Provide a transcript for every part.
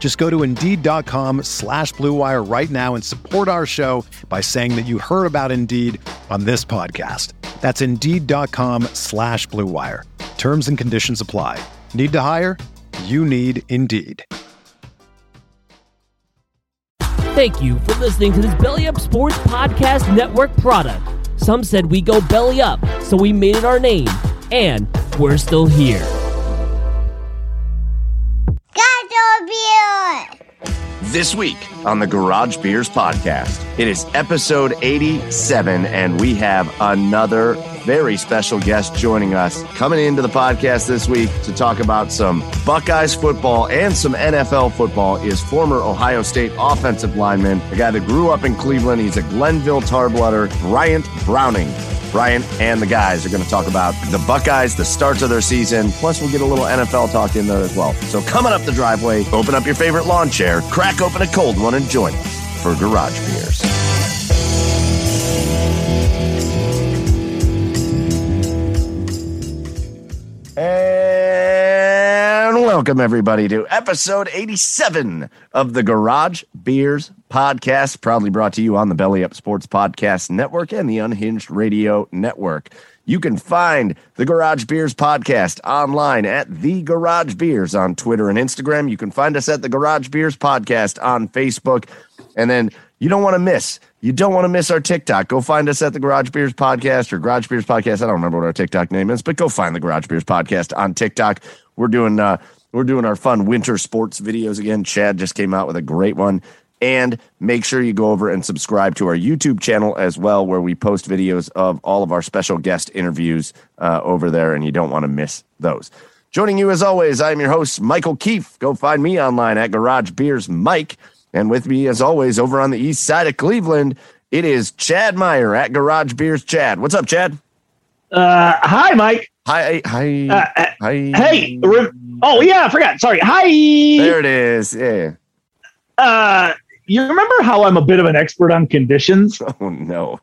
Just go to Indeed.com slash BlueWire right now and support our show by saying that you heard about Indeed on this podcast. That's Indeed.com slash BlueWire. Terms and conditions apply. Need to hire? You need Indeed. Thank you for listening to this Belly Up Sports Podcast Network product. Some said we go belly up, so we made it our name, and we're still here. This week on the Garage Beers podcast, it is episode 87, and we have another very special guest joining us coming into the podcast this week to talk about some Buckeyes football and some NFL football is former Ohio State offensive lineman, a guy that grew up in Cleveland. He's a Glenville Tarblooder, Bryant Browning. Brian and the guys are going to talk about the Buckeyes, the starts of their season. Plus, we'll get a little NFL talk in there as well. So, coming up the driveway, open up your favorite lawn chair, crack open a cold one, and join us for Garage Beers. Welcome, everybody, to episode 87 of the Garage Beers podcast, proudly brought to you on the Belly Up Sports Podcast Network and the Unhinged Radio Network. You can find the Garage Beers podcast online at The Garage Beers on Twitter and Instagram. You can find us at the Garage Beers podcast on Facebook. And then you don't want to miss, you don't want to miss our TikTok. Go find us at the Garage Beers podcast or Garage Beers podcast. I don't remember what our TikTok name is, but go find the Garage Beers podcast on TikTok. We're doing uh we're doing our fun winter sports videos again. Chad just came out with a great one. And make sure you go over and subscribe to our YouTube channel as well, where we post videos of all of our special guest interviews uh, over there, and you don't want to miss those. Joining you as always, I'm your host, Michael Keefe. Go find me online at Garage Beers Mike. And with me, as always, over on the east side of Cleveland, it is Chad Meyer at Garage Beers Chad. What's up, Chad? Uh, hi, Mike. Hi, hi, Uh, hi. Hey. re- oh, yeah, I forgot. Sorry. Hi. There it is. Yeah. Uh, you remember how I'm a bit of an expert on conditions? Oh no.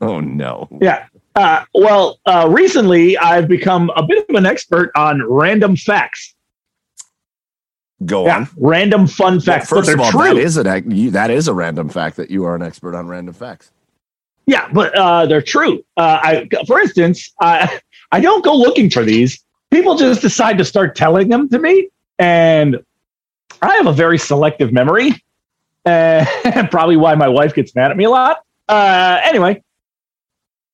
Oh no. Yeah. Uh, well, uh, recently I've become a bit of an expert on random facts. Go Yeah, on. random fun facts. but first of all, true. that is an you, that is a random fact that you are an expert on random facts. Yeah, but uh, they're true. Uh, I, for instance, I I don't go looking for these. People just decide to start telling them to me, and I have a very selective memory. Uh, probably why my wife gets mad at me a lot. Uh, anyway,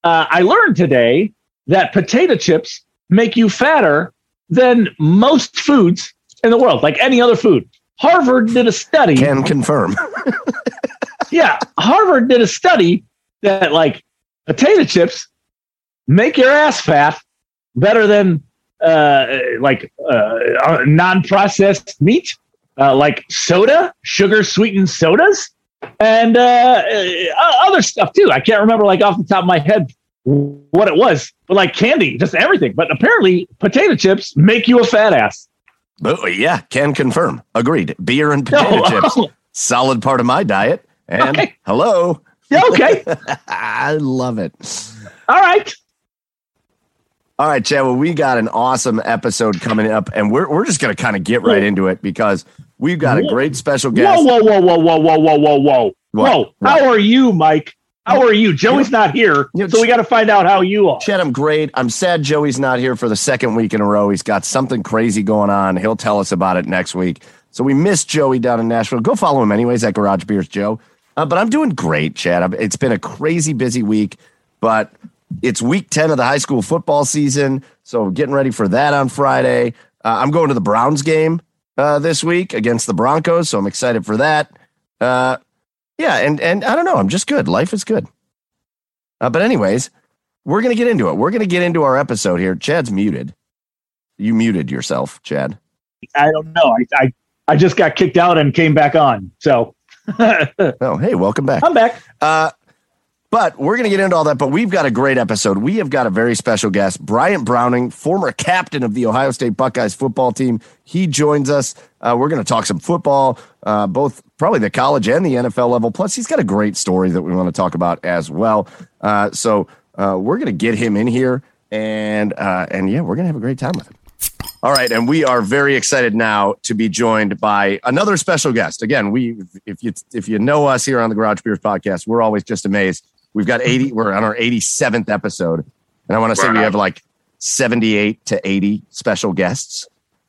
uh, I learned today that potato chips make you fatter than most foods in the world, like any other food. Harvard did a study Can confirm. yeah, Harvard did a study that like potato chips make your ass fat better than uh, like uh, non-processed meat, uh, like soda, sugar sweetened sodas, and uh, uh, other stuff too. I can't remember like off the top of my head what it was, but like candy, just everything. But apparently, potato chips make you a fat ass. Oh, yeah, can confirm. Agreed. Beer and potato No. chips. Solid part of my diet. And Okay. hello. Yeah, okay, I love it. all right. All right, Chad. Well, we got an awesome episode coming up, and we're, we're just going to kind of get right into it because we've got a great special guest. Whoa, whoa, whoa, whoa, whoa, whoa, whoa, whoa, What? whoa! What? How are you, Mike? How are you? Joey's not here, so we got to find out how you are. Chad, I'm great. I'm sad Joey's not here for the second week in a row. He's got something crazy going on. He'll tell us about it next week. So we miss Joey down in Nashville. Go follow him anyways at Garage Beers Joe. Uh, but I'm doing great, Chad. It's been a crazy busy week, but it's week 10 of the high school football season. So getting ready for that on Friday. Uh, I'm going to the Browns game uh, this week against the Broncos. So I'm excited for that. Uh, yeah. And, and I don't know. I'm just good. Life is good. Uh, but, anyways, we're going to get into it. We're going to get into our episode here. Chad's muted. You muted yourself, Chad. I don't know. I, I, I just got kicked out and came back on. So, oh, hey, welcome back. I'm back. Uh, but we're going to get into all that. But we've got a great episode. We have got a very special guest, Bryant Browning, former captain of the Ohio State Buckeyes football team. He joins us. Uh, we're going to talk some football, uh, both probably the college and the NFL level. Plus, he's got a great story that we want to talk about as well. Uh, so uh, we're going to get him in here, and uh, and yeah, we're going to have a great time with him. All right, and we are very excited now to be joined by another special guest. Again, we if you if you know us here on the Garage Beers podcast, we're always just amazed We've got 80, we're on our 87th episode. And I want to say we have like 78 to 80 special guests.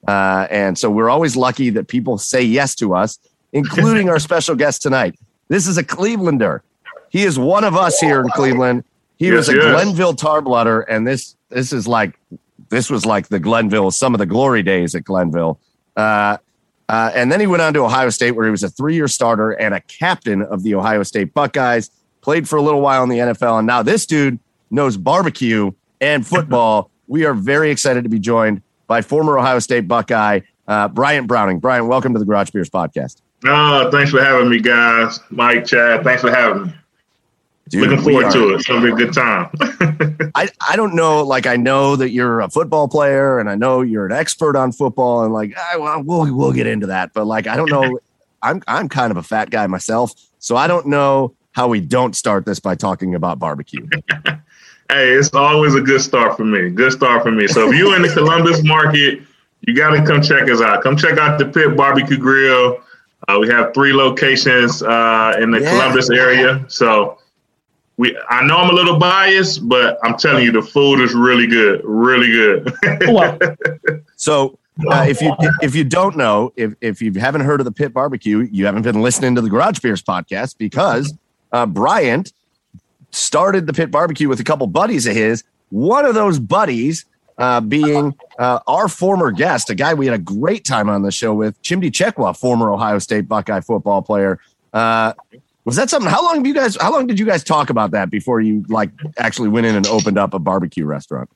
Uh, and so we're always lucky that people say yes to us, including our special guest tonight. This is a Clevelander. He is one of us here in Cleveland. He yes, was a yes. Glenville Tarblooder, and this this is like this was like the Glenville, some of the glory days at Glenville. Uh, uh, and then he went on to Ohio State, where he was a three-year starter and a captain of the Ohio State Buckeyes played for a little while in the NFL, and now this dude knows barbecue and football. we are very excited to be joined by former Ohio State Buckeye uh, Bryant Browning. Brian, welcome to the Garage Beers podcast. Oh, thanks for having me, guys. Mike, Chad, thanks for having me. Dude, Looking forward are, to it. It's gonna be a good time. I, I don't know, like I know that you're a football player and I know you're an expert on football and like I, well, we'll we'll get into that, but like I don't know. I'm I'm kind of a fat guy myself, so I don't know how we don't start this by talking about barbecue. hey, it's always a good start for me. Good start for me. So if you're in the Columbus market, you got to come check us out. Come check out the Pit Barbecue Grill. Uh, we have three locations uh, in the yeah. Columbus area. So we, I know I'm a little biased, but I'm telling you, the food is really good, really good. so uh, if you if you don't know, if if you haven't heard of the Pit Barbecue, you haven't been listening to the Garage Beers podcast because uh, Bryant started the pit barbecue with a couple buddies of his. One of those buddies uh, being uh, our former guest, a guy we had a great time on the show with, Chimdi Chekwa, former Ohio State Buckeye football player. Uh, was that something? How long have you guys? How long did you guys talk about that before you like actually went in and opened up a barbecue restaurant?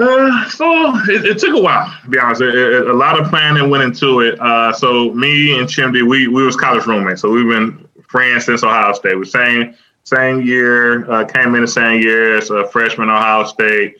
Uh, so it, it, took a while. To be honest, it, it, a lot of planning went into it. Uh, so me and Chimdi, we we was college roommates, so we've been friends since Ohio State. We same same year, uh, came in the same year as a freshman Ohio State.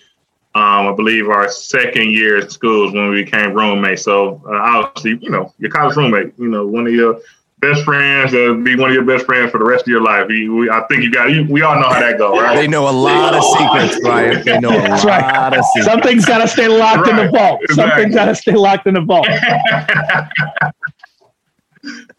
Um, I believe our second year at school is when we became roommates. So uh, obviously, you know, your college roommate, you know, one of your best friends uh, be one of your best friends for the rest of your life. We, we, I think you got you, we all know how that goes, right? They know a lot of secrets, Brian. They know a lot right. of secrets. Something's got to stay locked right. in the vault. Exactly. Something's got to stay locked in the vault.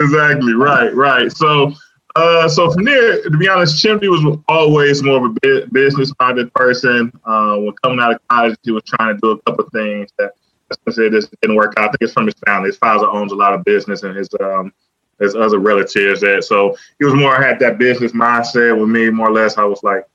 exactly. Right. Right. So uh, so from there, to be honest, Chimdi was always more of a business-minded person. Uh, when coming out of college, he was trying to do a couple of things that, as I said, this didn't work out. I think it's from his family. His father owns a lot of business, and his um, his other relatives that. So he was more had that business mindset. With me, more or less, I was like,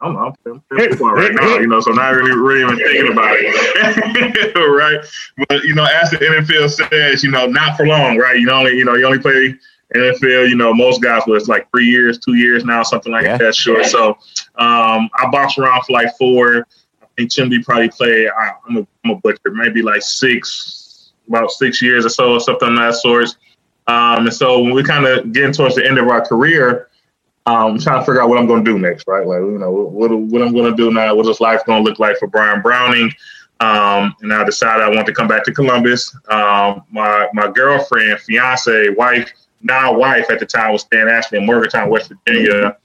I'm, I'm, I'm right now, you know, so not really, really even thinking about it, right? But you know, as the NFL says, you know, not for long, right? You only, you know, you only play NFL, you know, most guys was like three years, two years now, something like yeah. that. Sure. So um, I boxed around for like four. I think Chimdi probably played. I, am a, I'm a butcher, maybe like six, about six years or so, something of that sort. Um, and so when we kind of getting towards the end of our career, um, trying to figure out what I'm going to do next, right? Like, you know, what, what I'm going to do now. What is life going to look like for Brian Browning? Um, and I decided I want to come back to Columbus. Um, my my girlfriend, fiance, wife now wife at the time was staying Ashley in Morgantown, West Virginia.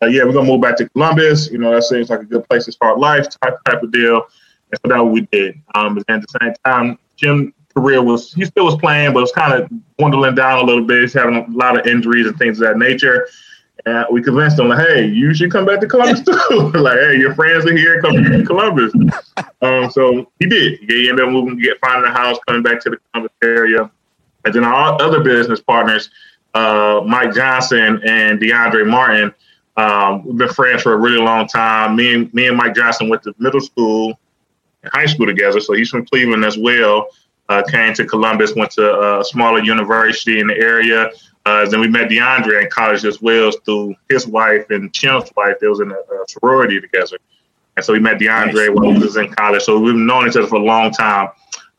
Like, yeah, we're gonna move back to Columbus. You know, that seems like a good place to start life, type type of deal. And so that's what we did. Um, but at the same time, Chim career was he still was playing, but it was kind of dwindling down a little bit. He's having a lot of injuries and things of that nature. And we convinced him, like, hey, you should come back to Columbus too. like, hey, your friends are here, come to Columbus. um, so he did. He ended up moving, get finding a house, coming back to the Columbus area. And then our other business partners, uh, Mike Johnson and DeAndre Martin, Um, we've been friends for a really long time. Me and me and Mike Johnson went to middle school and high school together. So he's from Cleveland as well. Uh, came to Columbus, went to a smaller university in the area. Uh, then we met DeAndre in college as well through his wife and Chim's wife. They was in a, a sorority together. And so we met DeAndre nice. while he was in college. So we've known each other for a long time.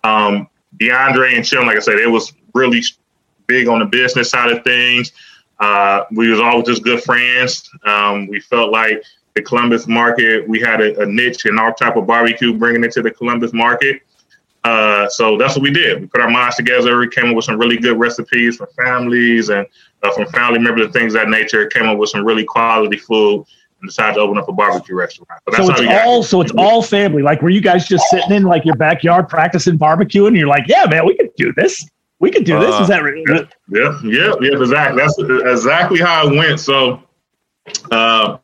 Um, DeAndre and Chim, like I said, it was really big on the business side of things. Uh, we was always just good friends. Um, we felt like the Columbus market, we had a, a, niche in our type of barbecue, bringing it to the Columbus market. Uh, so that's what we did. We put our minds together. We came up with some really good recipes for families and uh, from family members and things of that nature. Came up with some really quality food and decided to open up a barbecue restaurant. So, so it's all so it's all family. Like, were you guys just sitting in like your backyard practicing barbecue, and you're like, "Yeah, man, we could do this. We could do this." Is that right? Uh, yeah, yeah, yeah, exactly. That's exactly how it went. So, uh,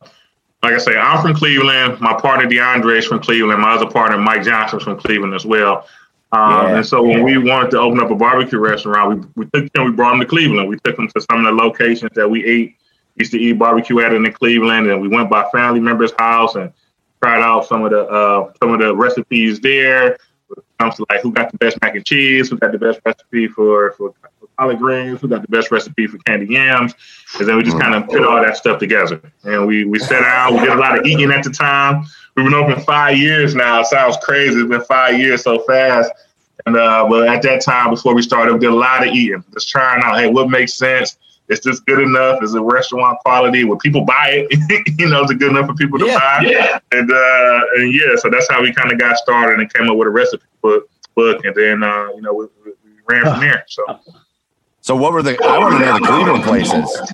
like I say, I'm from Cleveland. My partner DeAndre is from Cleveland. My other partner Mike Johnson's from Cleveland as well. Um, yeah. And so when we wanted to open up a barbecue restaurant, we, we took them, we brought them to Cleveland. We took them to some of the locations that we ate, used to eat barbecue at in Cleveland, and we went by family members' house and tried out some of the uh, some of the recipes there. When it comes to like who got the best mac and cheese, who got the best recipe for for, for collard greens, who got the best recipe for candy yams, and then we just kind of put all that stuff together. And we we sat down. We did a lot of eating at the time. We've been open five years now. It sounds crazy. It's been five years so fast. And uh, but at that time, before we started, we did a lot of eating, just trying out, hey, what makes sense? Is this good enough? Is it restaurant quality? Will people buy it? you know, is it good enough for people to yeah, buy? Yeah. And uh, and yeah, so that's how we kind of got started and came up with a recipe book. Book, and then uh, you know we, we ran from there. So. So what were the? I want to know the Cleveland places.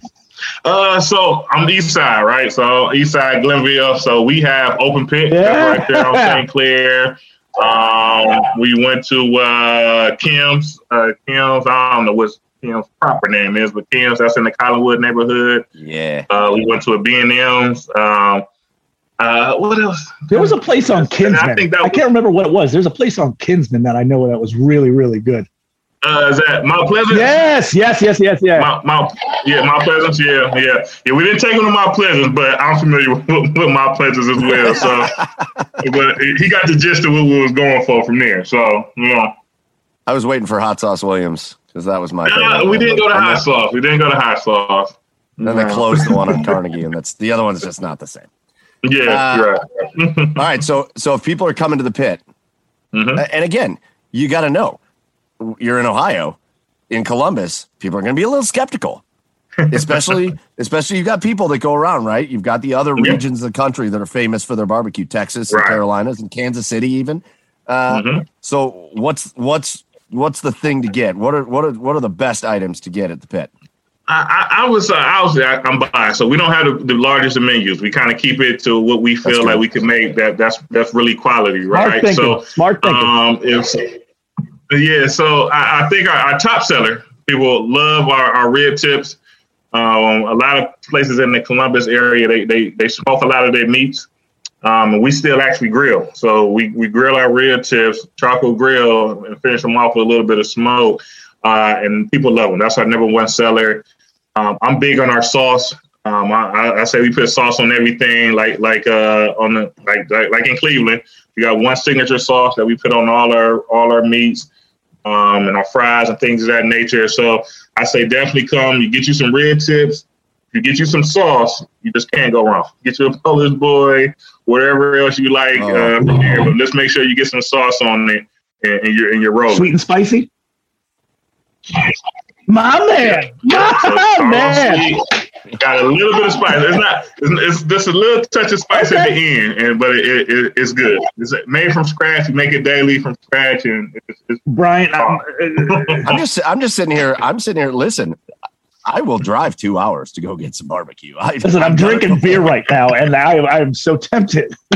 Uh, so I'm East Side, right? So East Side, Glenville. So we have open pit yeah. right there on St. Clair. Um, we went to uh, Kim's. Uh, Kim's. I don't know what Kim's proper name is, but Kim's. That's in the Collinwood neighborhood. Yeah. Uh, we went to a B and M's. Um, uh, what else? There was a place on Kinsman. I, think that I can't remember what it was. There's a place on Kinsman that I know that was really, really good. Uh, is that Mount Pleasant? Yes, yes, yes, yes, yeah. Mount, Mount, yeah, Mount Pleasant. Yeah, yeah, yeah. We didn't take him to Mount Pleasant, but I'm familiar with, with Mount Pleasant as well. So, but he got the gist of what we was going for from there. So, yeah. I was waiting for Hot Sauce Williams because that was my. Uh, we didn't go to Hot Sauce. We didn't go to Hot Sauce. Then no. they closed the one on Carnegie, and that's the other one's just not the same. Yeah, uh, right. all right, so so if people are coming to the pit, mm-hmm. and again, you got to know you're in Ohio, in Columbus, people are going to be a little skeptical. especially, especially you've got people that go around, right? You've got the other yeah. regions of the country that are famous for their barbecue, Texas, right. and Carolinas, and Kansas City, even. Uh, mm-hmm. So, what's what's what's the thing to get? What are what are what are the best items to get at the pit? I, I, I was uh, I was I, am biased, so we don't have the, the largest of menus. We kind of keep it to what we feel like we can make that that's that's really quality, right? Smart thinking. So, smart thinking. Um, if yeah, so I, I think our, our, top seller, people love our, our rib tips. Um, a lot of places in the Columbus area, they they, they smoke a lot of their meats. Um, we still actually grill. So we, we grill our rib tips, charcoal grill, and finish them off with a little bit of smoke. Uh, and people love them. That's our number one seller. Um, I'm big on our sauce. Um, I, I, say we put sauce on everything, like like uh, on the like, like like in Cleveland. We got one signature sauce that we put on all our all our meats um, and our fries and things of that nature. So I say definitely come. You get you some red tips. You get you some sauce. You just can't go wrong. Get you a Polish boy, whatever else you like oh. uh, from here. But let's make sure you get some sauce on it and, and your and your roll. Sweet and spicy. My man, yeah. my so man. Got a little bit of spice. It's not. It's, it's just a little touch of spice okay. at the end, and but it, it, it's good. It's made from scratch. You make it daily from scratch, and it's, it's Brian. I'm, I'm just. I'm just sitting here. I'm sitting here. Listen, I will drive two hours to go get some barbecue. I, Listen, I'm, I'm drinking beer right now, and I, I'm so tempted.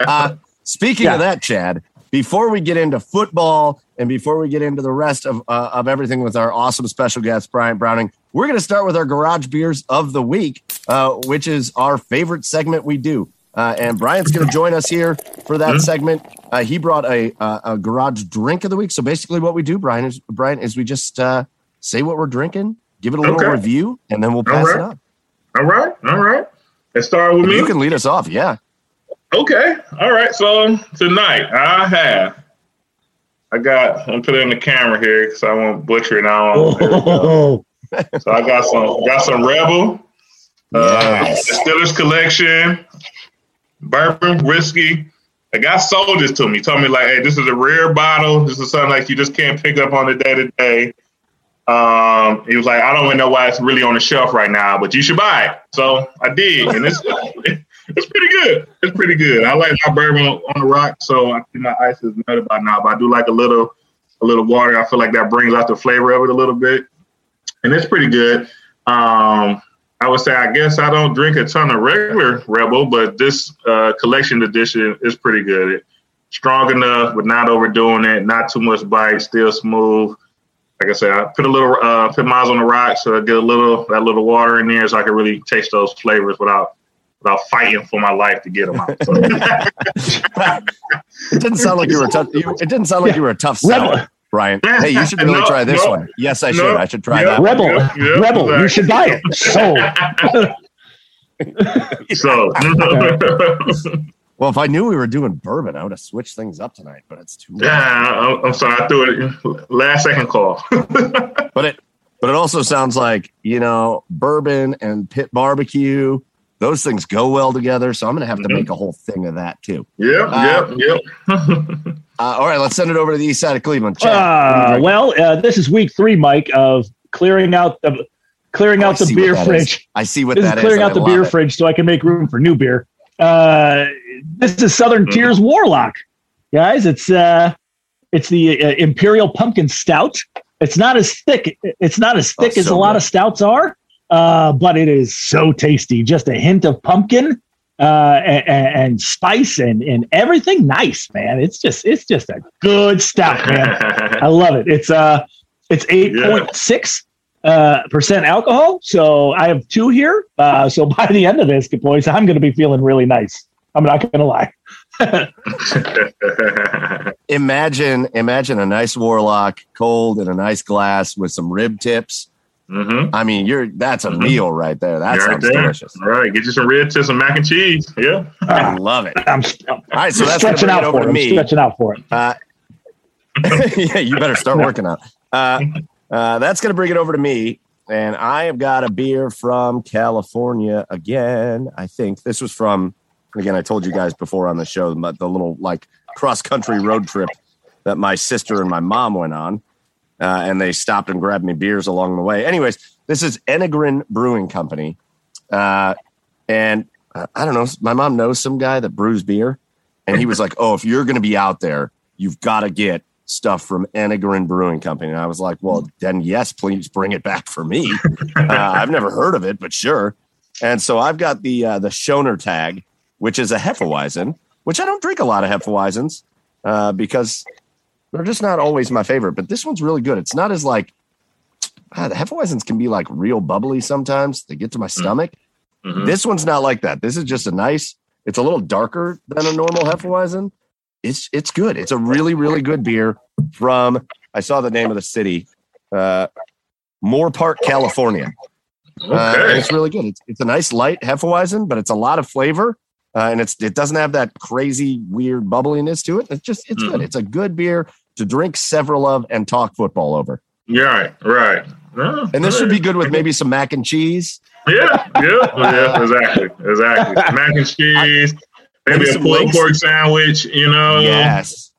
uh, speaking yeah. of that, Chad, before we get into football and before we get into the rest of, uh, of everything with our awesome special guest, Brian Browning, we're going to start with our garage beers of the week, uh, which is our favorite segment we do. Uh, and Brian's going to join us here for that mm-hmm. segment. Uh, he brought a, a garage drink of the week. So basically, what we do, Brian, is Brian is we just uh, say what we're drinking, give it a little Okay. review, and then we'll pass right. it on. All right, all right. Let's start with me. You can lead us off. Yeah. Okay. All right. So tonight I have. I got. I'm gonna put it in the camera here because I won't butcher it now. Oh, So I got some. Got some Rebel. Uh, Yes. Distillers Collection, bourbon, whiskey. A guy sold this to me. Told me like, "Hey, this is a rare bottle. This is something like you just can't pick up on the day to day." Um, he was like, "I don't even know why it's really on the shelf right now, but you should buy it." So I did, and it's it's pretty good. It's pretty good. I like my bourbon on the rock, so I think my ice is melted by now. But I do like a little a little water. I feel like that brings out the flavor of it a little bit, and it's pretty good. Um, I would say I guess I don't drink a ton of regular Rebel, but this uh, collection edition is pretty good. It, strong enough, but not overdoing it. Not too much bite. Still smooth. Like I said, I put a little uh, put miles on the rock, so I get a little that little water in there, so I can really taste those flavors without without fighting for my life to get them out. So, It didn't sound like you were tough. You, it didn't sound like you were a tough Rebel. seller, Brian. Hey, you should really No, try this no, one. Yes, I no, should. I should try yeah. that. Rebel, Yep, yep, Rebel, you should buy it. Sold. so Well, if I knew we were doing bourbon, I would have switched things up tonight. But it's too. late. yeah, I'm, I'm sorry, I threw it in. last second call. But it, but it also sounds like you know bourbon and pit barbecue. Those things go well together. So I'm going to have to Mhm. make a whole thing of that too. yep, Uh, yep, yep. Uh, all right, let's send it over to the east side of Cleveland. Chad, what are you Uh, well, uh, this is week three, Mike, of clearing out the clearing Oh, I out the beer that is. fridge. I see what This is that is. clearing and out the beer it. fridge so I can make room for new beer. Uh, this is Southern Mhm. Tier Warlock, guys. It's uh, it's the uh, Imperial Pumpkin Stout. It's not as thick. It's not as Oh, thick as so a lot good. of stouts are, uh, but it is so tasty. Just a hint of pumpkin uh, and, and spice and and everything. Nice, man. It's just it's just a good stout, man. I love it. It's uh it's eight point six uh percent alcohol. So I have two here. Uh so by the end of this, good boys, I'm gonna be feeling really nice. I'm not gonna lie. Imagine, imagine a nice warlock, cold in a nice glass with some rib tips. Hmm I mean, you're that's a Mhm. meal right there. That right sounds there. delicious. All right, get you some red to some mac and cheese. Yeah. I love it. I'm, I'm All right, so that's stretching out for to it. I'm me. stretching out for it. Uh, yeah, you better start working on. it. Uh, uh, that's going to bring it over to me, and I have got a beer from California again. I think this was from. Again, I told you guys before on the show, but the little like cross country road trip that my sister and my mom went on, uh, and they stopped and grabbed me beers along the way. Anyways, this is Enegren Brewing Company, uh, and I don't know. My mom knows some guy that brews beer, and he was like, "Oh, if you're going to be out there, you've got to get stuff from Enegren Brewing Company." And I was like, "Well, then yes, please bring it back for me. uh, I've never heard of it, but sure." And so I've got the uh, the Schöner Tag, which is a Hefeweizen, which I don't drink a lot of Hefeweizens uh, because they're just not always my favorite. But this one's really good. It's not as like ah, the Hefeweizens can be like real bubbly sometimes. They get to my stomach. Mhm. This one's not like that. This is just a nice. It's a little darker than a normal Hefeweizen. It's it's good. It's a really really good beer from. I saw the name of the city, uh, Moorpark, California. Uh, Okay. it's really good. It's, it's a nice light Hefeweizen, but it's a lot of flavor, uh, and it's it doesn't have that crazy weird bubbliness to it. It's just it's good. Mhm. It's a good beer to drink several of and talk football over. Yeah, right, right. No, And this all should right. be good with maybe some mac and cheese. Yeah, yeah, yeah, exactly, exactly. Mac and cheese, maybe Maybe a some pulled pork sandwich, you know, Yes.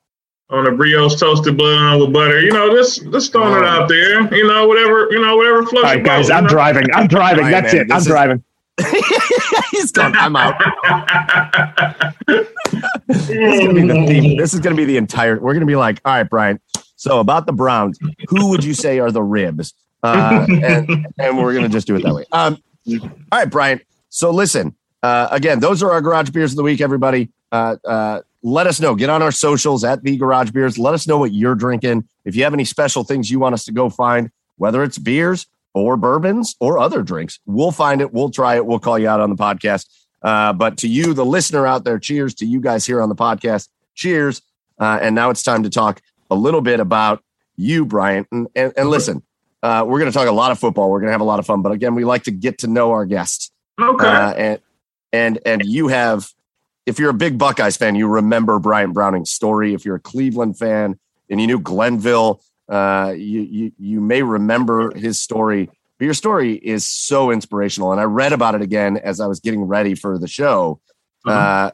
on a brioche toasted bun with butter. You know, just just throwing it oh. out there. You know, whatever, you know, whatever floats All right, your guys, boat, I'm you know? driving. I'm driving. Right, That's man, it. I'm is- driving. He's done. I'm out. This is gonna be the theme. This is gonna be the entire. We're gonna be like, all right, Brian. So about the Browns, who would you say are the ribs? Uh, and and we're gonna just do it that way. Um, all right, Brian. So listen. Uh, again, those are our garage beers of the week. Everybody, uh, uh, let us know. Get on our socials at the Garage Beers. Let us know what you're drinking. If you have any special things you want us to go find, whether it's beers or bourbons or other drinks, we'll find it. We'll try it. We'll call you out on the podcast. Uh, but to you, the listener out there, cheers to you guys here on the podcast. Cheers. Uh, and now it's time to talk a little bit about you, Brian. And, and, and listen, Uh, we're going to talk a lot of football. We're going to have a lot of fun. But again, we like to get to know our guests. Okay. Uh, and and and you have, if you're a big Buckeyes fan, you remember Bryant Browning's story. If you're a Cleveland fan and you knew Glenville, uh, you you you may remember his story. But your story is so inspirational, and I read about it again as I was getting ready for the show. Uh,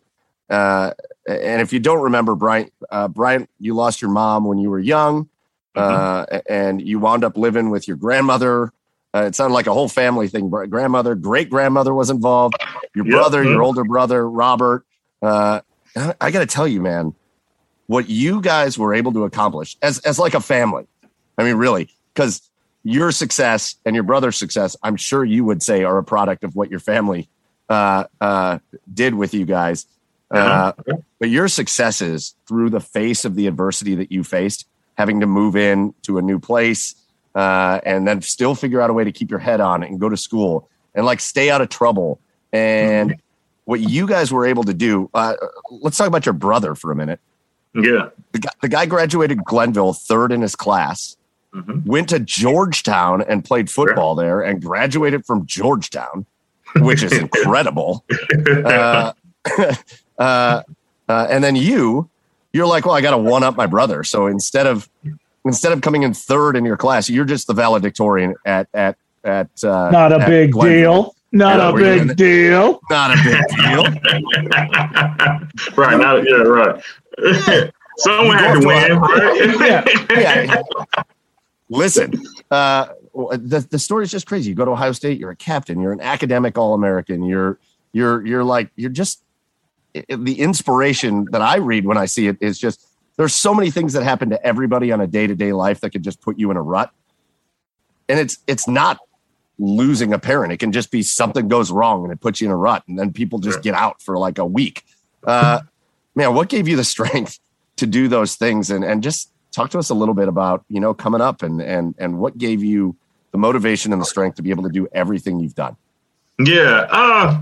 uh, and if you don't remember, Brian, uh, Bryant, you lost your mom when you were young, uh, and you wound up living with your grandmother. Uh, it sounded like a whole family thing. Grandmother, great grandmother was involved. Your Yep. brother, your Mhm. older brother, Robert. Uh, I, I got to tell you, man, what you guys were able to accomplish as as like a family. I mean, really, because your success and your brother's success, I'm sure you would say, are a product of what your family uh, uh, did with you guys. Uh, but your successes through the face of the adversity that you faced, having to move in to a new place, uh, and then still figure out a way to keep your head on and go to school and like stay out of trouble. And what you guys were able to do. Uh, let's talk about your brother for a minute. Yeah. The guy, the guy graduated Glenville third in his class, Mhm. went to Georgetown and played football there, and graduated from Georgetown, which is incredible. Uh, uh, uh, and then you, you're like, well, I got to one up my brother. So instead of instead of coming in third in your class, you're just the valedictorian at at at. Uh, Not a at big Glenville. deal. Not Yeah, a big deal. Not a big deal. right. Now, yeah, right. Someone had to win, right? yeah. Listen, uh, the the story is just crazy. You go to Ohio State, you're a captain, you're an academic All American, you're you're you're like you're just i- the inspiration that I read when I see it is just there's so many things that happen to everybody on a day to day life that could just put you in a rut, and it's it's not losing a parent. It can just be something goes wrong and it puts you in a rut, and then people just get out for like a week. Uh, man, what gave you the strength to do those things? And and just talk to us a little bit about you know coming up and and and what gave you the motivation and the strength to be able to do everything you've done? Yeah, uh,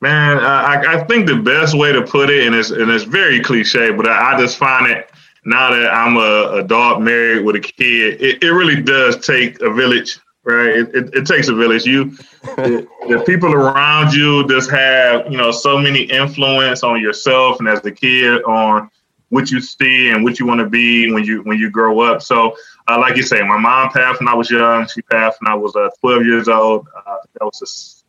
man, I, I think the best way to put it, and it's and it's very cliche, but I, I just find it now that I'm a adult married with a kid, it, it really does take a village, right? It, it, it takes a village. You, the, the people around you, just have you know so many influence on yourself and as a kid on what you see and what you want to be when you when you grow up. So, uh, like you say, my mom passed when I was young. She passed when I was uh, 12 years old. Uh, that was a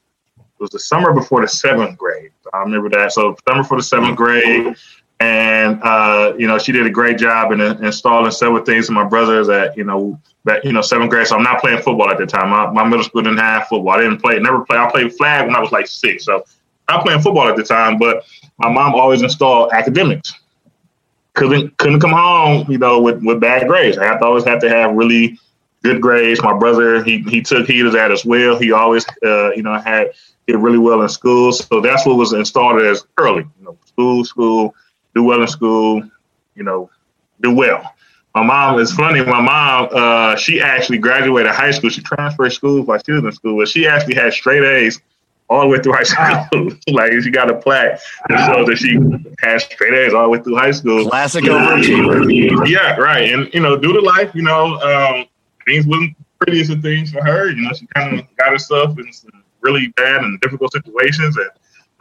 it was the summer before the seventh grade. I remember that. So summer for the seventh grade, and uh, you know she did a great job in in installing several things in my brothers at you know that you know seventh grade. So I'm not playing football at the time. My, my middle school didn't have football. I didn't play. Never play. I played flag when I was like six. So I'm playing football at the time, but my mom always installed academics. Couldn't couldn't come home, you know, with, with bad grades. I have to always have to have really good grades. My brother, he he took heed of that as well. He always, uh, you know, had did really well in school. So that's what was installed as early. You know, school, school, do well in school, you know, do well. My mom is funny. My mom, uh, she actually graduated high school. She transferred schools while she was in school, but she actually had straight A's all the way through high school. like she got a plaque that shows that she had straight A's all the way through high school. classic overachiever Yeah, right. And you know, due to life, you know, um, things wasn't prettiest of things for her. You know, she kind of got herself in some really bad and difficult situations. And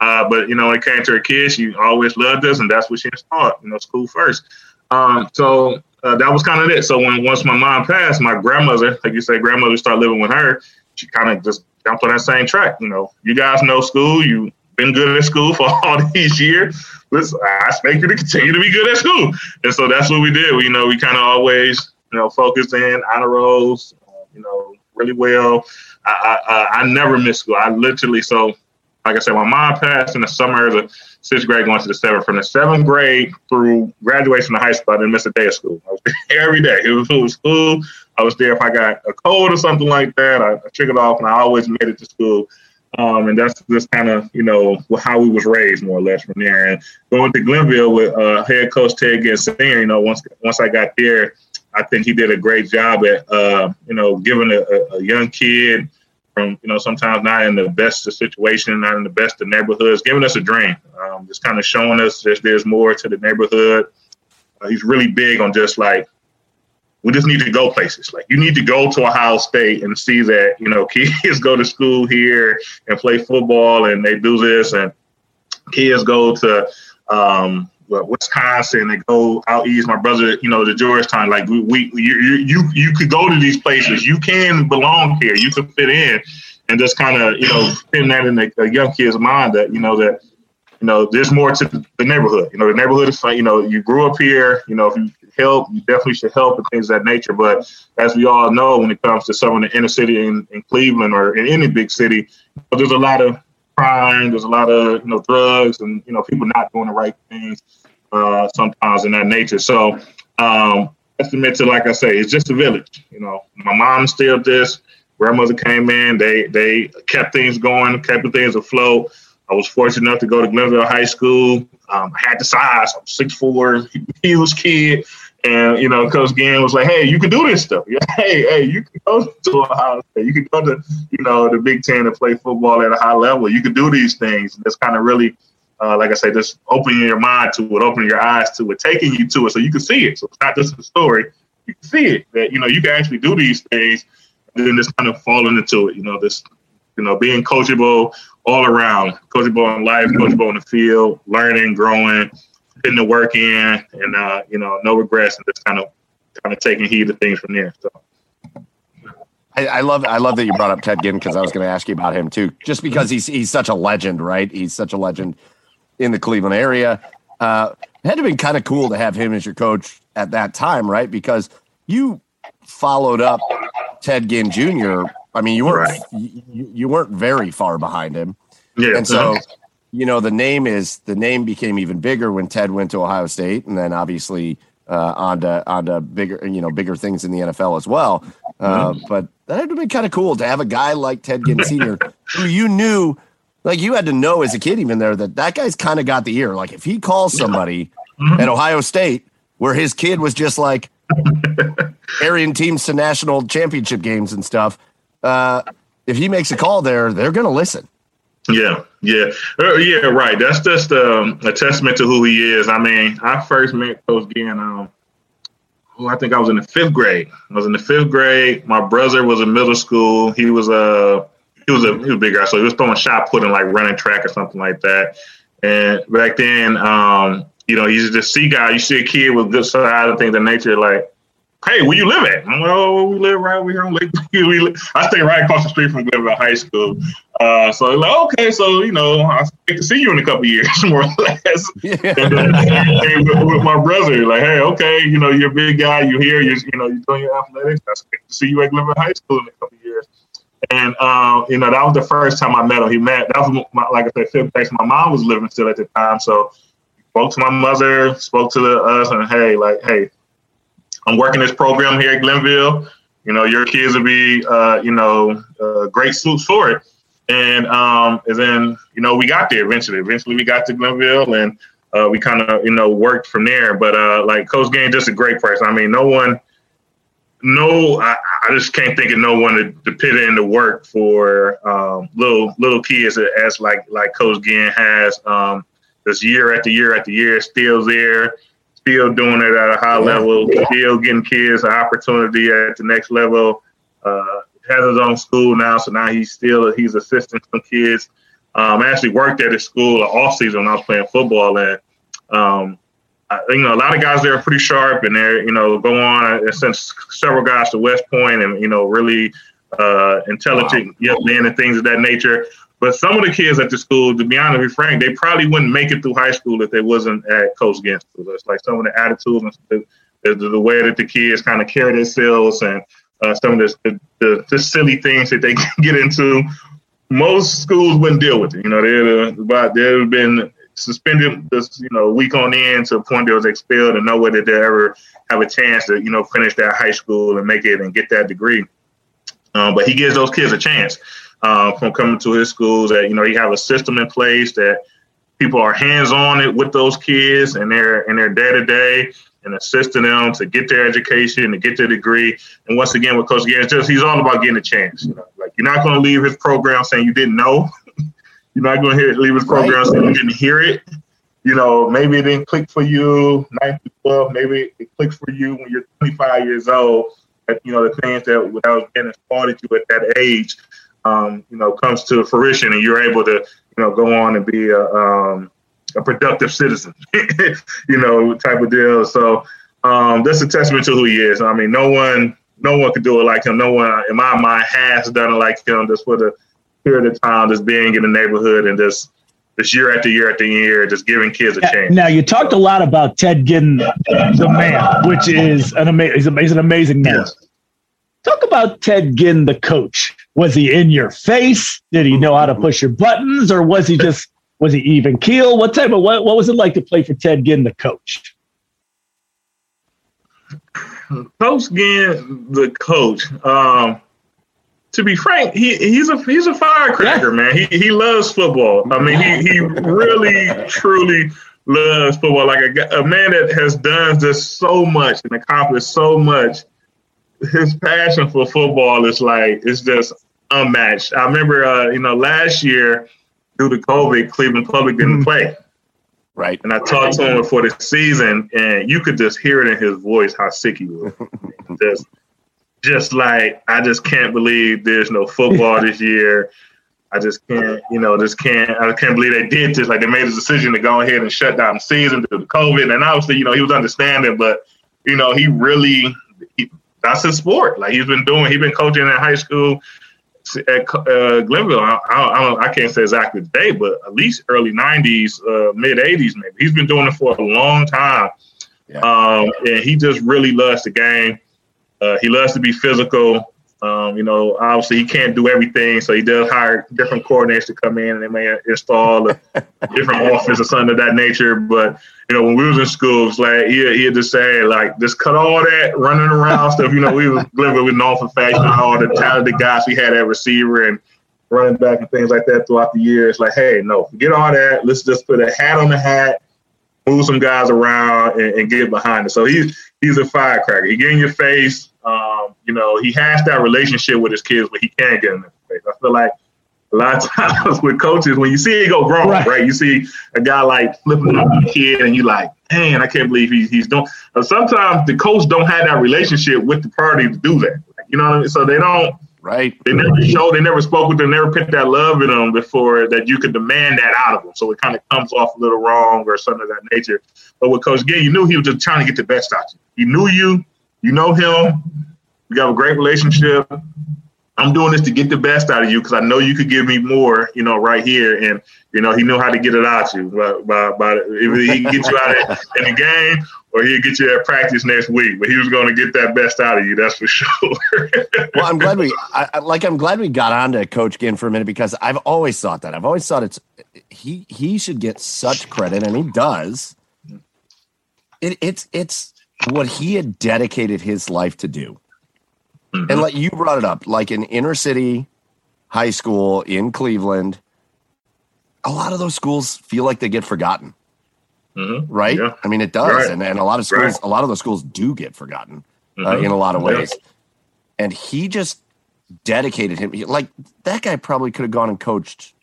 uh, but you know, when it came to her kids, she always loved us, and that's what she installed. You know, school first. Um, so uh, that was kind of it. So when once my mom passed, my grandmother, like you say, grandmother started living with her. She kind of just jumped on that same track. You know, you guys know school. You've been good at school for all these years. Let's, I expect you to continue to be good at school. And so that's what we did. We, you know, we kind of always, you know, focused in honor rolls, uh, you know, really well. I, I I never missed school. I literally, so like I said, my mom passed in the summer of the sixth grade going to the seventh. From the seventh grade through graduation of high school, I didn't miss a day of school. I was there every day. It was, it was school. I was there if I got a cold or something like that. I, I triggered off, and I always made it to school. Um, and that's just kind of you know how we was raised more or less from there. And going to Glenville with uh, head coach Ted Senior, you know, once once I got there, I think he did a great job at uh, you know giving a, a young kid from you know sometimes not in the best of situation, not in the best of neighborhoods, giving us a dream, um, just kind of showing us that there's more to the neighborhood. Uh, he's really big on just like we just need to go places. Like you need to go to Ohio State and see that you know kids go to school here and play football and they do this, and kids go to um, Wisconsin, they go out east. My brother, you know, to Georgetown. Like we, we you, you, you could go to these places. You can belong here. You can fit in, and just kind of, you know, pin that in a, a young kid's mind that you know that you know, there's more to the neighborhood. You know, the neighborhood is fun. You know, you grew up here. You know, if you help, you definitely should help and things of that nature. But as we all know, when it comes to some of the inner city in, in Cleveland or in any big city, you know, there's a lot of crime. There's a lot of you know drugs and you know people not doing the right things uh, sometimes in that nature. So um, estimate to like I say, it's just a village. You know, my mom instilled this. Grandmother came in. They they kept things going, kept things afloat. I was fortunate enough to go to Glenville High School. Um, I had the size. I'm six four, huge kid. And you know, Coach Ginn was like, "Hey, you can do this stuff. hey, hey, you can go to a house. You can go to, you know, the Big Ten and play football at a high level. You can do these things. And it's kind of really, uh, like I say, just opening your mind to it, opening your eyes to it, taking you to it, so you can see it. So it's not just a story. You can see it that you know you can actually do these things, and then just kind of falling into it. You know, this, you know, being coachable, all around, coachable in life, coachable in the field, learning, growing, putting the work in, and uh, you know, no regrets, and just kind of kind of taking heed of things from there. So. I, I love I love that you brought up Ted Ginn because I was going to ask you about him too, just because he's he's such a legend, right? He's such a legend in the Cleveland area. Uh, it had to been kind of cool to have him as your coach at that time, right? Because you followed up Ted Ginn Jr. I mean, you weren't right. you, you, weren't very far behind him. Yeah. And so, you know, the name is the name became even bigger when Ted went to Ohio State, and then obviously uh, onto onto bigger you know bigger things in the NFL as well. Uh, mm-hmm. But that would have been kind of cool to have a guy like Ted Ginn Sr. who you knew, like you had to know as a kid even there that that guy's kind of got the ear. Like if he calls somebody mm-hmm. at Ohio State where his kid was just like carrying teams to national championship games and stuff uh, if he makes a call there, they're going to listen. Yeah, yeah, uh, yeah. Right. That's just um, a testament to who he is. I mean, I first met Coach Ginn. Um, oh, I think I was in the fifth grade. I was in the fifth grade. My brother was in middle school. He was a he was a he was a big guy, so he was throwing shot put and like running track or something like that. And back then, um, you know, he's just see guy. You see a kid with good size and things of nature, like hey, where you live at? I'm like, oh, we live right over here on Lake. we live, I stay right across the street from Glenville High School. Uh, so like, okay, so you know, I expect to see you in a couple years, more or less. Yeah. And then, and with, my brother, like, hey, okay, you know, you're a big guy, you're here, you're, you know, you're doing your athletics. I expect to see you at Glenville High School in a couple years. And um, you know, that was the first time I met him. He met that was my, like I said, fifth place. My mom was living still at the time, so spoke to my mother, spoke to the, us, and hey, like, hey, I'm working this program here at Glenville. You know, your kids will be, uh, you know, uh, great suits for it. And, um, and then, you know, we got there eventually. Eventually, we got to Glenville and uh, we kind of, you know, worked from there. But uh, like Coach Ginn, just a great person. I mean, no one, no, I, I just can't think of no one to, to put in the work for um, little little kids as like like Coach Ginn has. Um, this year after year after year, still there still doing it at a high level, still getting kids an opportunity at the next level. Uh, has his own school now, so now he's still he's assisting some kids. Um, I actually worked at his school off season when I was playing football, and um, you know a lot of guys there are pretty sharp, and they're you know go on and sent several guys to West Point, and you know really uh, intelligent wow. young men and things of that nature. But some of the kids at the school, to be honest with Frank, they probably wouldn't make it through high school if they wasn't at Coach Ginn's. It's like some of the attitudes and the, the, the way that the kids kind of carry themselves and uh, some of the, the, the, silly things that they get into. Most schools wouldn't deal with it. You know, they'd about they'd have been suspended this, you know, week on end to a point they was expelled and no way that they ever have a chance to, you know, finish that high school and make it and get that degree. Um, but he gives those kids a chance uh, from coming to his schools that you know he have a system in place that people are hands on it with those kids and they're in their day to day and assisting them to get their education to get their degree. And once again, with Coach Ginn, just he's all about getting a chance. You know, like you're not going to leave his program saying you didn't know. you're not going to hear it leave his program right. saying you didn't hear it. you know, maybe it didn't click for you 9 to 12. Maybe it clicks for you when you're 25 years old. That, You know, the things that, that was getting started you at that age, um, you know, comes to fruition and you're able to, you know, go on and be a, um, a productive citizen, you know, type of deal. So um, that's a testament to who he is. I mean, no one, no one could do it like him. No one, in my mind, has done it like him. Just for the period of time, just being in the neighborhood and just this year after year after year, just giving kids a chance. Now you talked a lot about Ted Ginn, the man, which is an amazing, he's an amazing man. Yes. Talk about Ted Ginn, the coach. Was he in your face? Did he know how to push your buttons, or was he just was he even keel? What type of what, what was it like to play for Ted Ginn, the coach? Coach Ginn, the coach. Um, to be frank, he he's a he's a firecracker, yeah. man. He he loves football. I mean, he he really truly loves football. Like a, a man that has done just so much and accomplished so much. His passion for football is like it's just unmatched. I remember, uh, you know, last year due to COVID, Cleveland Public didn't mm-hmm. play. Right. And I talked to him before the season, and you could just hear it in his voice how sick he was. just just like I just can't believe there's no football this year. I just can't, you know, just can't. I can't believe they did this. Like they made a decision to go ahead and shut down the season due to COVID. And obviously, you know, he was understanding, but you know, he really he, that's his sport. Like he's been doing. He's been coaching in high school at uh, Glenville. I, I, I, can't say exactly the day, but at least early '90s, uh, mid '80s, maybe. He's been doing it for a long time, yeah. um, and he just really loves the game. Uh, he loves to be physical. Um, you know, obviously he can't do everything, so he does hire different coordinators to come in and they may install a different offense or something of that nature. But you know, when we was in school, it's like he he'd just say like, just cut all that running around stuff. You know, we was living with known for fact all the talented guys we had at receiver and running back and things like that throughout the years. Like, hey, no, forget all that. Let's just put a hat on the hat move some guys around and, and, get behind it. So he's he's a firecracker. He get in your face. Um, you know, he has that relationship with his kids, but he can't get in their face. I feel like a lot of times with coaches, when you see it go wrong, right? right you see a guy like flipping up a kid, and you like, man, I can't believe he's he's doing. sometimes the coach don't have that relationship with the party to do that. you know what I mean? So they don't Right. They never showed, they never spoke with them, never put that love in them before that you could demand that out of them. So it kind of comes off a little wrong or something of that nature. But with Coach Ginn, you knew he was just trying to get the best out of you. He knew you, you know him, We got a great relationship. I'm doing this to get the best out of you because I know you could give me more, you know, right here. And, you know, he knew how to get it out of you. By, by, by if he can get you out in the game or he'll get you at practice next week. But he was going to get that best out of you, that's for sure. well, I'm glad we, I, like, I'm glad we got on to Coach Ginn for a minute because I've always thought that. I've always thought it's he he should get such credit, and he does. It, it's it's what he had dedicated his life to do. Mm-hmm. And like you brought it up, like an inner city high school in Cleveland, a lot of those schools feel like they get forgotten. Mm-hmm. Right? Yeah. I mean, it does. Right. And, and a lot of schools, right. a lot of those schools do get forgotten uh, mm-hmm. uh, in a lot of ways. Yeah. And he just dedicated him. Like that guy probably could have gone and coached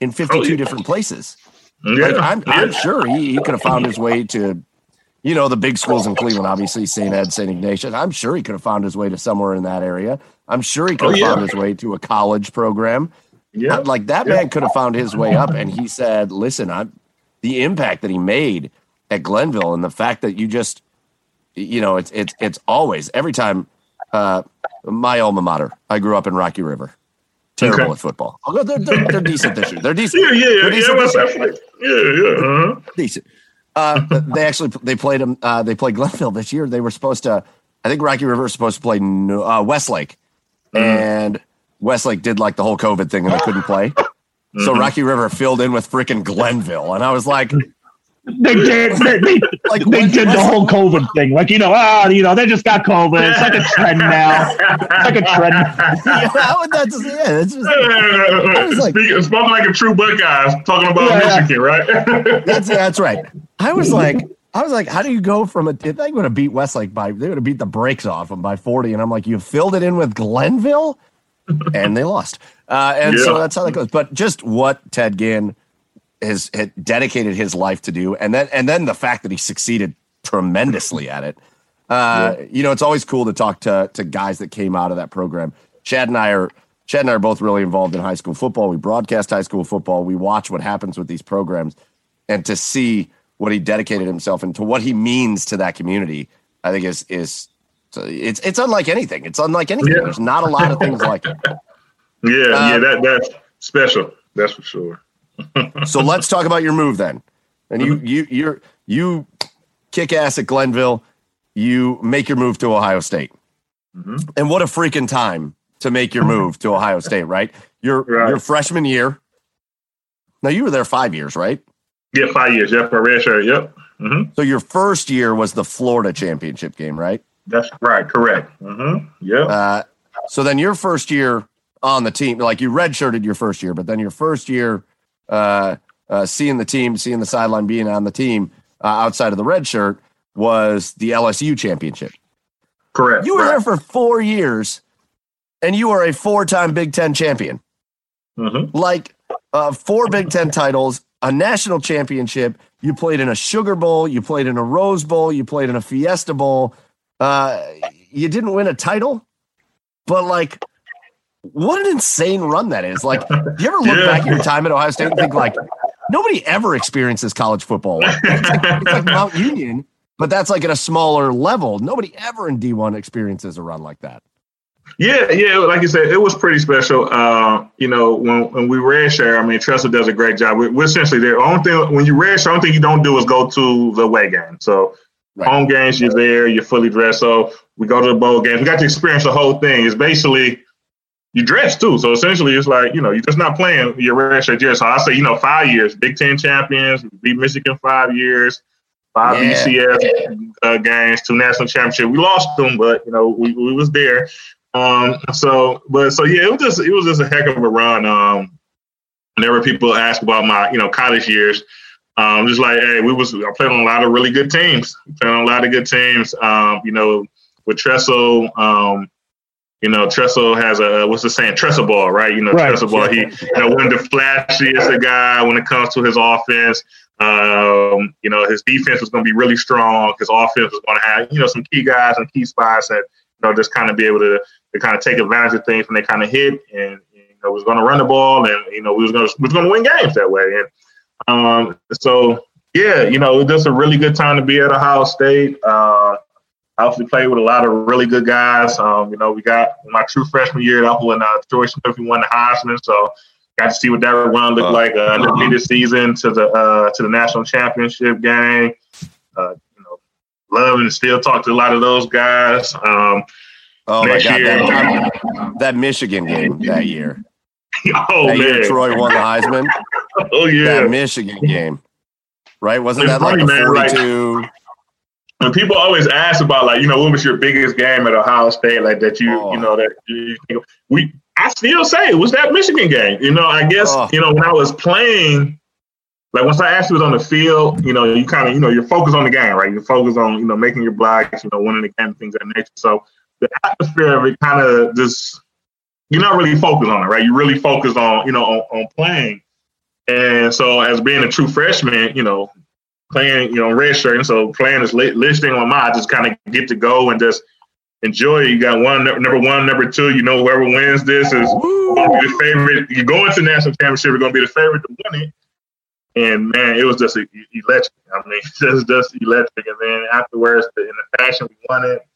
in 52 oh, yeah. different places. Yeah. Like, I'm, I'm sure he, he could have found his way to you know, the big schools in Cleveland, obviously St. Ed, St. Ignatius. I'm sure he could have found his way to somewhere in that area. I'm sure he could have oh, yeah. found his way to a college program. Yeah. Like that yeah. man could have found his way up. And he said, listen, I'm the impact that he made at Glenville and the fact that you just, you know, it's, it's, it's always every time, uh, my alma mater, I grew up in Rocky River. Terrible okay. at football. Although they're, they're, they're decent this year. They're decent. Yeah, yeah, yeah. yeah, yeah, yeah. Uh-huh. Decent. Uh, they actually they played them. Uh, they played Glenville this year. They were supposed to. I think Rocky River was supposed to play uh, Westlake, mm-hmm. and Westlake did like the whole COVID thing and they couldn't play. Mm-hmm. So Rocky River filled in with freaking Glenville, and I was like, they did they, they, like they did the whole COVID thing. Like, you know, ah, you know, they just got COVID. It's like a trend now. It's like a trend. yeah, that's, yeah, it's just, I was like, spoken like a true Buckeyes talking about yeah, Michigan, right? that's that's right. I was like, I was like, how do you go from a? They're going to beat Westlake by they're going to beat the brakes off them by forty, and I'm like, you filled it in with Glenville, and they lost. Uh, and yeah. so that's how that goes. But just what Ted Ginn has, has dedicated his life to do, and then and then the fact that he succeeded tremendously at it. Uh, yeah. You know, it's always cool to talk to to guys that came out of that program. Chad and I are Chad and I are both really involved in high school football. We broadcast high school football. We watch what happens with these programs, and to see what he dedicated himself and to what he means to that community, I think is is it's it's unlike anything. It's unlike anything. Yeah. There's not a lot of things like it. Yeah, um, yeah, that that's special. That's for sure. So let's talk about your move then. And you you you you kick ass at Glenville. You make your move to Ohio State. Mm-hmm. And what a freaking time to make your move to Ohio State, right? Your right. your freshman year. Now you were there five years, right? Yeah, five years. Yep, for red shirt. Yep. Mm-hmm. So your first year was the Florida championship game, right? That's right. Correct. Mm-hmm. Yep. Uh, so then your first year on the team, like you redshirted your first year, but then your first year, uh, uh, seeing the team, seeing the sideline, being on the team uh, outside of the red shirt was the LSU championship. Correct. You were right. there for four years, and you are a four-time Big Ten champion. Mm-hmm. Like uh, four Big Ten titles, a national championship. You played in a Sugar Bowl. You played in a Rose Bowl. You played in a Fiesta Bowl. Uh, you didn't win a title, but like, what an insane run that is! Like, do you ever look yeah. back at your time at Ohio State and think like, nobody ever experiences college football. It's like, it's like Mount Union, but that's like at a smaller level. Nobody ever in D one experiences a run like that. Yeah, yeah, like you said, it was pretty special. Uh, you know, when, when we red share, I mean, Tressel does a great job. We're, we're essentially there. Only thing when you red share, the only thing you don't do is go to the away game. So right. home games, you're there, you're fully dressed. So we go to the bowl games. We got to experience the whole thing. It's basically you dress too. So essentially, it's like you know, you're just not playing your red shirt year. So I say, you know, five years, Big Ten champions, beat Michigan five years five yeah. BCS uh, games, two national championship. We lost them, but you know we, we was there. Um, so, but so yeah, it was just it was just a heck of a run. Um, whenever people ask about my you know college years, um, just like hey, we was I played on a lot of really good teams. Played on a lot of good teams. Um, you know, with Tressel, um, you know, Tressel has a what's the saying? Tressel ball, right? You know, right. Tressel ball. He you know one of the flashiest guy when it comes to his offense. Um, you know, his defense was going to be really strong. His offense was going to have, you know, some key guys and key spots that, you know, just kind of be able to to kind of take advantage of things when they kind of hit, and you know was going to run the ball, and you know we was going to was going to win games that way. And um, so yeah, you know, it was just a really good time to be at Ohio State. Uh, I also played with a lot of really good guys. Um, you know, we got my true freshman year up when uh, George Smith won the Heisman, so got to see what that run looked uh, like uh, undefeated season to the uh, to the national championship game. Uh, you know, love and still talk to a lot of those guys. Um, Oh my god, that, that, Michigan game that year. Oh that man, year Troy won the Heisman. oh yeah, that Michigan game, right? Wasn't it's that funny, like forty-two? Like, when people always ask about like you know what was your biggest game at Ohio State like that you oh. you know that you, we I still say it was that Michigan game. You know, I guess oh. you know when I was playing, like once I actually was on the field, you know, you kind of you know you're focused on the game, right? You're focused on you know making your blocks, you know, winning the game, things of that nature. So the atmosphere of it kind of just you're not really focused on it, right? You're really focused on you know on, on playing. And so, as being a true freshman, you know, playing, you know, red shirt, and so playing this listing on my, just kind of get to go and just enjoy it. You got one number one, number two. You know, whoever wins this is going to be the favorite. You go into national championship, you're going to be the favorite to win it. And man, it was just electric. I mean, just just electric. And then afterwards, in the fashion we won it,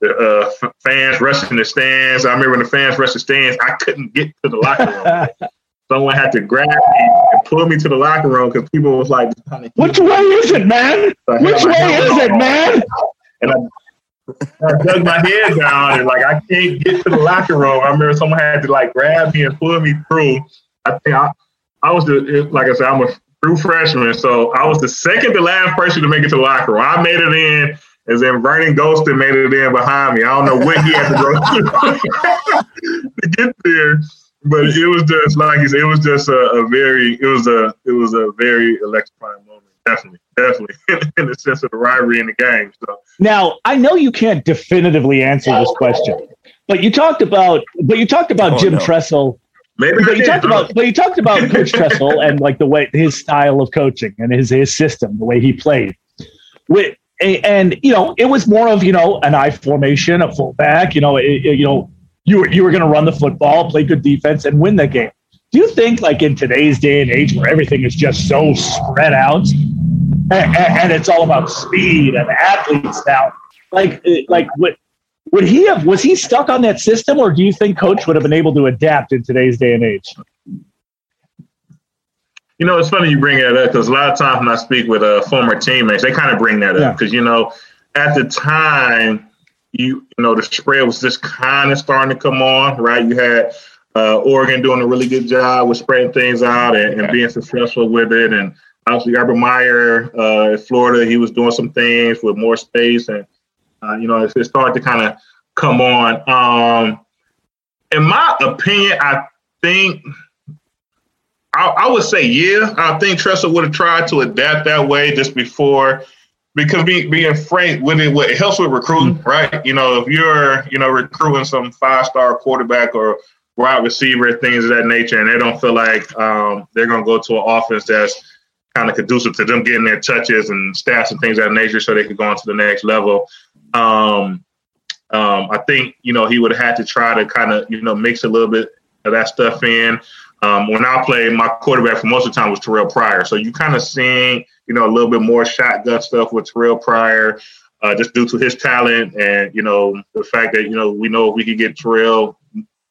the uh, fans rushing the stands. I remember when the fans rushed the stands, I couldn't get to the locker room. Someone had to grab me and pull me to the locker room because people was like, "Which way is it, man? So Which way is it, man?" And I, I dug my head down and like I can't get to the locker room. I remember someone had to like grab me and pull me through. I think I, I was the like I said, I'm a true freshman, so I was the second to last person to make it to the locker room. I made it in and then Vernon Gholston made it in behind me. I don't know what he had to go through to get there, but it was just like you said, it was just a, a, very, it was a, it was a very electrifying moment. Definitely, definitely, in the sense of the rivalry in the game. So now I know you can't definitively answer this question, but you talked about, but you talked about oh, Jim no. Tressel Maybe but you talked about but you talked about Coach Tressel and like the way his style of coaching and his his system, the way he played. With and you know, it was more of you know an I formation, a fullback. You know, it, you know, you were you were going to run the football, play good defense, and win the game. Do you think, like in today's day and age, where everything is just so spread out, and, and it's all about speed and athletes now, like like what would he have was he stuck on that system or do you think coach would have been able to adapt in today's day and age you know it's funny you bring that up because a lot of times when i speak with uh, former teammates they kind of bring that up because yeah. you know at the time you you know the spread was just kind of starting to come on right you had uh, Oregon doing a really good job with spreading things out and, and being successful with it and obviously Urban Meyer uh, in Florida he was doing some things with more space and uh, you know, it's, it started to kind of come on. Um, in my opinion, I think I, I, would say yeah. I think Tressel would have tried to adapt that way just before, because being being frank with it, it helps with recruiting, mm-hmm. right? You know, if you're you know recruiting some five star quarterback or wide receiver, things of that nature, and they don't feel like um, they're going to go to an offense that's kind of conducive to them getting their touches and stats and things of that nature, so they could go on to the next level. Um, um, I think you know he would have had to try to kind of you know mix a little bit of that stuff in. Um, when I played, my quarterback for most of the time was Terrell Pryor, so you kind of seeing you know a little bit more shotgun stuff with Terrell Pryor, uh, just due to his talent and you know the fact that you know we know if we could get Terrell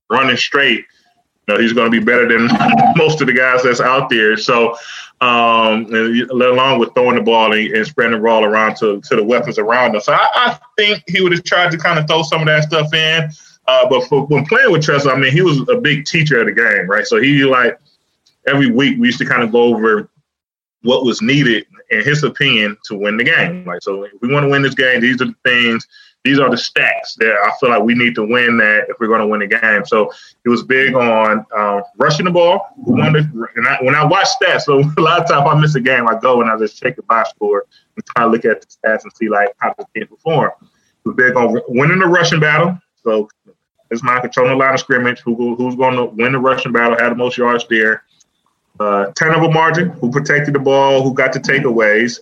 running straight, you know he's going to be better than most of the guys that's out there. So um, let alone with throwing the ball and, and, spreading the ball around to, to the weapons around us. So I, I think he would have tried to kind of throw some of that stuff in. Uh, but for, when playing with Tressel, I mean, he was a big teacher of the game, right? So he like every week we used to kind of go over what was needed in his opinion to win the game. Like, so if we want to win this game, these are the things these are the stats that I feel like we need to win that if we're going to win the game. So he was big on uh, rushing the ball. and I, when I watch stats, so a lot of times I miss a game, I go and I just check the box score and try to look at the stats and see like how the team perform. He was big on winning the rushing battle. So it's my controlling the line of scrimmage. Who, who's going to win the rushing battle? Had the most yards there. Uh, turnover margin. Who protected the ball? Who got the takeaways?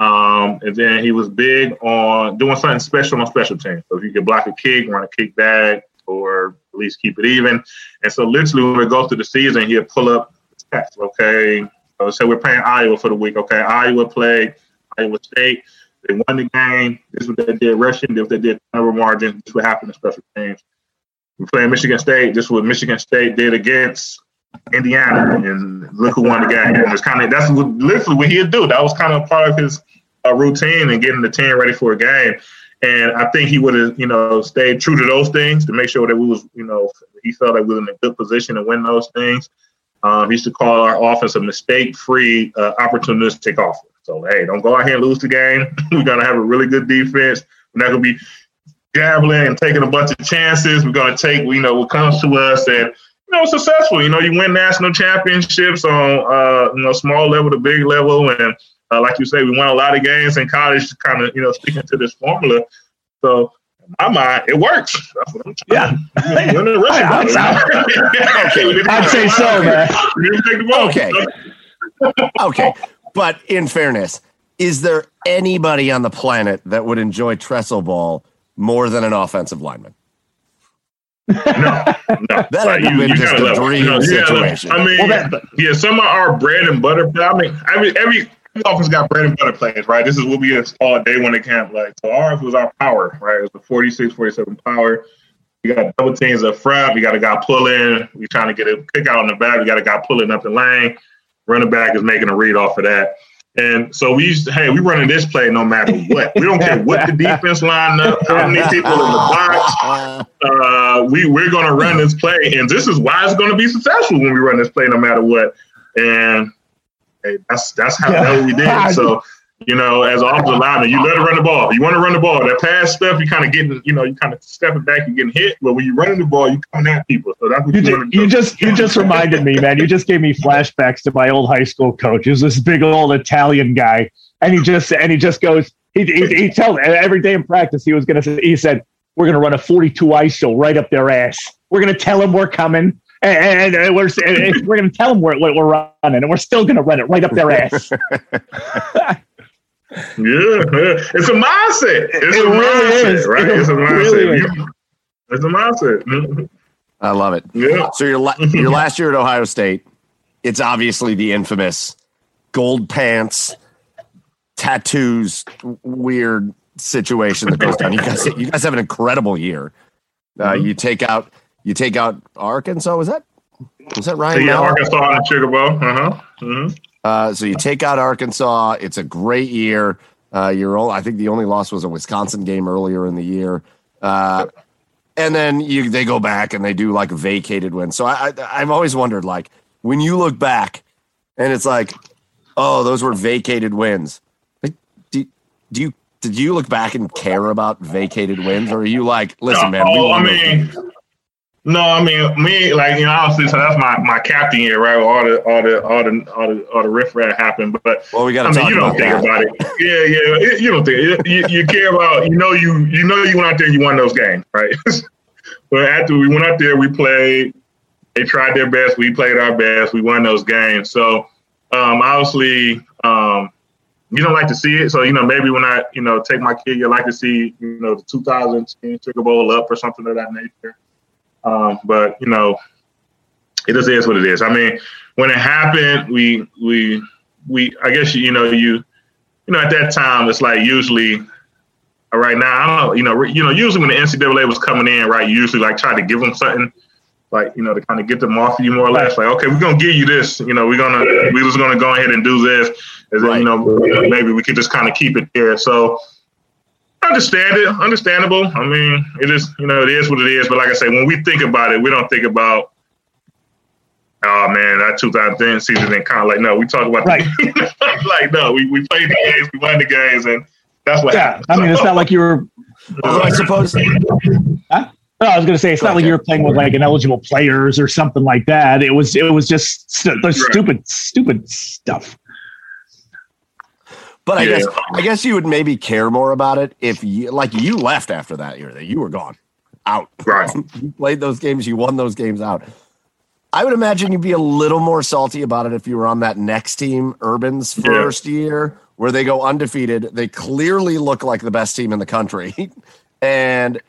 Um, and then he was big on doing something special on special teams. So if you could block a kick, run a kick back, or at least keep it even. And so literally when we go through the season, he'd pull up stats. Okay, so say we're playing Iowa for the week. Okay, Iowa played Iowa State. They won the game. This is what they did rushing. This is what they did turnover margin. This is what happened in special teams. We playing Michigan State. This is what Michigan State did against Indiana, and look who won the game. And it's kind of that's what, literally what he'd do. That was kind of part of his uh, routine and getting the team ready for a game. And I think he would have, you know, stayed true to those things to make sure that we was, you know, he felt like we were in a good position to win those things. Um, he used to call our offense a mistake-free, uh, opportunistic offense. So hey, don't go out here and lose the game. We're gonna have a really good defense. We're not gonna be gambling and taking a bunch of chances. We're gonna take, you know, what comes to us and you know, successful. You know, you win national championships on uh, you know small level to big level, and uh, like you say, we won a lot of games in college, kind of you know sticking to this formula. So in my mind, it works. Yeah, I'd say so, man. Okay, okay, but in fairness, is there anybody on the planet that would enjoy Tressel ball more than an offensive lineman? no, no. that right, you, been just a dream you know, situation. I mean, well, that, yeah, some of our bread and butter. I mean, I every every office got bread and butter plays, right? This is what we installed day one at camp. Like, so ours was our power, right? It was the 46, 47 power. We got double teams up front. We got a guy pulling. We trying to get a kick out on the back. We got a guy pulling up the lane. Running back is making a read off of that. And so we used to, hey, we running this play no matter what. We don't care what the defense line up, how many people in the box. Uh, we we're gonna run this play, and this is why it's gonna be successful when we run this play no matter what. And hey, that's that's how yeah. we did. So you know, as an offensive lineman, you let it run the ball. You want to run the ball. That pass stuff, you kind of getting, you know, you kind of stepping back and getting hit. But when you're running the ball, you coming at people. So that's what you, you, you just you just reminded me, man. You just gave me flashbacks to my old high school coach. He was this big old Italian guy, and he just and he just goes. He he, he tells every day in practice he was gonna. He said, "We're gonna run a 42 ISO right up their ass. We're gonna tell them we're coming." and, and we're and we're going to tell them what we're running, and we're still going to run it right up their ass. Yeah, it's a mindset. It's It a really mindset, is. right? It It's a really mindset. is. You- It's a mindset. Mhm. I love it. Yeah. So your la- your last year at Ohio State, it's obviously the infamous gold pants, tattoos, weird situation that goes down. You guys, you guys have an incredible year. Uh, Mm-hmm. you take out you take out Arkansas. Was that was that Ryan? So, yeah, Mallett? Arkansas and the Sugar Bowl. Uh huh. hmm Uh, so you take out Arkansas. It's a great year. Uh, you're all, I think the only loss was a Wisconsin game earlier in the year. Uh, and then you they go back and they do like vacated wins. So I, I I've always wondered like when you look back and it's like, oh, those were vacated wins. Like, do, do you did you look back and care about vacated wins, or are you like, listen, man? we Oh, I mean. No, I mean, me, like you know, honestly, so that's my my captain year, right? All the all the all the all the all the riff raff happened, but well, we got I mean, talk you don't about think that. about it. Yeah, yeah. You don't think you, you care about. You know, you you know you went out there, and you won those games, right? but after we went out there, we played. They tried their best. We played our best. We won those games. So um, obviously, um, you don't like to see it. So you know, maybe when I you know take my kid, you like to see you know the 2010 Sugar Bowl up or something of that nature. Um, but you know, it just is what it is. I mean, when it happened, we we we I guess you know you you know at that time it's like usually uh, right now I don't know you know re- you know usually when the NCAA was coming in right usually like try to give them something like you know to kind of get them off you more or less like okay we're gonna give you this you know we're gonna we're just gonna go ahead and do this and then Right. you know maybe we could just kind of keep it there so understand it understandable I mean it is you know it is what it is but like I say when we think about it we don't think about oh man, that 2010 season and kind of like no, we talk about Right. the, like no, we, we played the games, we won the games, and that's what Yeah, happened. I mean, it's not like you were. Although I suppose Huh? No, I was going to say it's not like you were playing with like ineligible players or something like that. It was it was just st- the Right. stupid stupid stuff. But I Yeah. guess I guess you would maybe care more about it if you like you left after that year that you were gone out. Right. you played those games, you won those games out. I would imagine you'd be a little more salty about it if you were on that next team, Urban's Yeah. first year, where they go undefeated. They clearly look like the best team in the country. and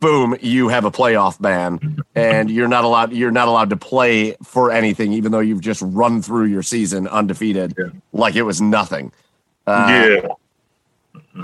boom, you have a playoff ban and you're not allowed you're not allowed to play for anything, even though you've just run through your season undefeated Yeah. like it was nothing. Uh, yeah,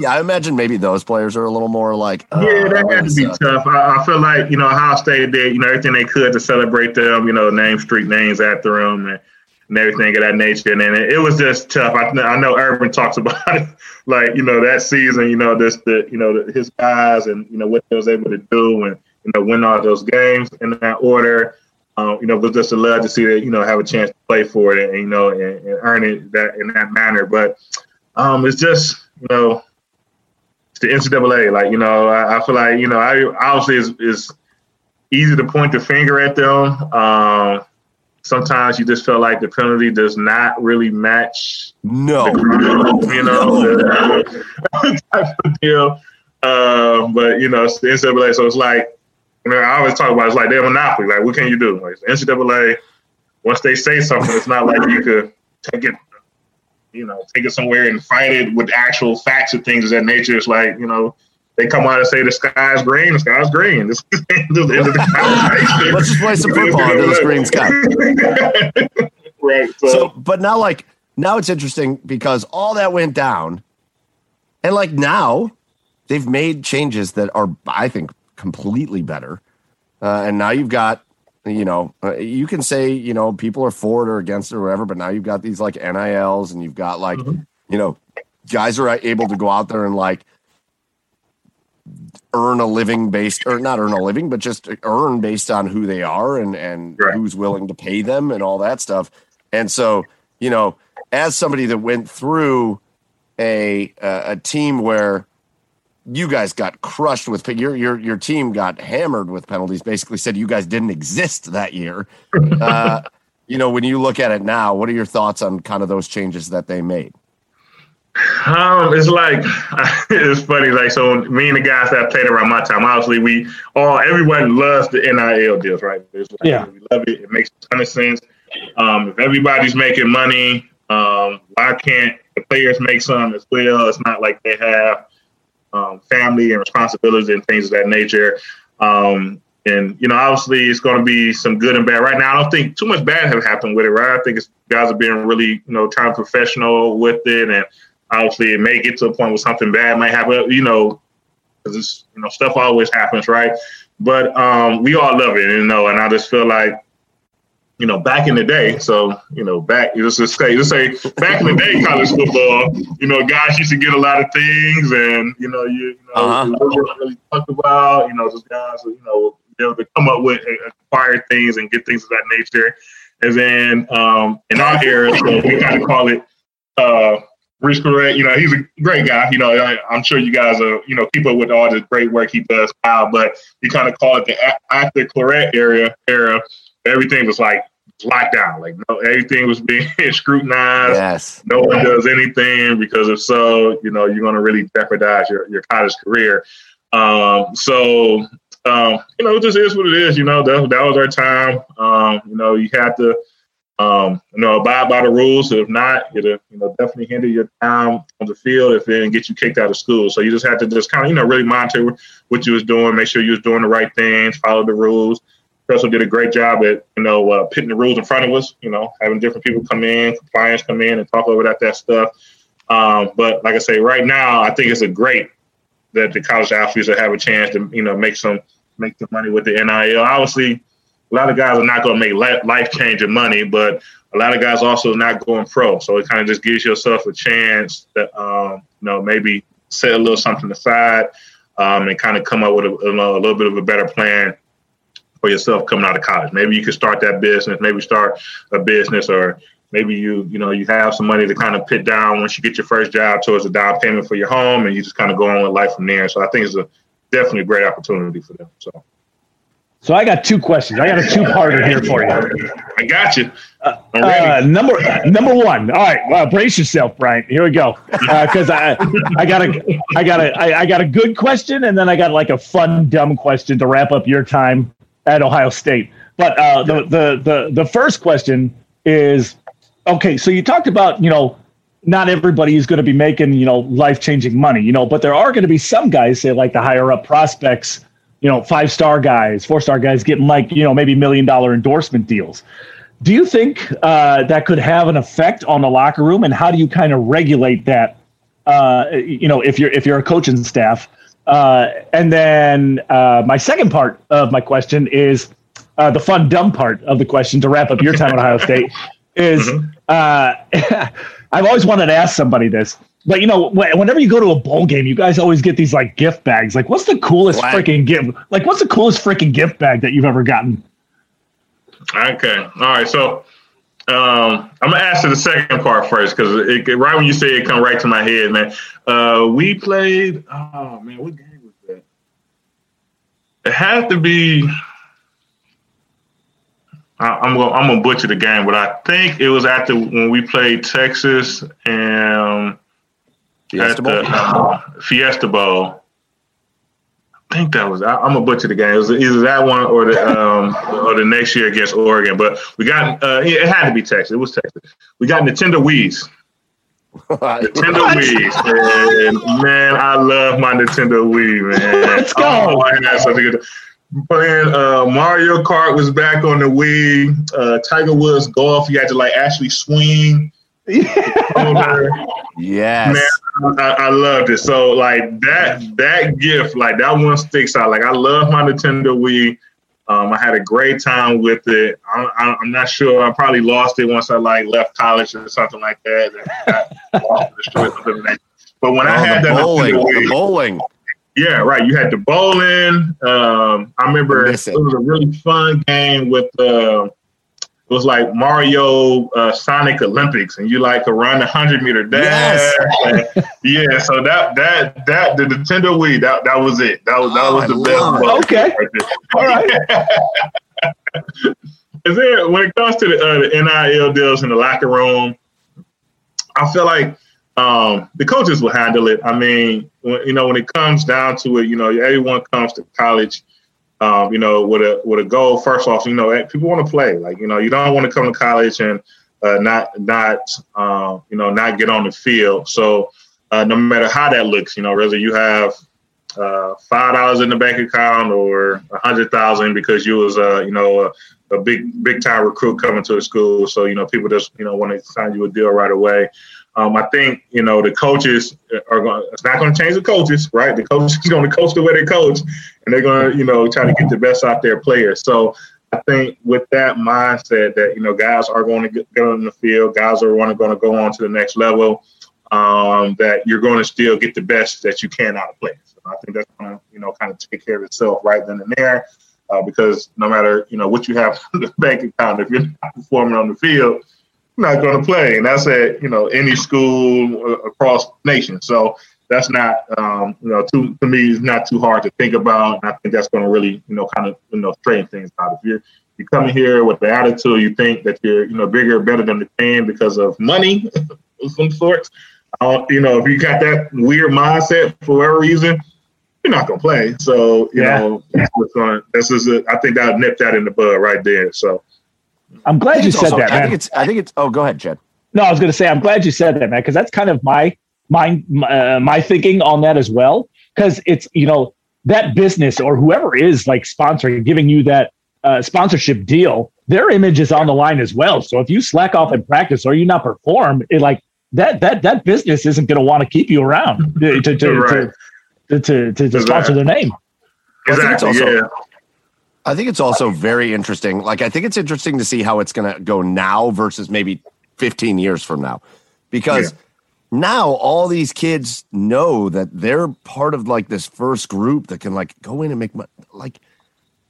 yeah, I imagine maybe those players are a little more like, yeah, oh, that had to be sucks. tough. I, I feel like you know Ohio State did you know everything they could to celebrate them, you know, name street names after them and, and everything of that nature, and then it, it was just tough. I, I know Urban talks about it, like you know that season, you know, this the you know the, his guys and you know what they was able to do and you know win all those games in that order. Um, you know, it was just a love to see that you know have a chance to play for it and you know and, and earn it that in that manner. But um, it's just you know it's the NCAA. Like you know, I, I feel like you know, I obviously is is easy to point the finger at them. Um, sometimes you just feel like the penalty does not really match No. you know, the type of deal. Um, but you know, it's the NCAA, so it's like, you know, I always talk about it, it's like they're a monopoly. Like, what can you do? Like the NCAA, once they say something, it's not like you could take it, you know, take it somewhere and fight it with actual facts and things of that nature. It's like, you know, they come out and say the sky's green, the sky's green. This is the end of the. Let's just play some football under this green sky. right. So, So, but now, like, now it's interesting because all that went down, and like now, they've made changes that are, I think, completely better. Uh, and now you've got, you know, uh, you can say, you know, people are for it or against it or whatever, but now you've got these like NILs, and you've got like, you know, guys are able to go out there and like earn a living based or not earn a living but just earn based on who they are and and Right. who's willing to pay them and all that stuff and so you know as somebody that went through a a, a team where you guys got crushed with your your your team got hammered with penalties basically said you guys didn't exist that year uh you know when you look at it now what are your thoughts on kind of those changes that they made Um, it's like it's funny. Like so, me and the guys that played around my time, obviously we all everyone loves the NIL deals, right? Like, yeah, we love it. It makes a ton of sense. Um, if everybody's making money, um, why can't the players make some as well? It's not like they have um, family and responsibilities and things of that nature. Um, and you know, obviously, it's going to be some good and bad. Right now, I don't think too much bad have happened with it. Right? I think guys are being really, you know, trying professional with it, and obviously, it may get to a point where something bad might happen. You know, because it's you know, stuff always happens, right? But um, we all love it, you know, and I just feel like you know, back in the day, so you know, back just to say, just say, back in the day, college football, you know, guys used to get a lot of things, and you know, you, you know, uh-huh. really talked about, you know, just guys, you know, be able to come up with acquire things and get things of that nature. And then um, in our era, so we kind of call it uh, Maurice Clarett. You know, he's a great guy. You know, I, am sure you guys are, you know, keep up with all the great work he does now, but we kind of call it the after Clarett area era. Everything was like locked down. Like no, everything was being scrutinized. Yes. No one does anything because if so, you know, you're going to really jeopardize your, your college career. Um, so um, you know, it just is what it is. You know, that, that was our time. Um, you know, you have to, um, you know, abide by the rules. If not, it'll, you know, definitely hinder your time on the field if it didn't get you kicked out of school. So you just had to just kind of, you know, really monitor what you was doing, make sure you was doing the right things, follow the rules. Tressel did a great job at, you know, uh, putting the rules in front of us, you know, having different people come in, compliance come in and talk over that, that stuff. Um, but like I say, right now, I think it's a great that the college athletes will have a chance to, you know, make some make some money with the NIL. Obviously, a lot of guys are not going to make life changing money, but a lot of guys also not going pro. So it kind of just gives yourself a chance that um, you know maybe set a little something aside um, and kind of come up with a, a, little bit of a better plan for yourself coming out of college. Maybe you could start that business, maybe start a business, or maybe you you know you have some money to kind of put down once you get your first job towards a down payment for your home, and you just kind of go on with life from there. So I think it's a definitely a great opportunity for them. So. So I got two questions. I got a two-parter here for you. I got you. Uh, uh, number number one. All right, well, brace yourself, Bryant. Here we go. Because uh, I I got a I got a I, I got a good question, and then I got like a fun dumb question to wrap up your time at Ohio State. But uh, the the the the first question is okay. So you talked about you know not everybody is going to be making you know life changing money, you know, but there are going to be some guys, say like the higher up prospects, you know, five star guys, four star guys getting like you know maybe million dollar endorsement deals. Do you think uh, that could have an effect on the locker room, and how do you kind of regulate that? Uh, you know, if you're if you're a coaching staff, uh, and then uh, my second part of my question is uh, the fun dumb part of the question to wrap up your time at Ohio State is. Mm-hmm. Uh, I've always wanted to ask somebody this. But you know, whenever you go to a bowl game, you guys always get these like gift bags. Like, what's the coolest freaking gift? Like, what's the coolest freaking gift bag that you've ever gotten? Okay, all right. So, um, I'm gonna answer the second part first because it right when you say it, come right to my head, man. Uh, we played. Oh man, what game was that? It had to be. I, am gonna I'm gonna butcher the game, but I think it was after when we played Texas and Fiesta Bowl. The, uh, Fiesta Bowl. I think that was I, am gonna butcher the game. It was either that one or the um, or the next year against Oregon. But we got uh, it had to be Texas. It was Texas. We got Nintendo Wii's. Nintendo Wii, and man, I love my Nintendo Wii, man. Let's go. Oh, I had such a good playing uh, Mario Kart was back on the Wii. Uh, Tiger Woods golf, you had to like actually swing. Yes, man, I, I loved it. So like that that gift, like that one sticks out. Like I love my Nintendo Wii. Um, I had a great time with it. I, am not sure. I probably lost it once I like left college or something like that. but when oh, I had that bowling, Wii, the bowling, yeah, right. You had the bowling. Um, I remember it was a really fun game with. Uh, it was like Mario uh, Sonic Olympics, and you like to run a hundred meter dash. Yes. yeah, so that that that the Nintendo Wii that that was it. That was that was oh, the best. Okay, all right. Is there when it comes to the, uh, the NIL deals in the locker room? I feel like um, the coaches will handle it. I mean, when, you know, when it comes down to it, you know, everyone comes to college, um, you know, with a with a goal. First off, you know, eh, people want to play. Like, you know, you don't want to come to college and uh, not not uh, you know not get on the field. So uh, no matter how that looks, you know, whether you have uh, five dollars in the bank account or a hundred thousand because you was uh, you know a, a, big big time recruit coming to the school. So you know people just you know want to sign you a deal right away. Um, I think you know the coaches are going. It's not going to change the coaches, right? The coaches are going to coach the way they coach, and they're going to you know try to get the best out their players. So I think with that mindset that you know guys are going to get, on the field, guys are going to, go on to the next level. Um, that you're going to still get the best that you can out of players. I think that's going to you know kind of take care of itself right then and there. Uh, because no matter you know what you have in the bank account, if you're not performing on the field, not going to play, and that's at you know any school across the nation. So that's not um, you know to, to me is not too hard to think about, and I think that's going to really you know kind of you know straighten things out. If you're you come in here with the attitude you think that you're you know bigger, better than the team because of money of some sorts, uh, you know if you got that weird mindset for whatever reason, you're not gonna play. So you yeah. know that's what's going. This is a, I think that nip that in the bud right there. So I'm glad you said also, that. Man. I think it's. I think it's. Oh, go ahead, Jed. No, I was going to say I'm glad you said that, man, because that's kind of my my uh, my thinking on that as well. Because it's you know that business or whoever is like sponsoring, giving you that uh, sponsorship deal, their image is on the line as well. So if you slack off in practice or you not perform, it like that that that business isn't going to want to keep you around to to to, right. to, to, to, to sponsor their name. Exactly. Also, yeah. I think it's also very interesting. Like, I think it's interesting to see how it's going to go now versus maybe 15 years from now, because yeah. now all these kids know that they're part of like this first group that can like go in and make money. Like,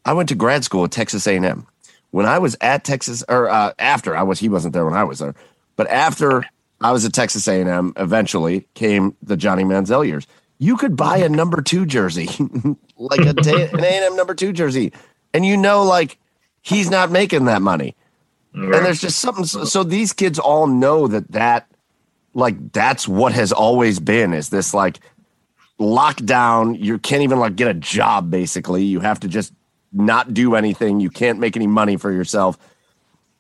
I went to grad school at Texas A&M. When I was at Texas, or uh, after I was, he wasn't there when I was there, but after I was at Texas A&M, eventually came the Johnny Manziel years. You could buy a number two jersey, like a, an A&M number two jersey and you know like he's not making that money. And there's just something so, so these kids all know that that like that's what has always been is this like lockdown. You can't even like get a job basically. You have to just not do anything. You can't make any money for yourself.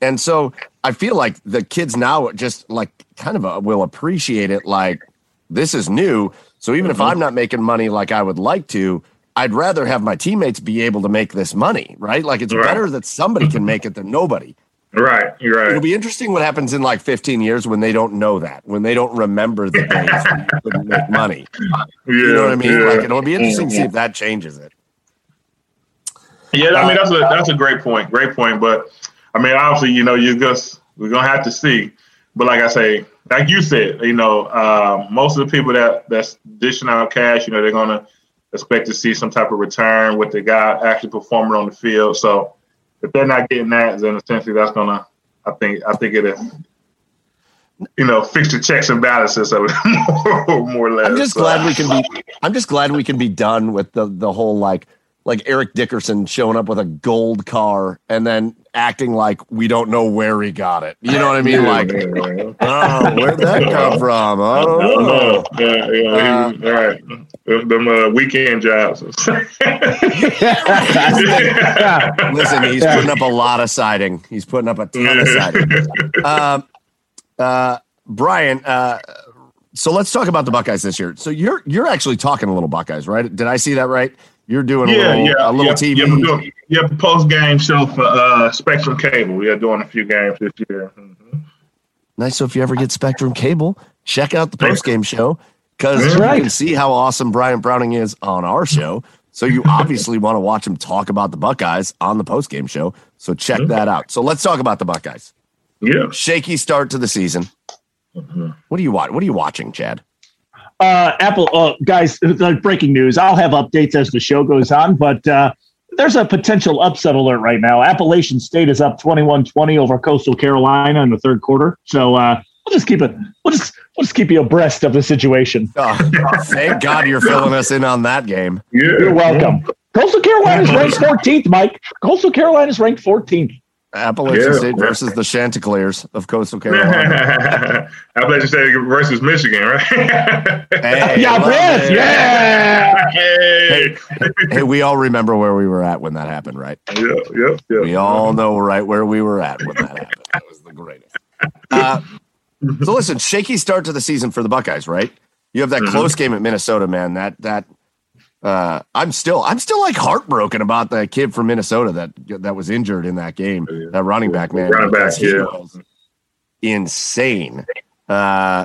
And so i feel like the kids now just like kind of a, uh, will appreciate it like this is new. So even mm-hmm. if i'm not making money like i would like to I'd rather have my teammates be able to make this money, right? Like it's right. better that somebody can make it than nobody. Right, you're right. It'll be interesting what happens in like 15 years when they don't know that, when they don't remember the days you couldn't make money. Yeah, you know what I mean? Yeah. Like it'll be interesting to see if that changes it. Yeah, I mean that's a that's a great point, great point. But I mean, obviously, you know, you just we're gonna have to see. But like I say, like you said, you know, uh, most of the people that that's dishing out cash, you know, they're gonna expect to see some type of return with the guy actually performing on the field. So if they're not getting that, then essentially that's gonna I think I think it you know, fix the checks and balances of it more, more or less. I'm just so. glad we can be I'm just glad we can be done with the the whole like like Eric Dickerson showing up with a gold car and then acting like we don't know where he got it. You know what I mean? Like, oh, where'd that come from? I don't know. Yeah, yeah. Uh, all right. Them, them uh, weekend jobs. Listen, he's putting up a lot of siding. He's putting up a ton of siding. Um, uh, Bryant, uh, so let's talk about the Buckeyes this year. So you're you're actually talking a little Buckeyes, right? Did I see that right? You're doing a yeah, little, yeah, a little yeah, TV. Yeah, doing, yeah, post game show for uh, Spectrum Cable. We are doing a few games this year. Mm-hmm. Nice. So if you ever get Spectrum Cable, check out the post game show because right. you can see how awesome Bryant Browning is on our show. So you obviously want to watch him talk about the Buckeyes on the post game show. So check mm-hmm. that out. So let's talk about the Buckeyes. Yeah. Shaky start to the season. Mm-hmm. What are you watching? What are you watching, Chad? Uh, Apple, uh, guys, breaking news. I'll have updates as the show goes on, but uh, there's a potential upset alert right now. Appalachian State is up 21-20 over Coastal Carolina in the third quarter. So uh, we'll just keep it. We'll just we'll just keep you abreast of the situation. Oh, thank God you're filling us in on that game. You're welcome. Coastal Carolina is ranked 14th, Mike. Coastal Carolina is ranked 14th. Appalachian yeah, State yeah. versus the Chanticleers of Coastal Carolina. Appalachian State versus Michigan, right? hey, yeah, yeah. Hey. hey, hey, we all remember where we were at when that happened, right? Yeah, yeah, yeah. We all know right where we were at when that happened. That was the greatest. Uh, so listen, shaky start to the season for the Buckeyes, right? You have that mm-hmm. close game at Minnesota, man. That that uh, I'm still I'm still like heartbroken about that kid from Minnesota that that was injured in that game. Yeah. That running back man, running back, yeah, insane. Uh,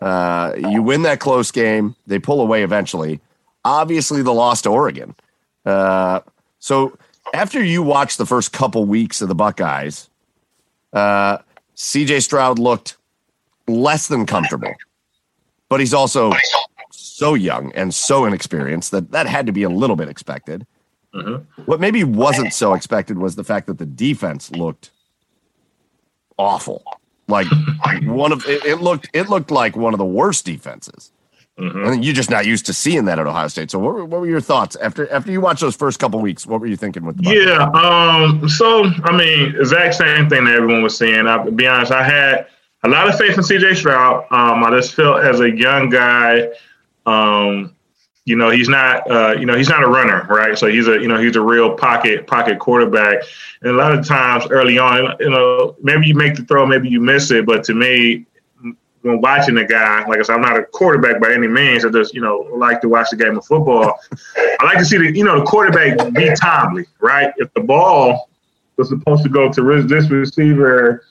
uh, you win that close game. They pull away eventually. Obviously, the loss to Oregon. Uh, so after you watch the first couple weeks of the Buckeyes, uh, C.J. Stroud looked less than comfortable, but he's also so young and so inexperienced that that had to be a little bit expected. Mm-hmm. What maybe wasn't so expected was the fact that the defense looked awful. Like one of it, it, looked it looked like one of the worst defenses. Mm-hmm. And you're just not used to seeing that at Ohio State. So what were, what were your thoughts after after you watched those first couple weeks? What were you thinking with the? Yeah, um, so I mean, exact same thing that everyone was saying. I'll be honest, I had a lot of faith in CJ Stroud. Um, I just felt as a young guy um, you know, he's not, uh, you know, he's not a runner, right? So he's a, you know, he's a real pocket pocket quarterback. And a lot of times early on, you know, maybe you make the throw, maybe you miss it, but to me, when watching the guy, like I said, I'm not a quarterback by any means. I just, you know, like to watch the game of football. I like to see the, you know, the quarterback be timely, right? If the ball was supposed to go to this receiver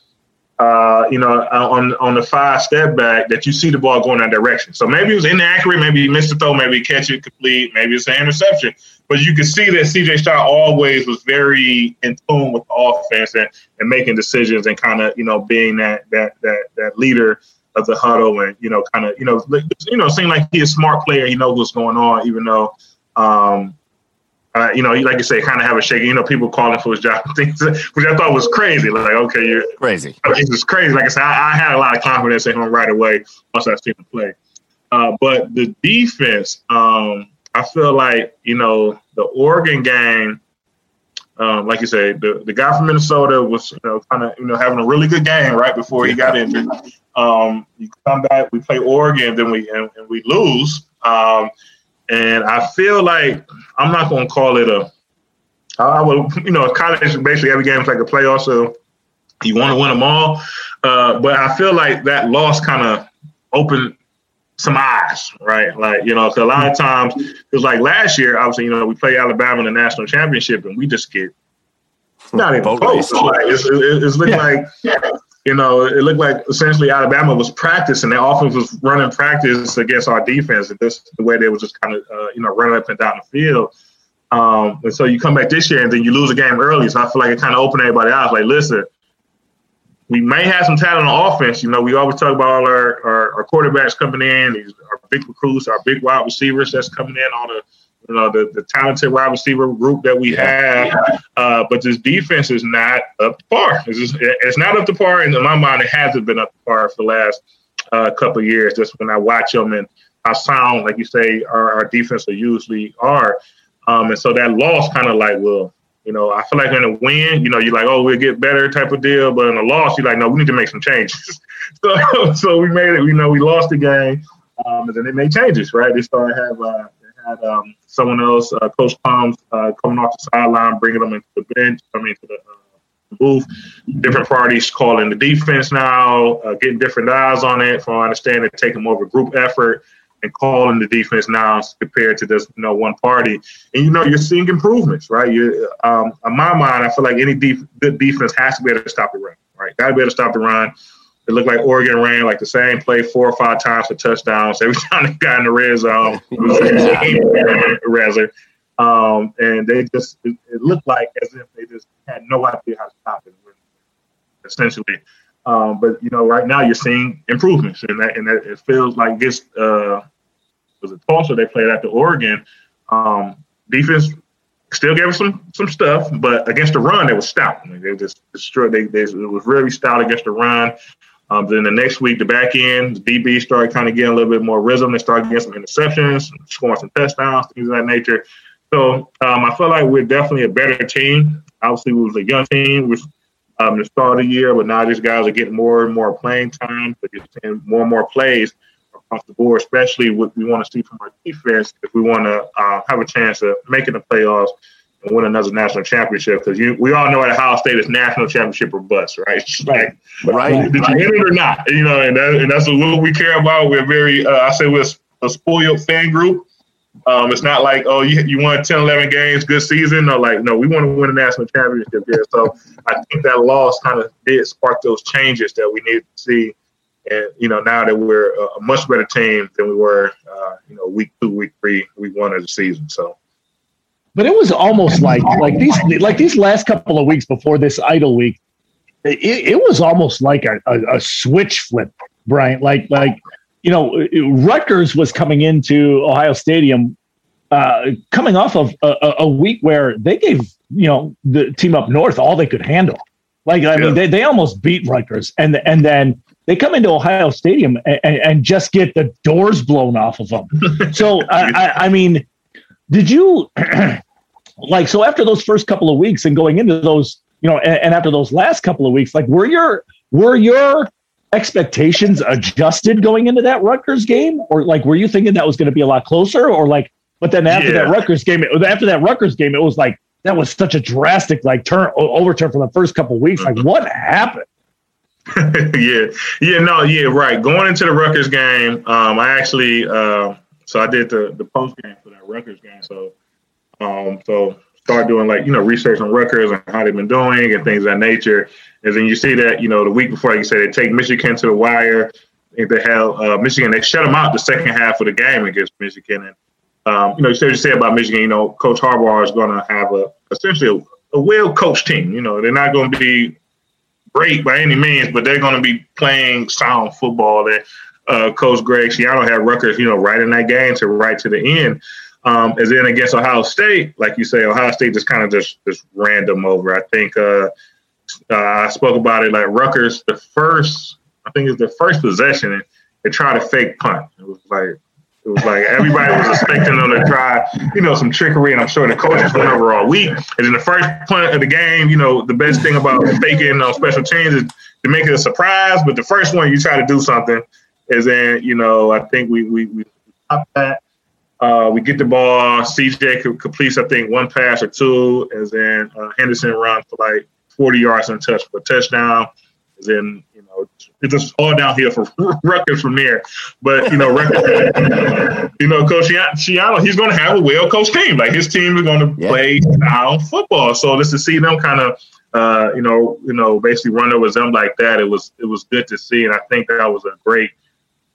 uh, you know, uh, on on the five step back that you see the ball going that direction. So maybe it was inaccurate, maybe he missed the throw, maybe catch it complete, maybe it's an interception. But you could see that CJ Stroud always was very in tune with the offense and, and making decisions and kind of, you know, being that that that that leader of the huddle and, you know, kind of, you know, you know, seem like he's a smart player. He knows what's going on, even though um, uh, you know, like you say, kind of have a shaking. You know, people calling for his job, things which I thought was crazy. Like, okay, you're crazy. This is crazy. Like I said, I, I, had a lot of confidence in him right away once I seen him play. Uh, but the defense, um, I feel like you know the Oregon game. Um, like you said, the, the guy from Minnesota was you know kind of you know having a really good game right before he got injured. Um, you come back, we play Oregon, then we and, and we lose. Um, and I feel like I'm not going to call it a. I would, you know, college basically every game is like a playoff, so you want to win them all. Uh, but I feel like that loss kind of opened some eyes, right? Like, you know, a lot of times, because like last year, obviously, you know, we play Alabama in the national championship and we just get not even close. Like, it's, it's, it's like you know, it looked like essentially Alabama was practicing. Their offense was running practice against our defense, and this the way they were just kind of, uh, you know, running up and down the field. Um, and so you come back this year, and then you lose a game early. So I feel like it kind of opened everybody eyes. Like, listen, we may have some talent on offense. You know, we always talk about all our, our, our quarterbacks coming in, our big recruits, our big wide receivers that's coming in, all the you know, the, the talented wide receiver group that we have. Uh, but this defense is not up to par. It's, just, it's not up to par. And in my mind, it hasn't been up to par for the last uh, couple of years. Just when I watch them and how sound, like you say, our, our defense usually are. Um, and so that loss kind of like, well, you know, I feel like in a win, you know, you're like, oh, we'll get better type of deal. But in a loss, you're like, no, we need to make some changes. so, so we made it. You know, we lost the game, um, and then they made changes, right? They started have uh, had um, someone else, uh, Coach Coombs, uh, coming off the sideline, bringing them into the bench, I mean, to the uh, booth. Different parties calling the defense now, uh, getting different eyes on it. From I understand, it taking more of a group effort and calling the defense now compared to just you know one party. And you know you're seeing improvements, right? You, um, in my mind, I feel like any def- good defense has to be able to stop the run, right? Got to be able to stop the run. It looked like Oregon ran like the same play four or five times for touchdowns. Every time they got in the red zone, rather. Um, and they just it, it, looked like as if they just had no idea how to stop it, essentially. Um, but you know, right now you're seeing improvements, and that and that it feels like this uh, was a Tulsa they played after Oregon. Um, defense still gave us some some stuff, but against the run, they were stout. They just destroyed. They, they it was really stout against the run. Um, then the next week, the back end, the DB started kind of getting a little bit more rhythm. They started getting some interceptions, scoring some touchdowns, things of that nature. So um, I feel like we're definitely a better team. Obviously, we was a young team. We um, the start of the year, but now these guys are getting more and more playing time, seeing more and more plays across the board, especially what we want to see from our defense if we want to uh, have a chance of making the playoffs and win another national championship. Because we all know at Ohio State it's national championship or bust, right? Right. Like, right. Did you win it or not? You know, and, that, and that's what we care about. We're very, uh, I say, we're a spoiled fan group. Um, it's not like, oh, you, you won 10, 11 games, good season. No, like, no, we want to win a national championship here. So I think that loss kind of did spark those changes that we need to see. And, you know, now that we're a much better team than we were, uh, you know, week two, week three, week one of the season. So. But it was almost like like these like these last couple of weeks before this idle week, it, it was almost like a, a, a switch flip, Bryant. Like like you know, Rutgers was coming into Ohio Stadium, uh, coming off of a, a, week where they gave you know the team up north all they could handle. Like I yeah. mean, they, they almost beat Rutgers, and and then they come into Ohio Stadium and, and just get the doors blown off of them. so I, I mean, did you like so after those first couple of weeks and going into those you know and, and after those last couple of weeks, like were your were your expectations adjusted going into that Rutgers game, or like were you thinking that was going to be a lot closer, or like? But then after yeah. that Rutgers game, it, after that Rutgers game, it was like that was such a drastic like turn overturn from the first couple weeks. Like what happened? yeah, yeah, no, yeah, right. Going into the Rutgers game, um, I actually, uh, so I did the the post game for that Rutgers game. So, um, so start doing like you know research on Rutgers and how they've been doing and things of that nature. And then you see that, you know, the week before, like you said, they take Michigan to the wire. They have uh, Michigan, they shut them out the second half of the game against Michigan. And, um, you know, you said you said about Michigan, you know, Coach Harbaugh is going to have a essentially a, a well coached team. You know, they're not going to be great by any means, but they're going to be playing sound football. That uh, Coach Greg Schiano had Rutgers, you know, right in that game to right to the end. Um, and then against Ohio State, like you say, Ohio State just kind of just just random over. I think uh, uh, I spoke about it like Rutgers, the first, I think it's the first possession, they tried to fake punt. It was like, it was like everybody was expecting them to try, you know, some trickery, and I'm sure the coaches went over all week. And in the first punt of the game, you know, the best thing about faking on special teams is to make it a surprise. But the first one you try to do something, is then you know I think we we we stop that. Uh, we get the ball. CJ completes I think one pass or two, and then uh, Henderson runs for like 40 yards and touch for a touchdown. Then you know it's just all downhill for Rutgers from there. But you know, Rutgers, you know, Coach Schiano, he's going to have a well coached team. Like his team is going to yeah. play sound football. So just to see them kind of, uh, you know, you know, basically run over them like that, it was it was good to see, and I think that was a great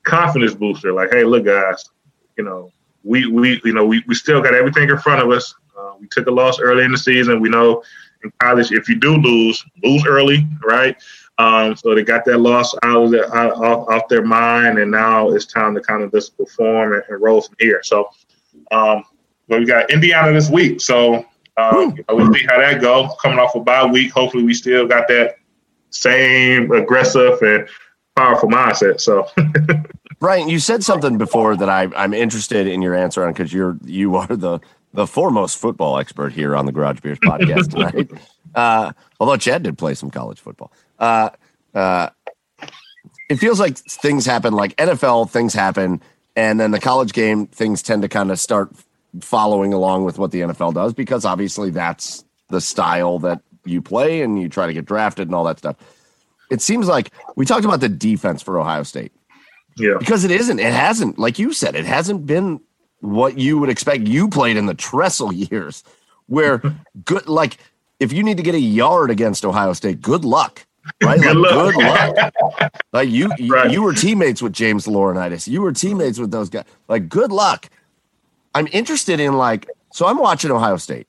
confidence booster. Like, hey, look, guys, you know, we we you know we, we still got everything in front of us. Uh, we took a loss early in the season. We know in college, if you do lose, lose early, right? Um, so they got that loss out of their, out, off, off, their mind, and now it's time to kind of just perform and, and roll from here. So, um, we got Indiana this week, so um, we'll see how that goes. Coming off a bye week, hopefully we still got that same aggressive and powerful mindset. So, Bryant, you said something before that I, I'm interested in your answer on because you're you are the the foremost football expert here on the Garage Beers podcast tonight. uh, although Chad did play some college football. Uh, uh, it feels like things happen, like NFL things happen, and then the college game things tend to kind of start following along with what the NFL does because obviously that's the style that you play and you try to get drafted and all that stuff. It seems like we talked about the defense for Ohio State. Yeah. Because it isn't, it hasn't, like you said, it hasn't been what you would expect. You played in the Tressel years, where good like if you need to get a yard against Ohio State, good luck. Right, good, like, luck. good luck. Like you, you, right. you were teammates with James Laurinaitis. You were teammates with those guys. Like, good luck. I'm interested in like, so I'm watching Ohio State.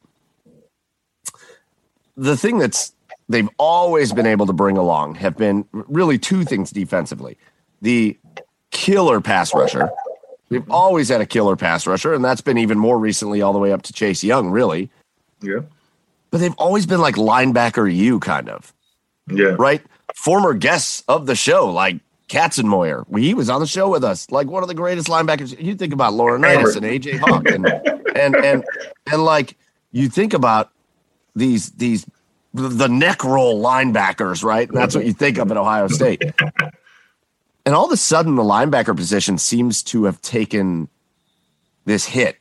The thing that's they've always been able to bring along have been really two things defensively: the killer pass rusher, They've always had a killer pass rusher, and that's been even more recently, all the way up to Chase Young, really. Yeah. But they've always been like linebacker you kind of. Yeah. Right? Former guests of the show, like Katzenmoyer. He was on the show with us, like one of the greatest linebackers. You think about Laurinaitis and AJ Hawk and, and and and like you think about these these the neck roll linebackers, right? And that's what you think of at Ohio State. and all of a sudden, the linebacker position seems to have taken this hit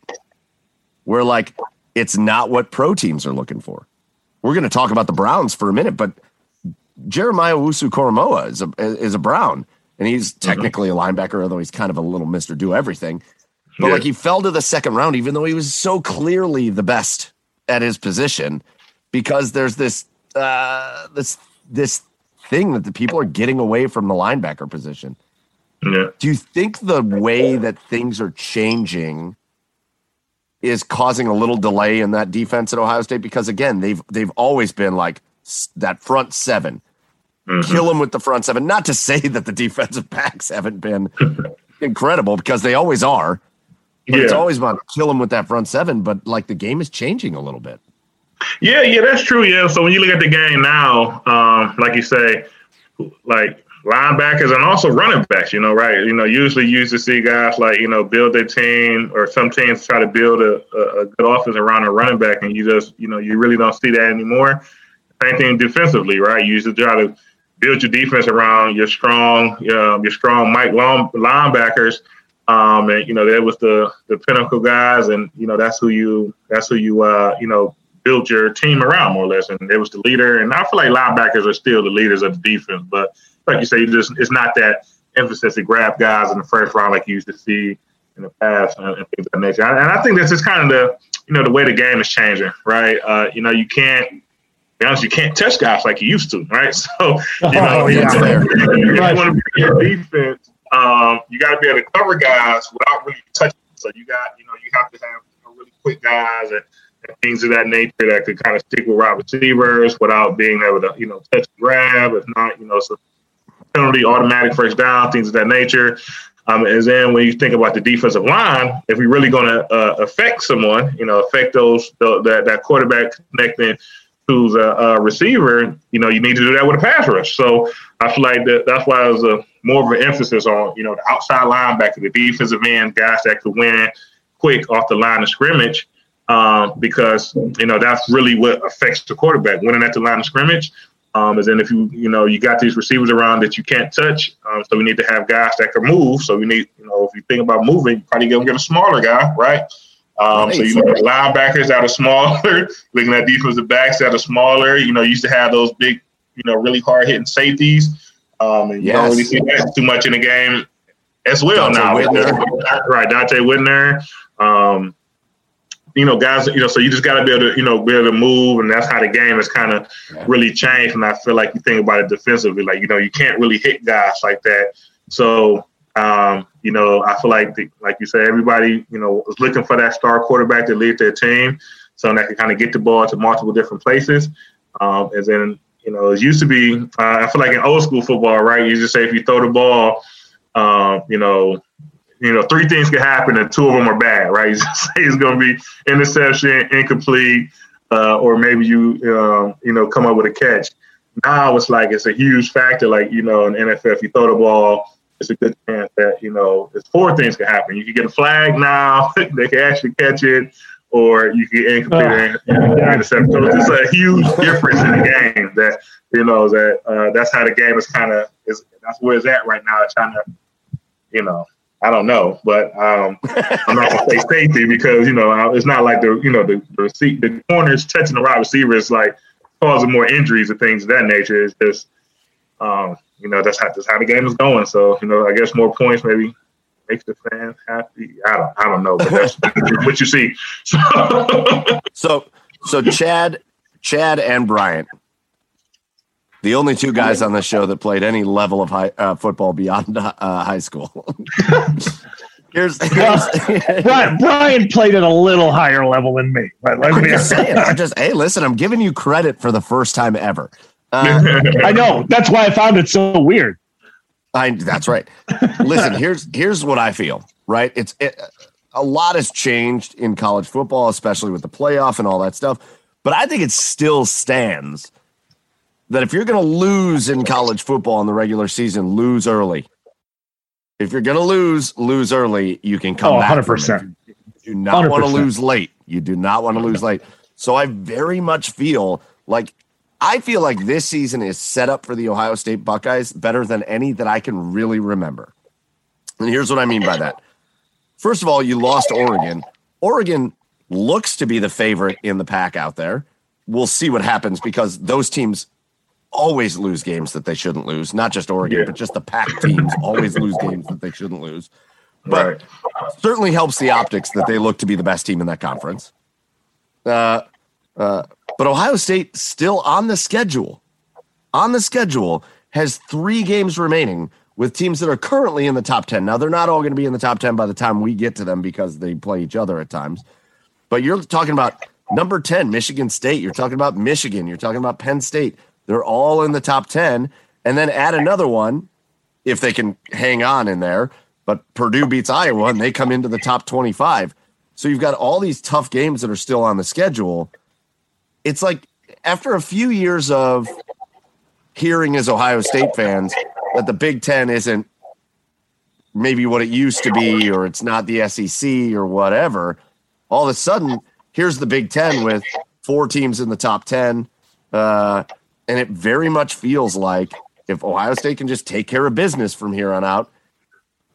where, like, it's not what pro teams are looking for. We're going to talk about the Browns for a minute, but Jeremiah Owusu Koramoah is a, is a Brown, and he's mm-hmm. technically a linebacker, although he's kind of a little Mr. Do Everything. But yeah. like he fell to the second round, even though he was so clearly the best at his position because there's this uh, this this thing that the people are getting away from the linebacker position. Yeah. Do you think the way that things are changing is causing a little delay in that defense at Ohio State? Because again, they've they've always been like that front 7 mm-hmm. Kill them with the front seven. Not to say that the defensive backs haven't been incredible because they always are. Yeah. it's always about kill them with that front seven. But like the game is changing a little bit. Yeah, yeah, that's true. Yeah. So when you look at the game now, um, like you say, like linebackers and also running backs, you know, right? You know, usually you used to see guys like, you know, build their team or some teams try to build a, a, good offense around a running back and you just, you know, you really don't see that anymore. Same thing defensively, right? You used to try to build your defense around your strong, um, your strong Mike long linebackers. Um, and you know that was the the pinnacle guys, and you know that's who you that's who you uh, you know built your team around more or less, and it was the leader. And I feel like linebackers are still the leaders of the defense, but like you say, you just it's not that emphasis to grab guys in the first round like you used to see in the past and, and things of that nature. And I think that's just kind of the you know the way the game is changing, right? Uh, you know, you can't be honest, you can't touch guys like you used to, right? So you know, oh, yeah. you, you want to be your defense. Um, you got to be able to cover guys without really touching. So you got, you know, you have to have know, quick guys and and things of that nature that could kind of stick with wide receivers without being able to, you know, touch and grab. If not, you know, so penalty, automatic first down, things of that nature. Um, and then when you think about the defensive line, if we're really going to uh, affect someone, you know, affect those the, that that quarterback connecting to the uh, receiver, you know, you need to do that with a pass rush. So I feel like that, that's why there's a more of an emphasis on, you know, the outside linebacker, the defensive end, guys that could win quick off the line of scrimmage um, because you know that's really what affects the quarterback winning at the line of scrimmage. Um, is then if you you know you got these receivers around that you can't touch, um, so we need to have guys that can move. So we need you know if you think about moving, you probably gonna get a smaller guy, right? Um, so you look at linebackers that are smaller, looking at defensive backs that are smaller. You know, you used to have those big, you know, really hard hitting safeties. Um, and you don't really see that too much in the game as well Donte now. Whitner. Right, Donte Whitner. Um, you know, guys, you know, so you just got to be able to, you know, be able to move, and that's how the game has kind of really changed. And I feel like you think about it defensively, like you know, you can't really hit guys like that. So, um, you know, I feel like, the, like you said, everybody, you know, was looking for that star quarterback to lead their team, so that can kind of get the ball to multiple different places. Um, and then, you know, it used to be, uh, I feel like in old school football, right? You just say if you throw the ball, um, you know, you know, three things can happen and two of them are bad, right? Say it's going to be interception, incomplete, uh, or maybe you, um, you know, come up with a catch. Now it's like it's a huge factor. Like you know, in NFL, if you throw the ball, it's a good chance that you know, it's four things can happen. You can get a flag now; they can actually catch it, or you can incomplete uh, and intercept. So it's a huge difference in the game. That you know that uh, that's how the game is kind of is. That's where it's at right now. Trying to, you know, I don't know, but um, I'm not gonna say safety because you know it's not like the you know the the, the corners touching the wide receiver is like causing more injuries and things of that nature. It's just um, you know that's how that's how the game is going. So you know I guess more points maybe makes the fans happy. I don't I don't know, but that's what you see. so so Chad Chad and Bryant the only two guys on the show that played any level of high, uh, football beyond uh, high school. here's, here's Bryant, Bryant played at a little higher level than me. Right? I'm just saying. I'm just hey, listen. I'm giving you credit for the first time ever. Uh, I know. That's why I found it so weird. I. That's right. listen. Here's here's what I feel. Right. It's it, a lot has changed in college football, especially with the playoff and all that stuff. But I think it still stands that if you're going to lose in college football in the regular season, lose early. If you're going to lose, lose early. You can come oh, back. 100%. You do not want to lose late. You do not want to lose late. So I very much feel like I feel like this season is set up for the Ohio State Buckeyes better than any that I can really remember. And here's what I mean by that. First of all, you lost Oregon. Oregon looks to be the favorite in the pack out there. We'll see what happens because those teams always lose games that they shouldn't lose. Not just Oregon, yeah. but just the Pac teams always lose games that they shouldn't lose. But right. certainly helps the optics that they look to be the best team in that conference. Uh, uh, but Ohio State still on the schedule, on the schedule, has three games remaining with teams that are currently in the top 10. Now, they're not all going to be in the top 10 by the time we get to them because they play each other at times. But you're talking about number 10, Michigan State. You're talking about Michigan. You're talking about Penn State. They're all in the top 10. And then add another one if they can hang on in there. But Purdue beats Iowa and they come into the top 25. So you've got all these tough games that are still on the schedule it's like after a few years of hearing as Ohio State fans that the Big Ten isn't maybe what it used to be, or it's not the SEC or whatever, all of a sudden, here's the Big Ten with four teams in the top 10. Uh, and it very much feels like if Ohio State can just take care of business from here on out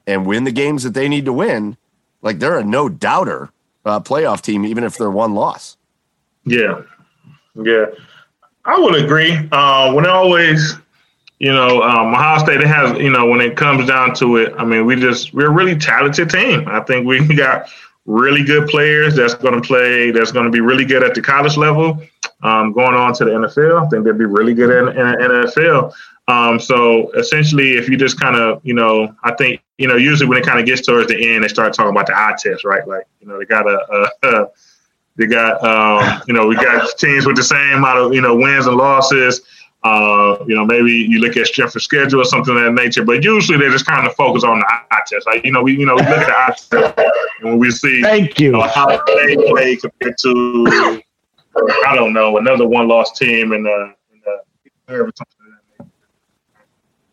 and win the games that they need to win, like they're a no doubter uh, playoff team, even if they're one loss. Yeah, yeah, I would agree. Uh, when always, you know, um, Ohio State has, you know, when it comes down to it, I mean, we just we're a really talented team. I think we got really good players that's going to play. That's going to be really good at the college level. Um, going on to the NFL, I think they'd be really good in, in the NFL. Um, so essentially, if you just kind of, you know, I think, you know, usually when it kind of gets towards the end, they start talking about the eye test, right? Like, you know, they got a, a, a they got, um, you know, we got teams with the same amount of, you know, wins and losses. Uh, you know, maybe you look at strength of schedule or something of that nature, but usually they just kind of focus on the eye test. Like, you know, we, you know, we look at the eye test and when we see, thank you, you know, how they play compared to, I don't know, another one loss team in the, in the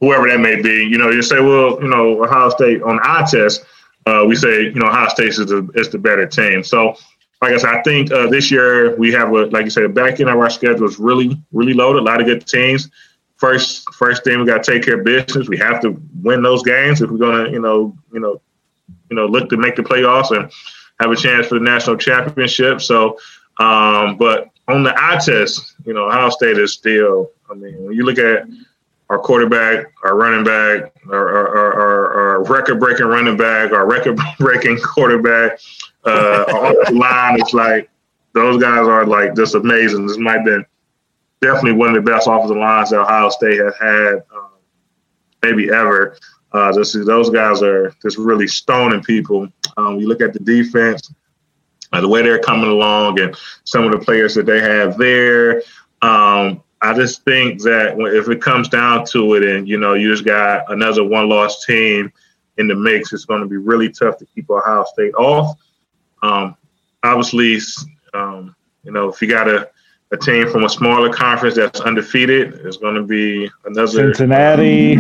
whoever that may be, you know, you say, well, you know, Ohio State on eye test, uh, we say, you know, Ohio State is the, is the better team. So, like I said, I think uh, this year we have a like you said, back end of our schedule is really really loaded. A lot of good teams. First first thing we got to take care of business. We have to win those games if we're gonna you know you know you know look to make the playoffs and have a chance for the national championship. So, um, but on the eye test, you know, Ohio State is still. I mean, when you look at our quarterback, our running back, our, our, our, our record breaking running back, our record breaking quarterback, uh, the line. It's like those guys are like just amazing. This might have been definitely one of the best offensive lines that Ohio State has had, um, maybe ever. Uh, just those guys are just really stoning people. Um, you look at the defense, uh, the way they're coming along, and some of the players that they have there. Um, I just think that if it comes down to it, and you know, you just got another one-loss team in the mix, it's going to be really tough to keep Ohio State off. Um, obviously, um, you know, if you got a, a team from a smaller conference that's undefeated, it's going to be another Cincinnati.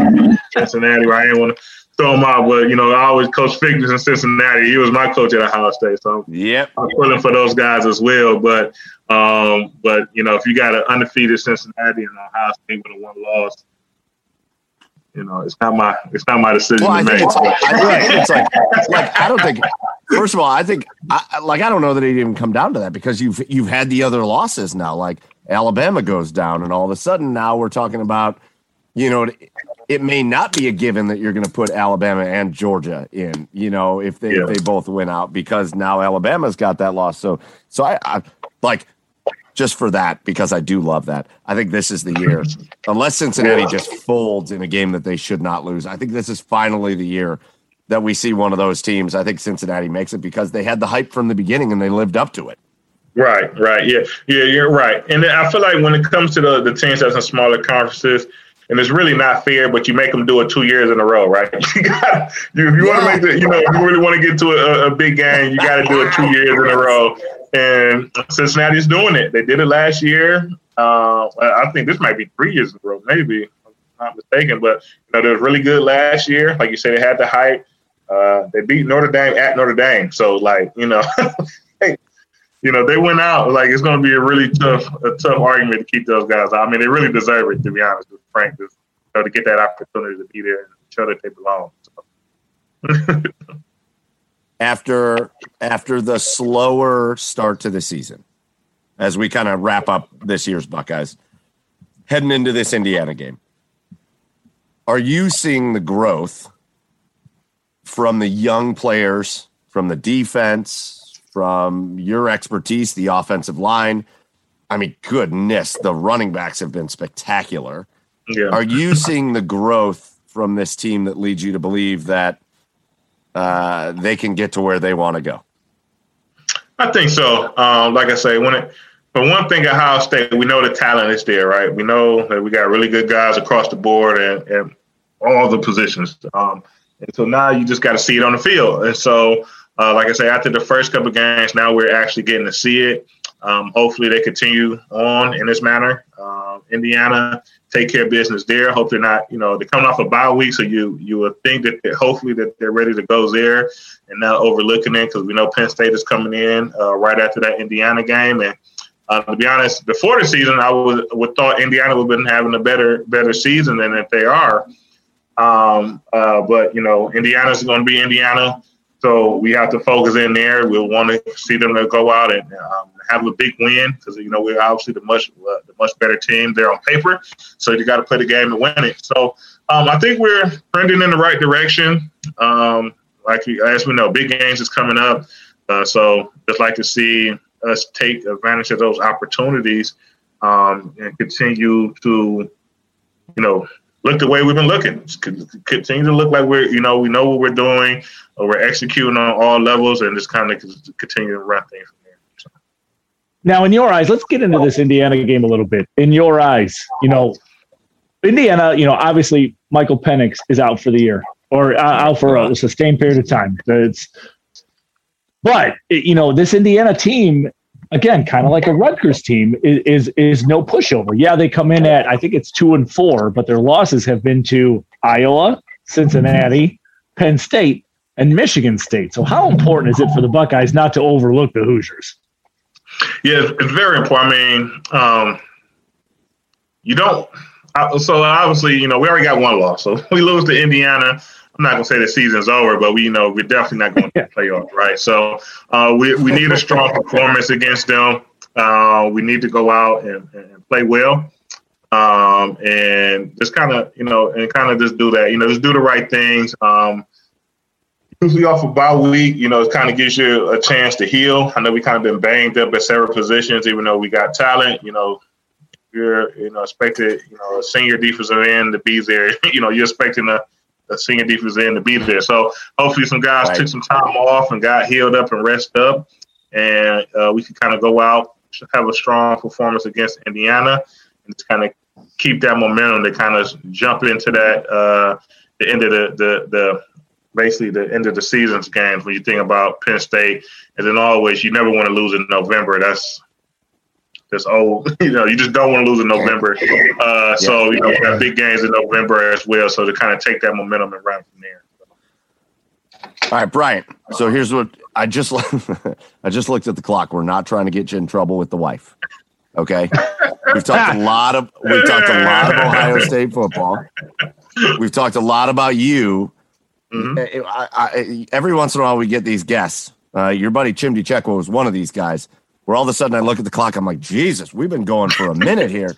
Cincinnati, right? I didn't want to throw them out, but you know, I always coach Fickell's in Cincinnati. He was my coach at Ohio State, so yep. I'm pulling for those guys as well. But, um, but you know, if you got an undefeated Cincinnati and Ohio State with a one loss, you know, it's not my it's not my decision well, to make. It's, I it's like like I don't think. First of all, I think I, like I don't know that it even come down to that because you've you've had the other losses now. Like Alabama goes down, and all of a sudden now we're talking about, you know, it, may not be a given that you're going to put Alabama and Georgia in. You know, if they yeah. if they both win out because now Alabama's got that loss. So so I, I like just for that because I do love that. I think this is the year, unless Cincinnati just folds in a game that they should not lose. I think this is finally the year that we see one of those teams. I think Cincinnati makes it because they had the hype from the beginning and they lived up to it. Right, right, yeah, yeah, you're right. And I feel like when it comes to the the teams that's in smaller conferences, and it's really not fair, but you make them do it two years in a row, right? You got you, if you yeah. want to make the, you know, if you really want to get to a, a big game, you got to do it two years in a row. And Cincinnati's doing it. They did it last year. Uh, I think this might be three years in a row, maybe. I'm not mistaken. But you know, they were really good last year. Like you said, they had the hype. Uh, they beat Notre Dame at Notre Dame. So like, you know, hey, you know, they went out like it's going to be a really tough, a tough argument to keep those guys. out. I mean, they really deserve it to be honest with Frank, to, you know, to get that opportunity to be there and show that they belong. So. after after the slower start to the season, as we kind of wrap up this year's Buckeyes, heading into this Indiana game, are you seeing the growth from the young players, from the defense, from your expertise, the offensive line? I mean, goodness, the running backs have been spectacular. Yeah. Are you seeing the growth from this team that leads you to believe that uh, they can get to where they want to go? I think so. Um, like I say, when it, but one thing at Ohio State, we know the talent is there, right? We know that we got really good guys across the board and, and all the positions. Um, and so now you just got to see it on the field. And so, uh, like I say, after the first couple games, now we're actually getting to see it. Um, hopefully, they continue on in this manner. Um, Indiana take care of business there. Hope they're not, you know, they're coming off a bye week, so you you would think that hopefully that they're ready to go there and not overlooking it because we know Penn State is coming in uh, right after that Indiana game. And uh, to be honest, before the season, I would would thought Indiana would have been having a better better season than if they are. Um, uh, but you know, Indiana's going to be Indiana. So we have to focus in there. We'll want to see them go out and um, have a big win because you know we're obviously the much uh, the much better team there on paper. So you got to play the game to win it. So um, I think we're trending in the right direction. Um, like as we know, big games is coming up. Uh, so just like to see us take advantage of those opportunities um, and continue to, you know, look the way we've been looking. Continue to look like we're, you know, we know what we're doing, or we're executing on all levels, and just kind of continue to run things. Now, in your eyes, let's get into this Indiana game a little bit. In your eyes, you know, Indiana, you know, obviously Michael Penix is out for the year or uh, out for a sustained period of time. It's, but you know, this Indiana team again, kind of like a Rutgers team, is, is, is no pushover. Yeah, they come in at I think it's two and four, but their losses have been to Iowa, Cincinnati, Penn State, and Michigan State. So how important is it for the Buckeyes not to overlook the Hoosiers? Yeah, it's very important. I mean, um, you don't. So obviously, you know, we already got one loss. So we lose to Indiana. I'm not gonna say the season's over, but we you know we're definitely not going to play off, right? So uh, we we need a strong performance against them. Uh, we need to go out and, and play well, um, and just kind of you know and kind of just do that. You know, just do the right things. Um, usually off a of bye week, you know, it kind of gives you a chance to heal. I know we kind of been banged up at several positions, even though we got talent. You know, you're you know expected you know a senior defensive end to be there. you know, you're expecting a senior defense end to be there. So hopefully some guys right. took some time off and got healed up and rested up, and uh, we can kind of go out have a strong performance against Indiana and just kind of keep that momentum to kind of jump into that uh, the end of the, the the basically the end of the season's games when you think about Penn State. And then always, you never want to lose in November. That's that's old. You know, you just don't want to lose in November. Uh, so you know, we got big games in November as well. So to kind of take that momentum and run from there. All right, Bryant. So here's what I just I just looked at the clock. We're not trying to get you in trouble with the wife. Okay, we've talked a lot of we've talked a lot of Ohio State football. We've talked a lot about you. Mm-hmm. I, I, every once in a while, we get these guests. Uh, your buddy Chimdi Chekwa was one of these guys where all of a sudden I look at the clock, I'm like, Jesus, we've been going for a minute here.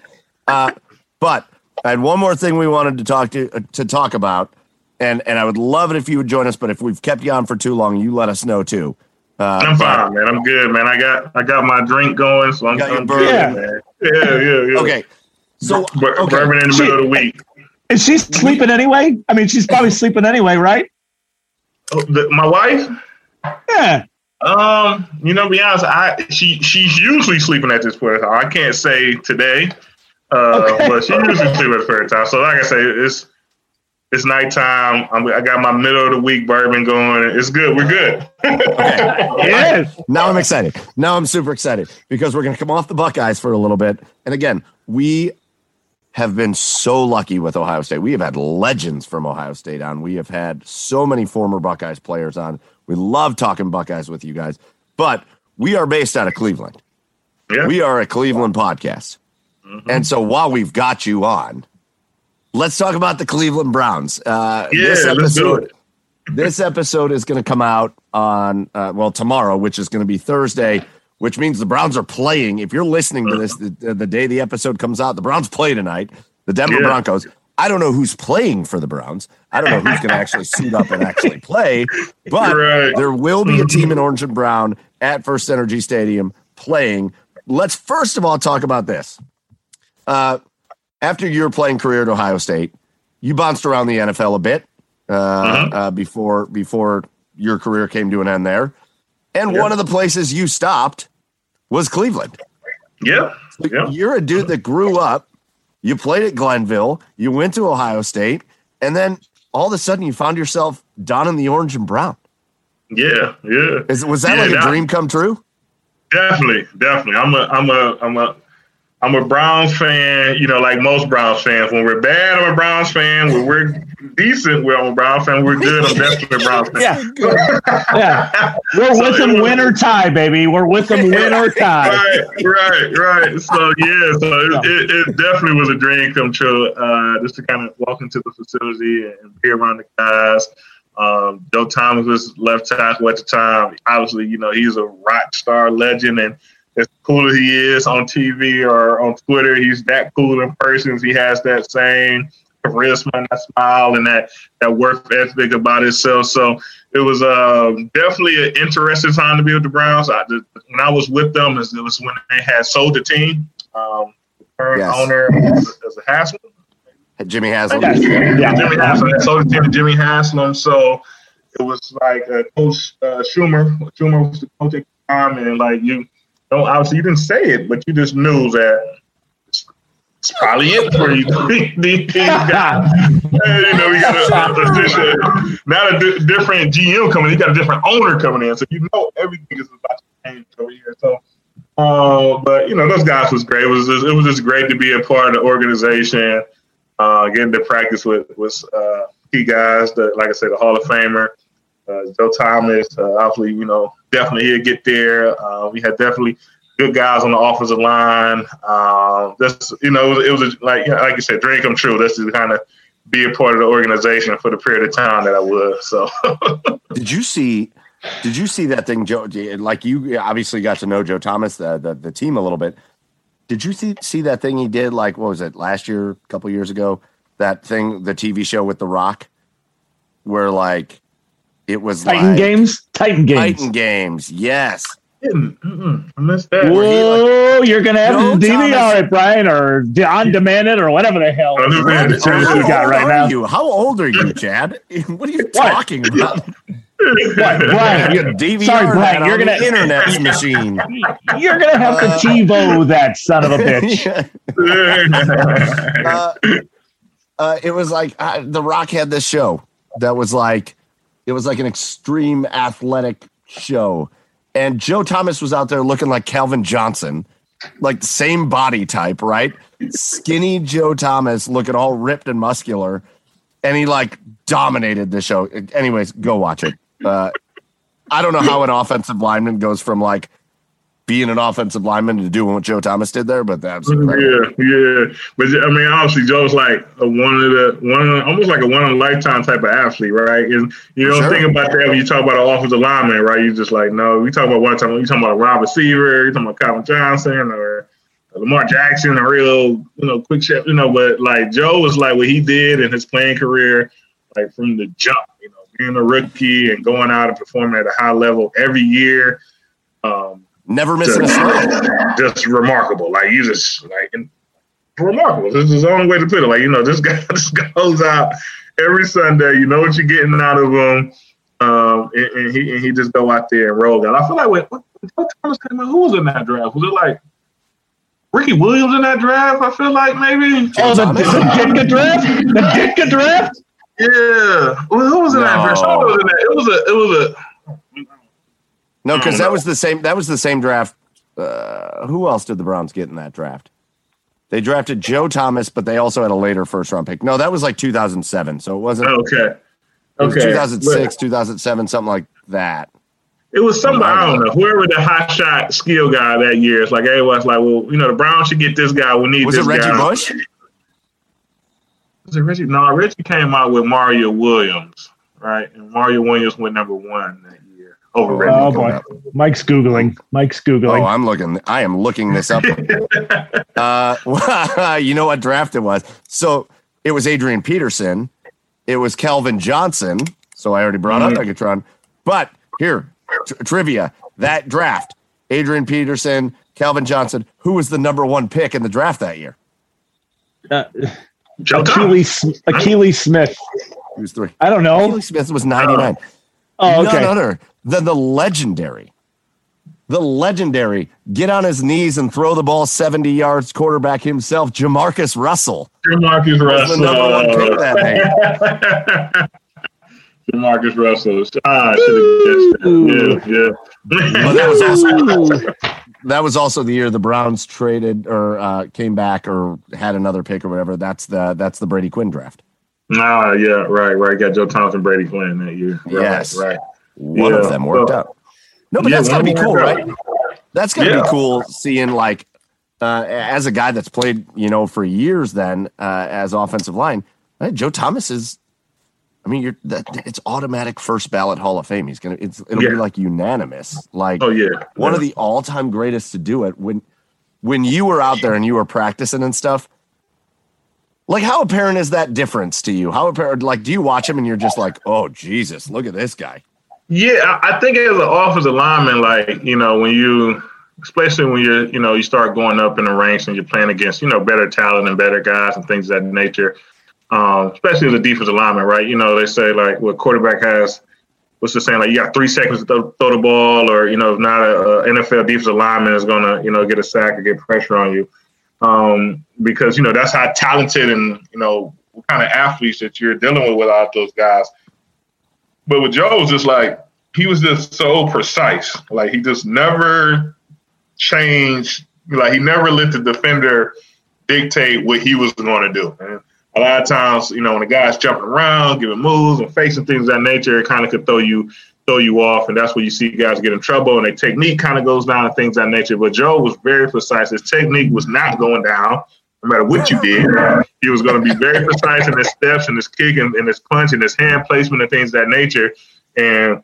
Uh, but I had one more thing we wanted to talk to uh, to talk about, and and I would love it if you would join us. But if we've kept you on for too long, you let us know too. Uh, I'm fine, man. I'm good, man. I got I got my drink going, so I'm, I'm good, yeah. man. Yeah, yeah, yeah. Okay. So okay. bourbon in the middle of the week. Is she sleeping anyway? I mean, she's probably sleeping anyway, right? Oh, the, my wife? Yeah. Um, you know, be honest, I she she's usually sleeping at this point. I can't say today, uh, okay. but she usually sleeps at a fair time. So, like I say, it's it's nighttime. I'm, I got my middle of the week bourbon going. It's good. We're good. okay. yes. Now I'm excited. Now I'm super excited because we're going to come off the Buckeyes for a little bit. And again, we have been so lucky with Ohio State. We have had legends from Ohio State on. We have had so many former Buckeyes players on. We love talking Buckeyes with you guys, but we are based out of Cleveland. Yeah. We are a Cleveland podcast. And so while we've got you on, let's talk about the Cleveland Browns. Uh, Yeah, this let's do episode, it. this episode is going to come out on uh, well tomorrow, which is going to be Thursday, which means the Browns are playing. If you're listening to this the, the day the episode comes out, the Browns play tonight. The Denver Yeah. Broncos. I don't know who's playing for the Browns. I don't know who's going to actually suit up and actually play, but Right. there will be a team in orange and brown at First Energy Stadium playing. Let's first of all talk about this. Uh, after your playing career at Ohio State, you bounced around the NFL a bit uh, uh, before before your career came to an end there, and Yeah. one of the places you stopped was Cleveland. Yeah. Yeah. You're a dude that grew up. You played at Glenville. You went to Ohio State, and then all of a sudden you found yourself donning the orange and brown. Yeah. Yeah. Is was that Yeah, like a that- dream come true? Definitely, definitely. I'm a, I'm a, I'm a, I'm a Browns fan. You know, like most Browns fans. When we're bad, I'm a Browns fan. When we're decent, we're I'm a Browns fan. When we're good, I'm definitely a Browns fan. Yeah, yeah. We're So with it them was- win or tie, baby. We're with them win or tie. Right, right, right. So yeah, so it, it, it definitely was a dream come true. Uh, just to kind of walk into the facility and be around the guys. Um, Joe Thomas was left tackle at the time. Obviously, you know he's a rock star legend, and as cool as he is on TV or on Twitter, he's that cool in person. He has that same charisma, and that smile, and that that work ethic about himself. So it was um, definitely an interesting time to be with the Browns. I just, when I was with them, it was when they had sold the team. Um, the current Yes. owner is, was a Haslam. Jimmy Haslam. Yeah. Yeah. Jimmy Haslam had sold the team to Jimmy Haslam. So it was like uh, Coach uh, Shurmur. Shurmur was the coach at the time, and like you, don't obviously you didn't say it, but you just knew that. It's probably it for you. These guys. You know, we got a, a, a di- different GM coming. You got a different owner coming in, so you know everything is about to change over here. So, uh, but you know, those guys was great. It was just, it was just great to be a part of the organization, uh, getting to practice with with uh, key guys. The, like I said, the Hall of Famer, uh, Joe Thomas. Uh, obviously, you know, definitely he'll get there. Uh, we had definitely good guys on the offensive line. Um, that's you know, it was, it was a, like like you said, dream come true. That's to kind of be a part of the organization for the period of time that I was. So Did you see? Did you see that thing, Joe? Like you obviously got to know Joe Thomas, the the, the team a little bit. Did you see see that thing he did? Like what was it last year, a couple years ago? That thing, the TV show with The Rock, where like it was Titan like games. Titan games. Titan games. Yes. Mm, mm, I missed that. Whoa, you're gonna have No, to DVR Thomas. it, Bryant, or on demand it, or whatever the hell On demand it. How you got old right are now. You? How old are you, Chad? What are you What? talking about? What, Bryant? You You're, DVR Sorry, Bryant, you're gonna- internet machine. you're gonna have to Uh, TiVo that son of a bitch. uh, uh, it was like uh, the Rock had this show that was like it was like an extreme athletic show, and Joe Thomas was out there looking like Calvin Johnson, like same body type, right? Skinny Joe Thomas, looking all ripped and muscular, and he like dominated the show. Anyways, go watch it. Uh, I don't know how an offensive lineman goes from like being an offensive lineman to doing what Joe Thomas did there, but that's incredible. Yeah, yeah. But I mean, obviously, Joe's like a one of the one, of, almost like a one in a lifetime type of athlete, right? And you don't Sure. think about that when you talk about an offensive lineman, right? You just like, no, we talk about one time. You talking about a wide receiver, you talking about Calvin Johnson or Lamar Jackson, a real, you know, quick shot, you know. But like Joe was like what he did in his playing career, like from the jump, you know, being a rookie and going out and performing at a high level every year. Um, Never missing a snap. just remarkable. Like you just like and remarkable. This is the only way to put it. Like you know, this guy just goes out every Sunday. You know what you're getting out of him, um, and, and he and he just go out there and roll down. I feel like when, when Joe Thomas came out, who was in that draft? Was it like Ricky Williams in that draft? I feel like maybe. Oh, the, the Ditka draft? The Ditka draft? Yeah. Well, who was in that draft? Somebody was in that. It was a. It was a. No, because Oh, that was the same. That was the same draft. Uh, who else did the Browns get in that draft? They drafted Joe Thomas, but they also had a later first round pick. No, that was like 2007. So it wasn't. Okay. It was Okay. 2006, 2007, something like that. It was somebody I don't know, whoever the hot shot skill guy that year. It's like everyone's like, well, you know, the Browns should get this guy. We need Was this it Reggie guy. Bush? Was it Reggie? No, Reggie came out with Mario Williams, right? And Mario Williams went number one that year over Reggie. Oh boy, Mike's googling. Mike's googling. Oh. I'm looking. I am looking this up. uh, you know what draft it was? So it was Adrian Peterson. It was Calvin Johnson. So I already brought up Megatron. But here, tr- trivia: that draft, Adrian Peterson, Calvin Johnson. Who was the number one pick in the draft that year? Uh, Joe Thomas. Achilles, Akili Smith. He was three. I don't know. Akili Smith was 99. Oh, okay. None other than the legendary, the legendary get on his knees and throw the ball 70 yards quarterback himself, Jamarcus Russell. Marcus was Russell. the number one pick that Marcus Russell. Ah, I should have guessed that. Yeah, yeah. But that was also that was also the year the Browns traded or uh, came back or had another pick or whatever. That's the that's the Brady Quinn draft. Nah, yeah, right, right. Got Joe Thomas and Brady playing that year. Right, Yes. right. One Yeah. of them worked Well, out. No, but yeah, that's gotta be cool, right? That's gotta Yeah. be cool seeing like uh, as a guy that's played, you know, for years then uh, as offensive line. uh, Joe Thomas is. I mean, you're that it's automatic first ballot Hall of Fame. He's gonna. It's it'll be like unanimous. Like Oh yeah, one yeah. of the all time greatest to do it when when you were out there and you were practicing and stuff. Like, how apparent is that difference to you? How apparent? Like, do you watch him and you're just like, oh Jesus, look at this guy? Yeah, I think as an offensive lineman, like you know, when you, especially when you're, you know, you start going up in the ranks and you're playing against, you know, better talent and better guys and things of that nature. Um, especially as a defensive lineman, right? You know, they say like, what quarterback has, what's the saying? Like, you got three seconds to throw, throw the ball, or you know, if not a, a NFL defensive lineman is gonna, you know, get a sack or get pressure on you, um, because you know that's how talented and you know what kind of athletes that you're dealing with without those guys. But with Joe, it was just like he was just so precise. Like he just never changed. Like he never let the defender dictate what he was going to do. And a lot of times, you know, when the guy's jumping around, giving moves and facing things of that nature, it kind of could throw you throw you off, and that's where you see guys get in trouble, and their technique kind of goes down and things that nature. But Joe was very precise. His technique was not going down, no matter what you did. He was going to be very precise in his steps and his kick and, and his punch and his hand placement and things that nature. And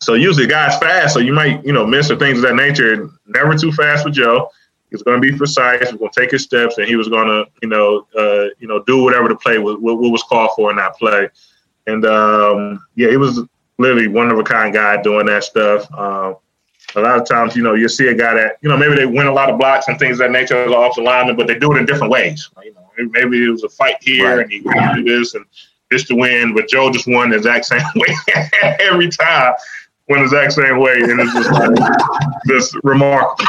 so usually guys fast, so you might, you know, miss or things of that nature. Never too fast with Joe. He was going to be precise. He was going to take his steps, and he was going to, you know, uh, you know, do whatever the play was, what, was called for in that play. And um, yeah, he was literally one of a kind guy doing that stuff. Um, a lot of times, you know, you see a guy that, you know, maybe they win a lot of blocks and things of that nature as an offensive lineman, but they do it in different ways. You know, maybe it was a fight here Right. and he to do this and this to win, but Joe just won the exact same way every time. Went the exact same way, and it's just like just remarkable.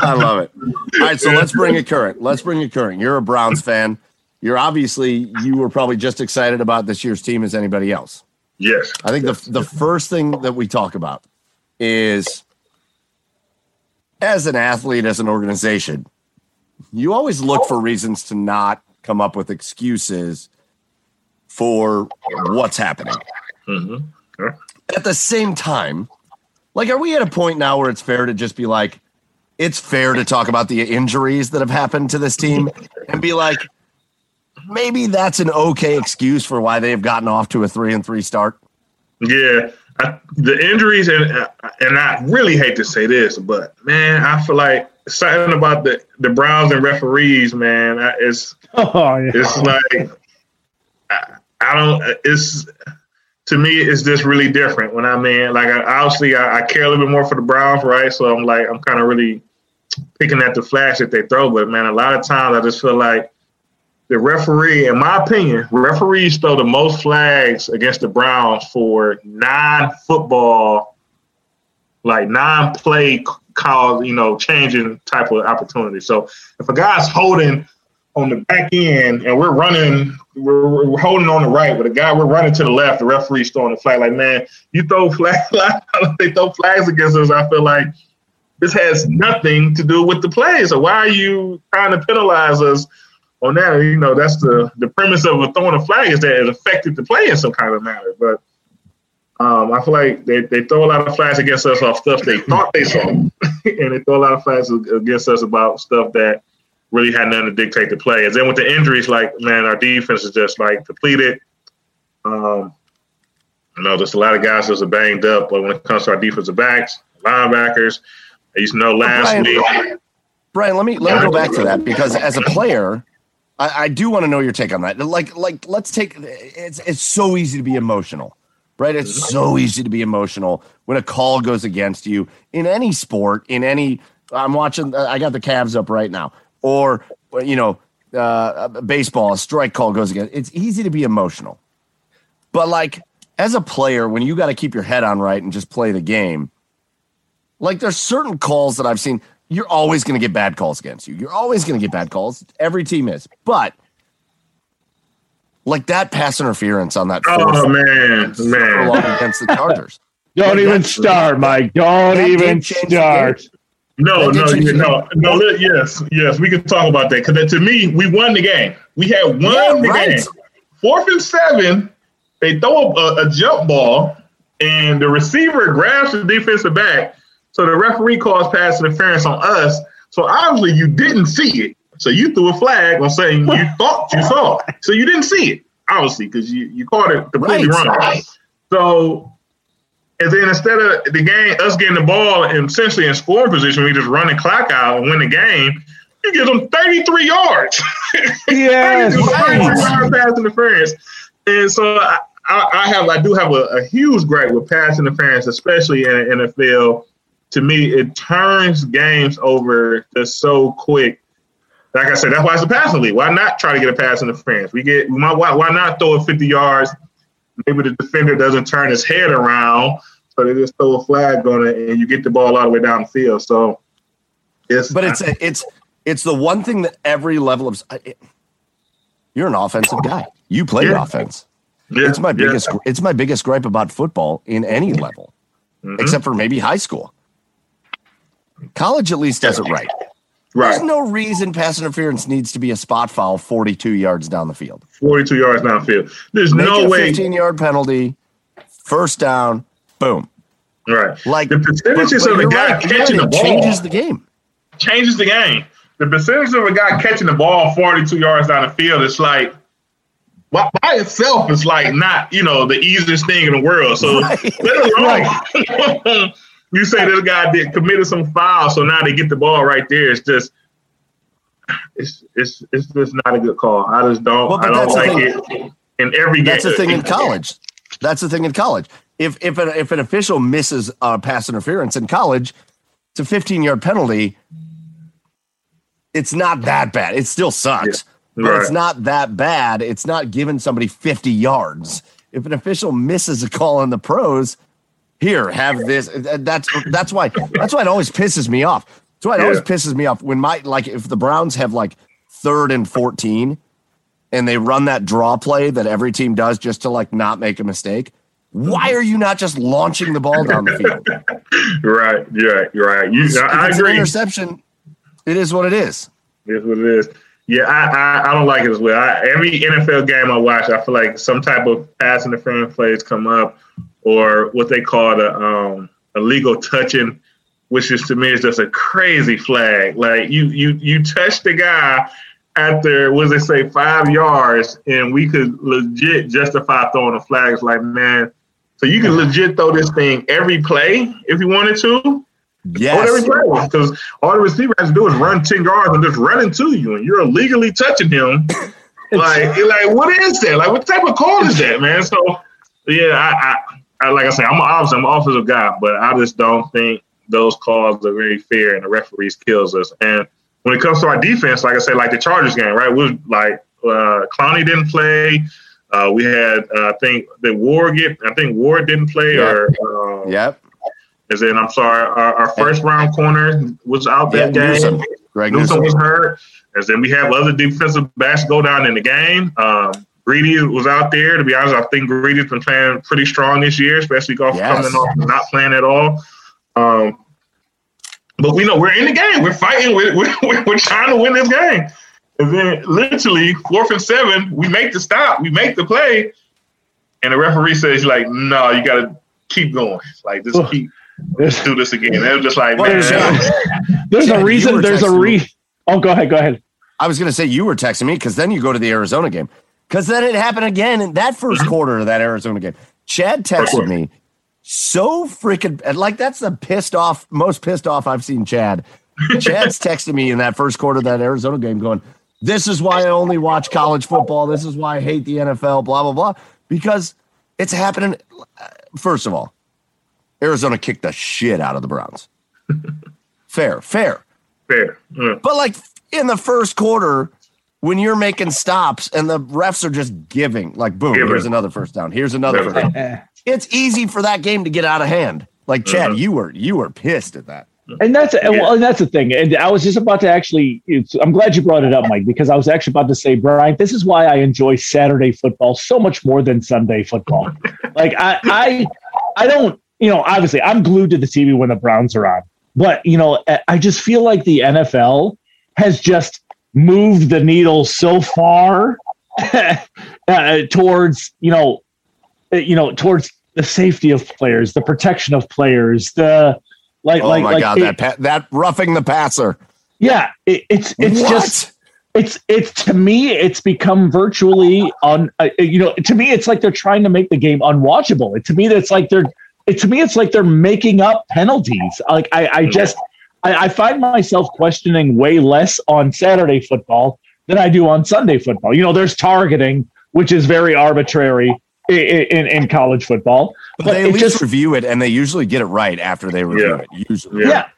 I love it. All right, so let's bring it current. Let's bring it current. You're a Browns fan. You're obviously you were probably just excited about this year's team as anybody else. Yes, I think the the first thing that we talk about is as an athlete, as an organization, you always look for reasons to not come up with excuses for what's happening. Mhm. At the same time, like, are we at a point now where it's fair to just be like, it's fair to talk about the injuries that have happened to this team and be like, maybe that's an okay excuse for why they've gotten off to a three and three start? Yeah, I, the injuries, and and I really hate to say this, but man, I feel like something about the the Browns and referees, man. I- It's Oh, yeah. it's like I, I don't. It's to me, it's just really different. When I mean, like, I, obviously, I, I care a little bit more for the Browns, right? So I'm like, I'm kind of really picking at the flash that they throw. But man, a lot of times I just feel like the referee, in my opinion, referees throw the most flags against the Browns for non-football, like non-play call, you know, changing type of opportunity. So if a guy's holding on the back end and we're running, we're, we're holding on the right, but the guy we're running to the left, the referee's throwing the flag. Like, man, you throw flags, they throw flags against us. I feel like this has nothing to do with the play. So why are you trying to penalize us on that? You know, that's the the premise of a throwing a flag is that it affected the play in some kind of manner. But Um, I feel like they, they throw a lot of flags against us off stuff they thought they saw, and they throw a lot of flags against us about stuff that really had nothing to dictate the play. And then with the injuries, like man, our defense is just like depleted. Um, you know, there's a lot of guys that are banged up, but when it comes to our defensive backs, linebackers, I used to know last Brian, week. Brian, let me let me go back to that because as a player, I, I do want to know your take on that. Like, like let's take it's it's so easy to be emotional, right? It's mm-hmm. so easy to be emotional when a call goes against you in any sport, in any. I'm watching. Uh, I got the Cavs up right now, or uh, you know, uh, uh, baseball. A strike call goes against. It's easy to be emotional, but like as a player, when you got to keep your head on right and just play the game, like there's certain calls that I've seen you're always going to get bad calls against you. You're always going to get bad calls. Every team is. But like that pass interference on that. Oh man, man, against the Chargers. Don't like even start, Mike. Don't even start. No, no, no, no. Yes, yes, we can talk about that because to me, we won the game. We had won yeah, the right. game. Fourth and seven, they throw a, a jump ball, and the receiver grabs the defensive back so the referee calls pass interference on us. So obviously you didn't see it. So you threw a flag on saying you thought you saw it. So you didn't see it, obviously, because you, you caught it completely right, wrong. Right. So and then instead of the game, us getting the ball and essentially in scoring position, we just run the clock out and win the game. You give them 33 yards. Yes, 33 yards pass interference. And so I, I, I, have, I do have a, a huge gripe with pass interference, especially in the NFL to me, it turns games over just so quick. Like I said, that's why it's a passing league. Why not try to get a pass interference? We get why, why not throw it 50 yards? Maybe the defender doesn't turn his head around, so they just throw a flag on it, and you get the ball all the way down the field. So, it's but it's a, it's it's the one thing that every level of it, you're an offensive guy. You play yeah. offense. Yeah. It's my biggest yeah. it's my biggest gripe about football in any level, mm-hmm. except for maybe high school. College at least does it right. Right. There's no reason pass interference needs to be a spot foul 42 yards down the field. 42 yards down field. There's Make no way. 15 yard penalty, first down, boom. Right. Like the percentages but, but of the guy right, catching the ball changes the game. Changes the game. The percentage of a guy catching the ball 42 yards down the field is like by, by itself is like not, you know, the easiest thing in the world. So right. right. you say this guy did committed some foul, so now they get the ball right there. It's just it's it's it's just not a good call. I just don't well, I don't like it in every That's the thing in college. That's the thing in college. If if an if an official misses a pass interference in college, it's a 15 yard penalty. It's not that bad. It still sucks, yeah. but right. it's not that bad. It's not giving somebody 50 yards. If an official misses a call in the pros, here, have this. That's that's why that's why it always pisses me off. That's why it yeah. always pisses me off when my like if the Browns have like third and fourteen, and they run that draw play that every team does just to like not make a mistake. Why are you not just launching the ball down the field? right, you're right, you're right. You, I, I agree. interception. It is what it is. It is what it is. Yeah, I, I, I, don't like it as well. I, every NFL game I watch, I feel like some type of pass interference plays come up, or what they call the um, illegal touching, which is to me is just a crazy flag. Like you you you touch the guy after what does it say five yards, and we could legit justify throwing a flag. It's like man, so you can legit throw this thing every play if you wanted to. Yes. Because all the receiver has to do is run 10 yards and just run into you, and you're illegally touching him. like, like, what is that? Like, what type of call is that, man? So, yeah, I, I, like I say, I'm obviously I'm an offensive guy, but I just don't think those calls are very fair, and the referees kills us. And when it comes to our defense, like I said, like the Chargers game, right? We like uh, Clowney didn't play. Uh, we had, uh, I think, the Ward get. I think Ward didn't play, yep. or um, yep. Is then I'm sorry, our, our, first round corner was out that yeah, game. Newsome. Greg Newsome, Newsome was hurt. As then we have other defensive backs go down in the game. Um, Greedy was out there. To be honest, I think Greedy's been playing pretty strong this year, especially golf yes. coming off not playing at all. Um, but we know we're in the game. We're fighting. We're, we're, we're trying to win this game. And then literally fourth and seven, we make the stop. We make the play. And the referee says, like, no, you got to keep going. Like just keep let's do this again. It was just like man, there's Chad, a reason. There's a re. Oh, go ahead. Go ahead. I was going to say you were texting me because then you go to the Arizona game because then it happened again in that 1st mm-hmm. quarter of that Arizona game. Chad texted me so freaking like that's the pissed off most pissed off I've seen Chad. Chad's texting me in that first quarter of that Arizona game going, "This is why I only watch college football. This is why I hate the NFL. Blah blah blah." Because it's happening. First of all, Arizona kicked the shit out of the Browns. fair, fair, fair. Yeah. But like in the first quarter, when you're making stops and the refs are just giving, like, boom, Give here's it. another first down. Here's another first down. It's easy for that game to get out of hand. Like Chad, uh-huh. you were you were pissed at that. And that's yeah. well, and that's the thing. And I was just about to actually. I'm glad you brought it up, Mike, because I was actually about to say, Brian, this is why I enjoy Saturday football so much more than Sunday football. like I, I, I don't. You know, obviously, I'm glued to the TV when the Browns are on, but you know, I just feel like the NFL has just moved the needle so far uh, towards you know, uh, you know, towards the safety of players, the protection of players, the like, oh like, my like god, it, that pa- that roughing the passer. Yeah, it, it's it's what? just it's it's to me it's become virtually on uh, you know to me it's like they're trying to make the game unwatchable. It, to me it's like they're it, to me it's like they're making up penalties. Like I I just I, I find myself questioning way less on Saturday football than I do on Sunday football. You know, there's targeting, which is very arbitrary in, in, in college football. But, but they at least just, review it, and they usually get it right after they review yeah. it. Usually, yeah. yeah.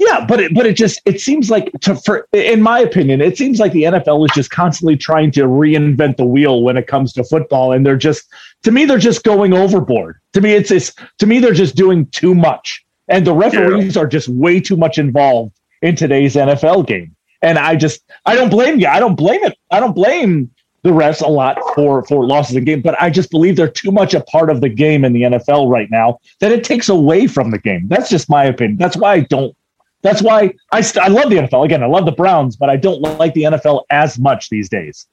Yeah, but it but it just it seems like to for in my opinion, it seems like the NFL is just constantly trying to reinvent the wheel when it comes to football, and they're just to me they're just going overboard. To me, it's this. To me, they're just doing too much and the referees yeah. are just way too much involved in today's NFL game. And I just I don't blame you. I don't blame it. I don't blame the refs a lot for for losses in game, but I just believe they're too much a part of the game in the NFL right now that it takes away from the game. That's just my opinion. That's why I don't. That's why I st- I love the NFL. Again, I love the Browns, but I don't like the NFL as much these days.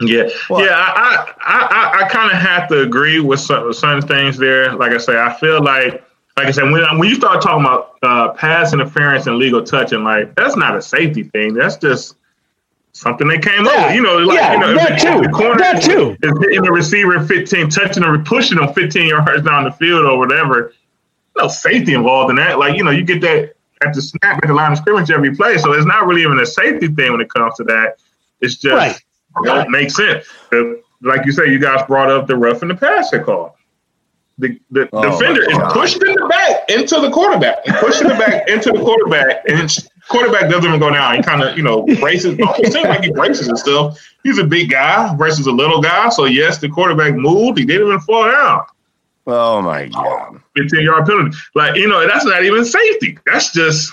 Yeah, well, yeah, I I I, I kind of have to agree with some, with certain things there. Like I say, I feel like like I said, when when you start talking about uh, pass interference and legal touching, like that's not a safety thing. That's just something they came yeah. up. You know, like yeah, you know, that too. The corner that too. is hitting the receiver 15, touching or pushing them 15 yards down the field or whatever. No safety involved in that. Like, you know, you get that at the snap at the line of scrimmage every play. So it's not really even a safety thing when it comes to that. It's just right. It makes sense. Like you say, you guys brought up the rough and the passer call the, the oh defender is pushed pushing the back into the quarterback and pushing the back into the quarterback, and quarterback doesn't even go down. He kind of, you know, braces. It seems like he braces himself. He's a big guy versus a little guy. So yes, the quarterback moved. He didn't even fall down. Oh my god! 15 yard penalty. Like you know, that's not even safety. That's just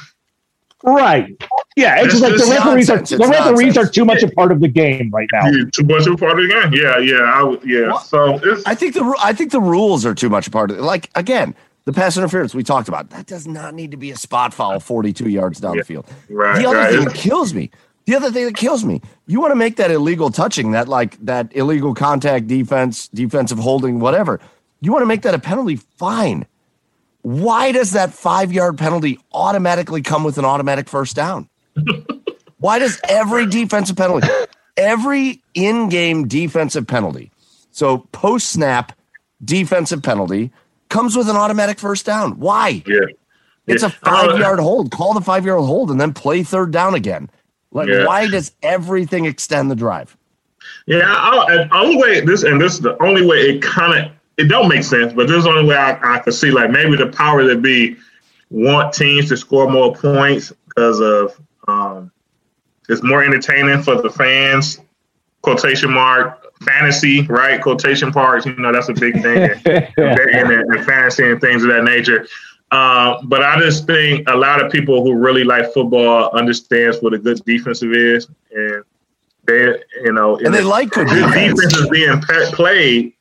Right. Yeah, it's, just like the referees are the referees are too much a part of the game right now. Yeah, too much of a part of the game. Yeah, yeah, I, yeah. Well, so I think the I think the rules are too much a part of it. Like again, the pass interference we talked about that does not need to be a spot foul 42 yards down yeah. the field. Right. The other right. thing that kills me. The other thing that kills me. You want to make that illegal touching, that like that illegal contact defense, defensive holding, whatever. You want to make that a penalty? Fine why does that five yard penalty automatically come with an automatic first down? Why does every defensive penalty, every in game defensive penalty, so post snap defensive penalty comes with an automatic first down? Why? Yeah. It's yeah. a five yard hold. Call the five yard hold and then play third down again. Like, yeah. why does everything extend the drive? Yeah, I, only way this and this is the only way it kind of it don't make sense, but this is the only way I, I could see like maybe the power that be want teams to score more points because of um, it's more entertaining for the fans. Quotation mark fantasy, right? Quotation marks. You know that's a big thing in, in, in, fantasy and things of that nature. Uh, but I just think a lot of people who really like football understands what a good defensive is, and they, you know, and they like good defense. defense is being played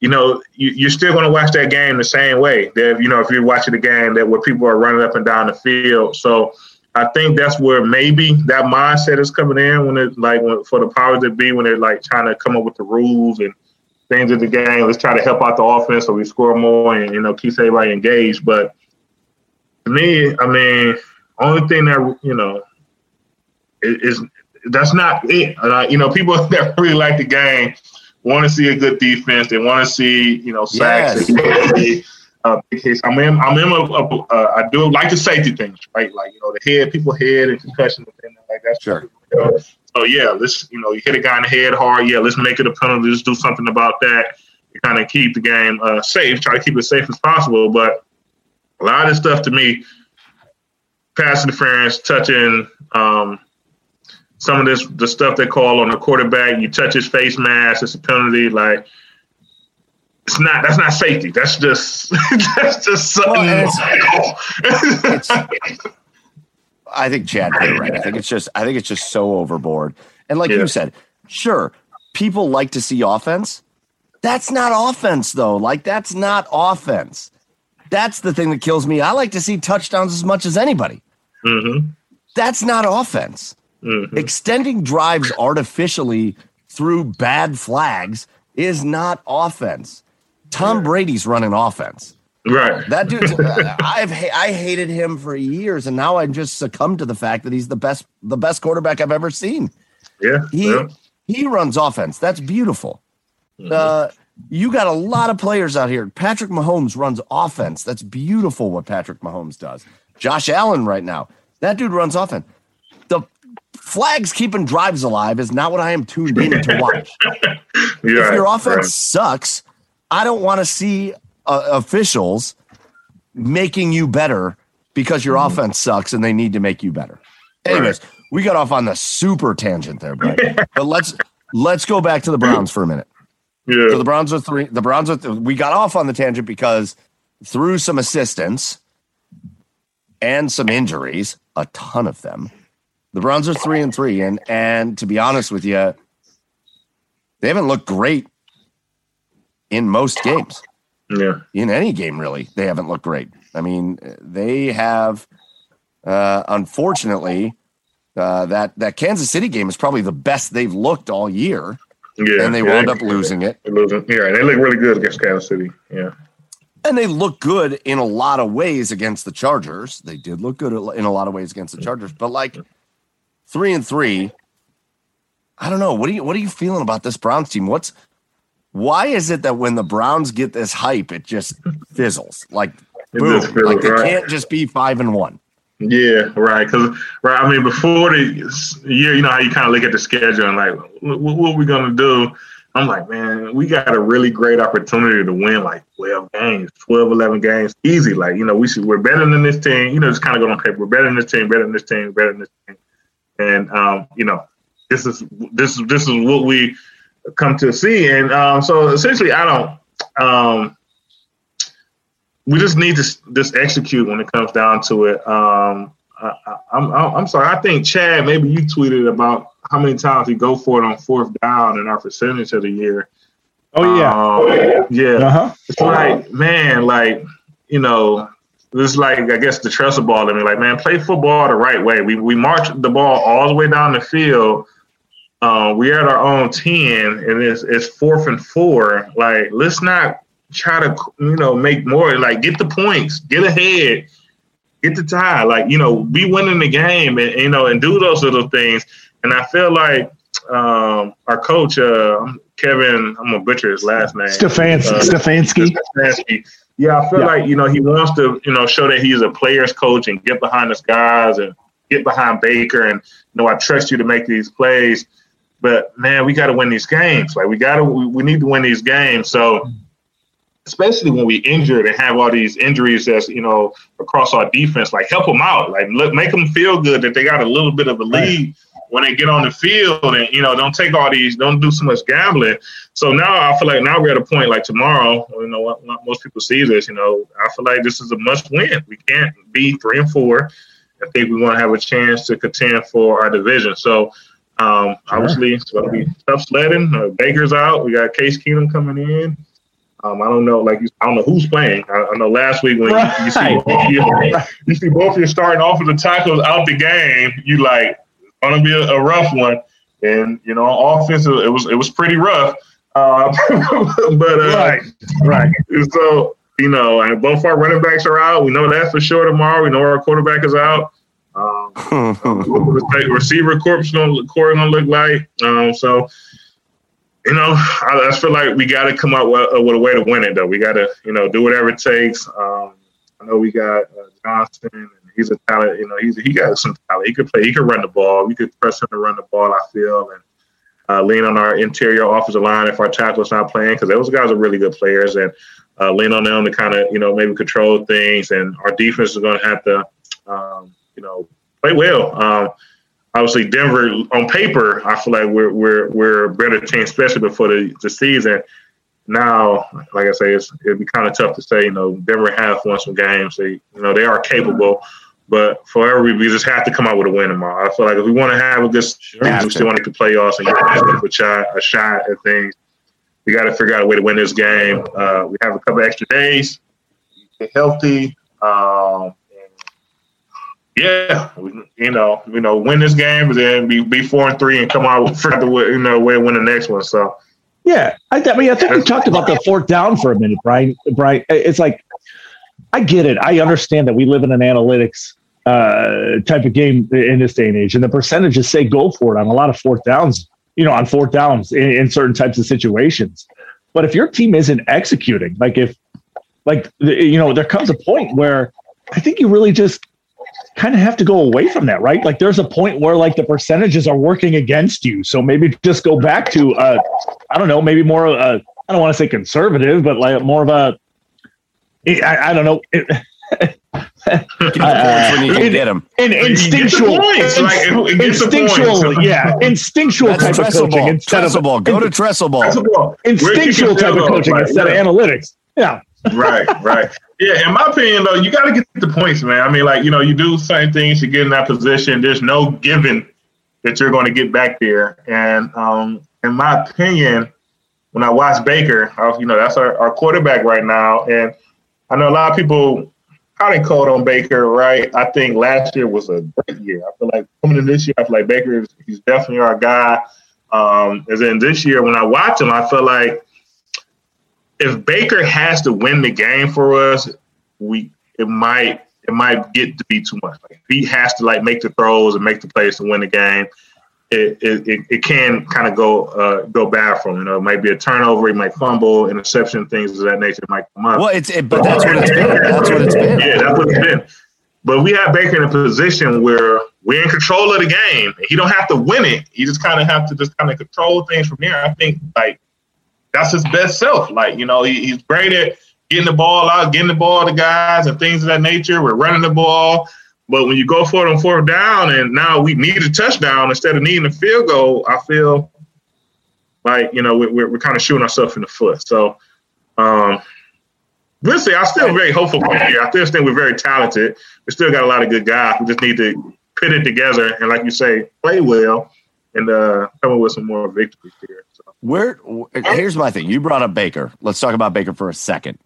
you know, you, are still going to watch that game the same way. That you know, if you're watching the game that where people are running up and down the field. So I think that's where maybe that mindset is coming in when it like when, for the powers that be when they're like trying to come up with the rules and things of the game. Let's try to help out the offense so we score more and you know keep everybody engaged. But to me, I mean, only thing that you know is, is that's not it. Uh, you know, people that really like the game want to see a good defense. They want to see you know sacks. Yes. Uh, case. I'm in. I'm in. A, a, uh, I do like the safety things, right? Like you know, the head, people head and concussion and like that. Sure. So yeah, let's you know, you hit a guy in the head hard. Yeah, let's make it a penalty. Let's do something about that. Kind of keep the game uh, safe. Try to keep it safe as possible. But a lot of this stuff to me, pass interference, touching. Um, some of this the stuff they call on the quarterback, you touch his face mask, it's a penalty. Like it's not that's not safety. That's just that's just something. Well, it's, it's, I think Chad put it right. I think it's just I think it's just so overboard. And like yeah. you said, sure, people like to see offense. That's not offense though. Like that's not offense. That's the thing that kills me. I like to see touchdowns as much as anybody. Mm-hmm. That's not offense. Mm-hmm. Extending drives artificially through bad flags is not offense. Tom Brady's running offense. Right. That dude, I've I hated him for years, and now I just succumbed to the fact that he's the best the best quarterback I've ever seen. Yeah. He yeah. he runs offense. That's beautiful. Mm-hmm. Uh, you got a lot of players out here. Patrick Mahomes runs offense. That's beautiful what Patrick Mahomes does. Josh Allen right now. That dude runs offense. The flags keeping drives alive is not what I am tuned in to watch. yeah, if your offense right. sucks, I don't want to see uh, officials making you better because your mm-hmm. offense sucks and they need to make you better. Anyways, right. we got off on the super tangent there, but let's let's go back to the Browns for a minute. Yeah. So the Browns are three. The Browns are. Th- we got off on the tangent because through some assistance and some injuries, a ton of them, the Browns are three and three. And and to be honest with you, they haven't looked great in most games. Yeah. In any game, really, they haven't looked great. I mean, they have, uh, unfortunately, uh, that that Kansas City game is probably the best they've looked all year. Yeah, and they yeah, wound up losing it. Losing, yeah, and they look really good against Kansas City. Yeah, and they look good in a lot of ways against the Chargers. They did look good in a lot of ways against the Chargers, but like three and three, I don't know. What are you What are you feeling about this Browns team? What's why is it that when the Browns get this hype, it just fizzles? Like boom, fizzles, like they right. can't just be five and one. Yeah, right. Because right, I mean, before the year, you know how you kind of look at the schedule and like, what, what are we gonna do? I'm like, man, we got a really great opportunity to win like 12 games, 12, 11 games, easy. Like, you know, we should, we're better than this team. You know, just kind of go on paper. We're better than this team, better than this team, better than this team. And um, you know, this is this is this is what we come to see. And um, so essentially, I don't. Um, we just need to just execute when it comes down to it. Um, I, am I'm, I'm sorry. I think Chad, maybe you tweeted about how many times we go for it on fourth down in our percentage of the year. Oh yeah, um, yeah. Uh-huh. It's like man, like you know, this is like I guess the Tressel ball. I mean, like man, play football the right way. We we march the ball all the way down the field uh, we at our own 10 and it's, it's fourth and four. Like, let's not try to, you know, make more. Like, get the points, get ahead, get the tie. Like, you know, be winning the game and, you know, and do those little things. And I feel like um, our coach, uh, Kevin, I'm going to butcher his last name. Stefanski. Uh, Stefanski. Stefanski. Yeah, I feel yeah. like, you know, he wants to, you know, show that he's a player's coach and get behind his guys and get behind Baker and, you know, I trust you to make these plays. But man, we got to win these games. Like we got to, we, we need to win these games. So especially when we injured and have all these injuries that's you know across our defense, like help them out, like look, make them feel good that they got a little bit of a lead when they get on the field, and you know don't take all these, don't do so much gambling. So now I feel like now we're at a point like tomorrow. You know, what, what most people see this. You know, I feel like this is a must win. We can't be three and four. I think we want to have a chance to contend for our division. So um, sure. Obviously, it's going to be tough sledding. Uh, Baker's out. We got Case Keenum coming in. Um, I don't know, like I don't know who's playing. I, I know last week when right. you, you, see both you, you see both of you starting off with the tackles out the game, you like it's gonna be a, a, rough one. And you know, offense it was it was pretty rough. Uh, but uh, right, right. So you know, and both our running backs are out. We know that for sure tomorrow. We know our quarterback is out. Um, receiver corps gonna core gonna look like. Um, so you know, I, I feel like we got to come up with, uh, with, a way to win it. Though we got to, you know, do whatever it takes. Um, I know we got uh, Johnson, and he's a talent. You know, he's he got some talent. He could play. He could run the ball. We could press him to run the ball. I feel and uh, lean on our interior offensive line if our tackle's not playing because those guys are really good players and uh, lean on them to kind of you know maybe control things. And our defense is going to have to um, you know play well. Um, obviously, Denver on paper, I feel like we're we're we're a better team, especially before the, the season. Now, like I say, it's, it'd be kind of tough to say. You know, Denver have won some games. They, you know, they are capable. But for every, we just have to come out with a win tomorrow. I feel like if we want to have a good season, we still want to get the playoffs and get a shot, a shot at things. We got to figure out a way to win this game. Uh, we have a couple extra days. Get healthy. Um, yeah, you know, you know, win this game, and then be, be four and three, and come out with the you know way win the next one. So, yeah, I, I mean, I think we talked about the fourth down for a minute, Brian. Brian, it's like I get it. I understand that we live in an analytics uh, type of game in this day and age, and the percentages say go for it on a lot of fourth downs. You know, on fourth downs in, in certain types of situations. But if your team isn't executing, like if, like you know, there comes a point where I think you really just kind of have to go away from that, right? Like there's a point where like the percentages are working against you. So maybe just go back to uh I don't know, maybe more uh I don't want to say conservative, but like more of a I, I don't know. It, uh, when you can in, get them. In, instinctual, like, instinctual, yeah, instinctual That's type of coaching ball. instead of ball. Go to Tressel ball. Instinctual type of coaching right, instead yeah. of analytics. Yeah. Right, right. Yeah, in my opinion, though, you got to get the points, man. I mean, like you know, you do certain things to get in that position. There's no given that you're going to get back there. And um, in my opinion, when I watch Baker, I, you know, that's our, our quarterback right now, and I know a lot of people probably called on Baker, right? I think last year was a great year. I feel like coming in this year, I feel like Baker is he's definitely our guy. Um, as in this year, when I watch him, I feel like if Baker has to win the game for us, we it might it might get to be too much. Like he has to like make the throws and make the plays to win the game. It it, it, can kind of go uh, go bad for him. You know, it might be a turnover, he might fumble, interception, things of that nature might come up. Well, it's it, but that's what it's been. That's what it's been. Yeah, that's what it's been. But we have Baker in a position where we're in control of the game. He don't have to win it. You just kind of have to just kind of control things from here. I think like that's his best self. Like, you know, he, he's great at getting the ball out, getting the ball to guys and things of that nature. We're running the ball. But when you go for it on fourth down and now we need a touchdown instead of needing a field goal, I feel like, you know, we're, we're kind of shooting ourselves in the foot. So, um, we'll see. I'm still very hopeful here. I still think we're very talented. We still got a lot of good guys. We just need to put it together and, like you say, play well and uh, come up with some more victories here. Where here's my thing. You brought up Baker. Let's talk about Baker for a second.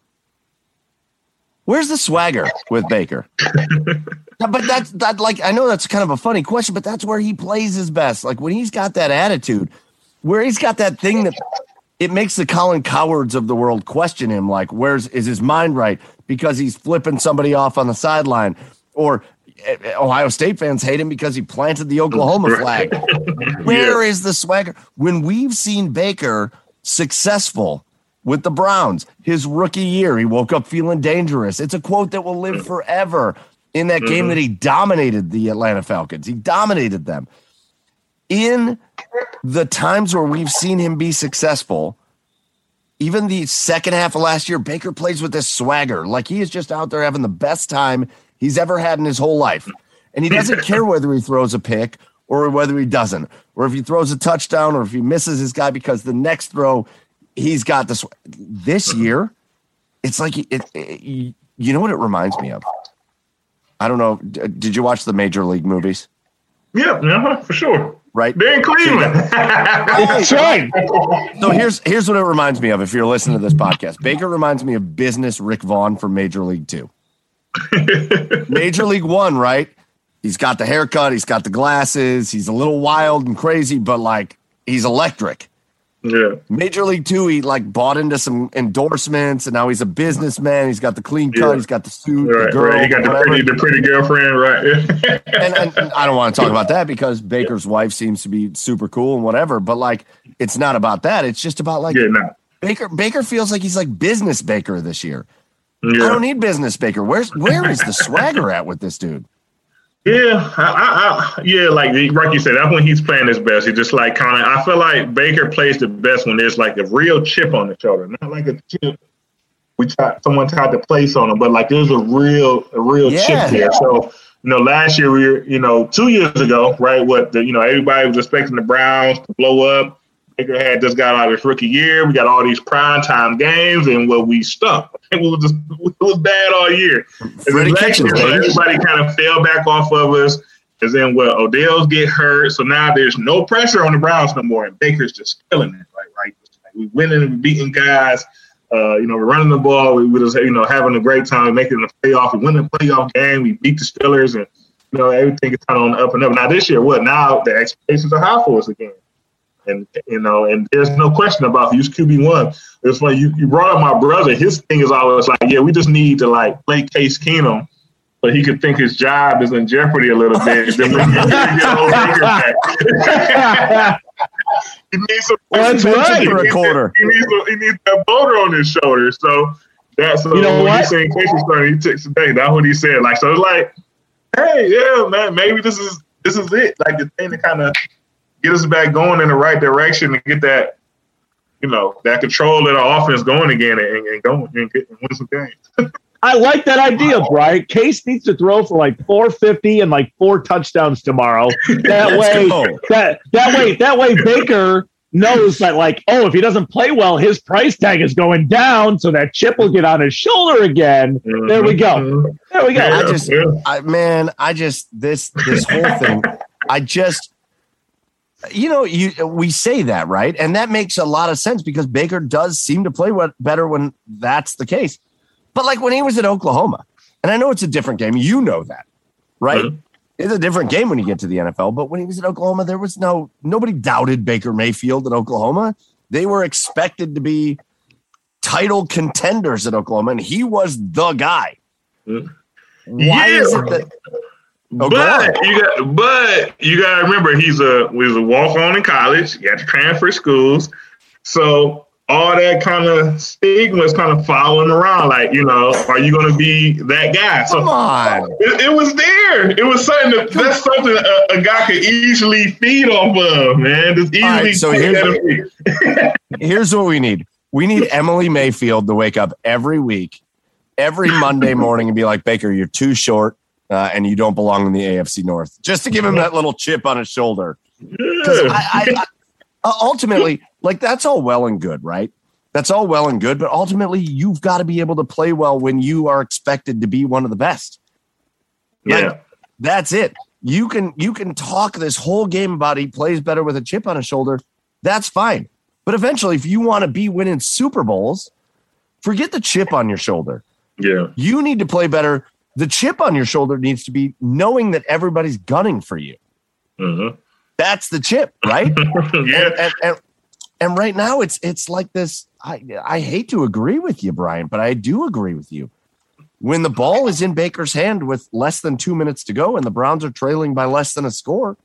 Where's the swagger with Baker? but that's that like I know that's kind of a funny question, but that's where he plays his best. Like when he's got that attitude, where he's got that thing that it makes the Colin Cowherds of the world question him. Like, where's is his mind right? Because he's flipping somebody off on the sideline, or Ohio State fans hate him because he planted the Oklahoma flag. Where yeah. is the swagger? When we've seen Baker successful with the Browns, his rookie year, he woke up feeling dangerous. It's a quote that will live forever in that game mm-hmm. that he dominated the Atlanta Falcons. He dominated them. In the times where we've seen him be successful, even the second half of last year, Baker plays with this swagger. Like he is just out there having the best time he's ever had in his whole life. And he doesn't care whether he throws a pick or whether he doesn't, or if he throws a touchdown or if he misses his guy because the next throw he's got this. This year, it's like it, it, you know what it reminds me of. I don't know. Did you watch the major league movies? Yeah, for sure. Right, they're in Cleveland. That's right. So here's here's what it reminds me of. If you're listening to this podcast, Baker reminds me of business Rick Vaughn from Major League Two. Major League One, right? He's got the haircut, he's got the glasses, he's a little wild and crazy, but like he's electric. Yeah. Major League Two, he like bought into some endorsements, and now he's a businessman. He's got the clean cut. Yeah. He's got the suit, Right, the girl. right. He got the pretty, the pretty girlfriend, right? and, and, and I don't want to talk about that because Baker's wife seems to be super cool and whatever. But like, it's not about that. It's just about like yeah, no. Baker. Baker feels like he's like business Baker this year. I don't need business Baker. Where's where is the swagger at with this dude? Yeah, I, I, I, yeah, like like you said, that's when he's playing his best. He just like kind of. I feel like Baker plays the best when there's like a real chip on the shoulder, not like a chip. We tried, someone tried to place on him, but like there's a real, a real Yeah. chip there. So you know, last year we were, you know, two years ago, right? What the, you know, everybody was expecting the Browns to blow up. Baker had just got out of his rookie year. We got all these prime time games, and well, we stunk. It was just, it was bad all year. Freddie Kitchens, year, everybody kind of fell back off of us. And then well, Odell's get hurt, so now there's no pressure on the Browns no more, and Baker's just killing it. Right, right. Like, we winning and beating guys. Uh, you know, we're running the ball. We were just you know having a great time making the playoff. We win the playoff game. We beat the Steelers, and you know everything is kind of on the up and up. Now this year, what? Now the expectations are high for us again. And you know, and there's no question about who's QB one. It's funny you, you brought up my brother. His thing is always like, yeah, we just need to like play Case Keenum, but he could think his job is in jeopardy a little bit. then we can get old back. he needs some. That's he needs- right. For a quarter. He needs, a, he needs that boulder on his shoulder. So that's so You know when what? he said Casey started, he took today. That's what he said. Like so, it's like, hey, yeah, man, maybe this is this is it. Like the thing to kind of get us back going in the right direction and get that, you know, that control of the offense going again and, and going and, get, and win some games. I like that idea, Brian. Case needs to throw for like 450 and like four touchdowns tomorrow. That way, go. that that way, that way, Baker knows that like, oh, if he doesn't play well, his price tag is going down, so that chip will get on his shoulder again. There we go. Mhm. There we go. I just, yeah. I man, I just this this whole thing, I just, you know, you we say that right, and that makes a lot of sense because Baker does seem to play what better when that's the case. But like when he was at Oklahoma, and I know it's a different game, you know that, right? Mhm. It's a different game when you get to the NFL. But when he was at Oklahoma, there was no nobody doubted Baker Mayfield at Oklahoma. They were expected to be title contenders at Oklahoma, and he was the guy. Mhm. Why is it that? Oh, but you got, but you got to remember he's a was a walk on in college. You got to transfer schools, so all that kind of stigma is kind of following around. Like you know, are you going to be that guy? So Come on. it, it was there. It was something that, that's something a, a guy could easily feed off of, man. Just easily. Right, so here's-. Here's what we need. We need Emily Mayfield to wake up every week, every Monday morning, and be like, Baker, you're too short, uh, and you don't belong in the AFC North. Just to give him that little chip on his shoulder. Because I, I, I uh, ultimately, like that's all well and good, right? That's all well and good, but ultimately, you've got to be able to play well when you are expected to be one of the best. yeah. That's it. You can you can talk this whole game about he plays better with a chip on his shoulder. That's fine. But eventually, if you want to be winning Super Bowls, forget the chip on your shoulder. Yeah. You need to play better. The chip on your shoulder needs to be knowing that everybody's gunning for you. Mhm. That's the chip, right? yeah. and, and, and, and right now it's it's like this. I I hate to agree with you, Brian, but I do agree with you. When the ball is in Baker's hand with less than two minutes to go and the Browns are trailing by less than a score,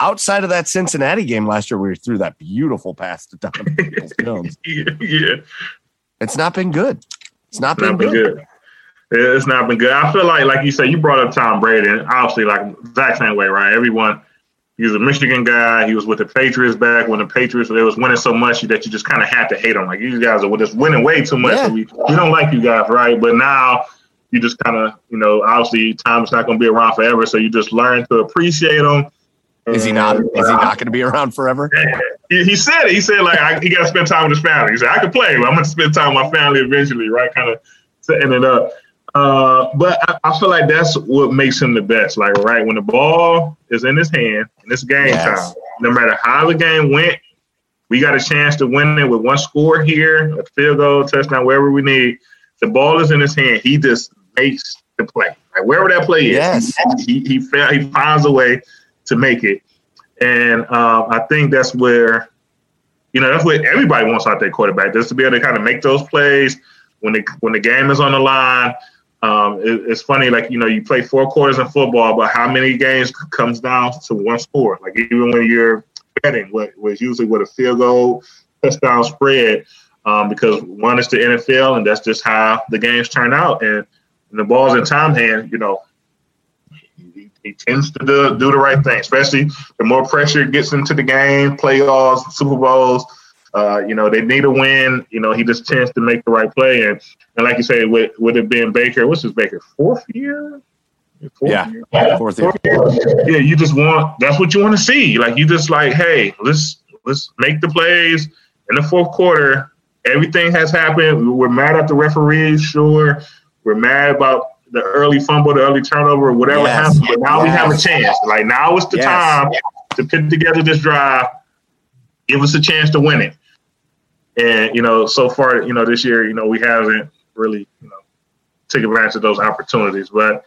outside of that Cincinnati game last year where he threw that beautiful pass to Donovan Jones, yeah. yeah. it's not been good. It's not been not been good. good. It's not been good. I feel like, like you said, you brought up Tom Brady, and obviously, like exact same way, right? Everyone, he was a Michigan guy. He was with the Patriots back when the Patriots they was winning so much that you just kind of had to hate them. Like you guys are just winning way too much. Yeah. So we, we don't like you guys, right? But now you just kind of, you know, obviously Tom's not going to be around forever, so you just learn to appreciate him. Is he not? Is he not going to be around forever? he, he said it. He said like I, he got to spend time with his family. He said I could play, but I'm going to spend time with my family eventually, right? Kind of setting it up. Uh, but I, I feel like that's what makes him the best. Like right when the ball is in his hand and it's game Yes. time. No matter how the game went, we got a chance to win it with one score here, a field goal, touchdown, wherever we need. The ball is in his hand. He just makes the play. Like wherever that play is, Yes. he he, fa- he finds a way to make it. And um, I think that's where you know, that's what everybody wants out their quarterback, just to be able to kind of make those plays when the when the game is on the line. Um, it, it's funny, like you know, you play four quarters in football, but how many games comes down to one score? Like even when you're betting, what was usually with a field goal, touchdown spread, um, because one is the NFL, and that's just how the games turn out. And, and the ball's in time hand, you know, he, he tends to do, do the right thing, especially the more pressure gets into the game, playoffs, Super Bowls. Uh, you know, they need a win. You know, he just tends to make the right play. And and like you say, with with it being Baker, what's his Baker? Fourth year? Fourth yeah, year? Fourth, year. Fourth year. Yeah, you just want that's what you want to see. Like you just like, hey, let's let's make the plays in the fourth quarter. Everything has happened. We're mad at the referees, sure. We're mad about the early fumble, the early turnover, whatever yes. happened. But now yes. we have a chance. Like now is the yes. time to put together this drive. Give us a chance to win it. And you know, so far, you know, this year, you know, we haven't really, you know, taken advantage of those opportunities. But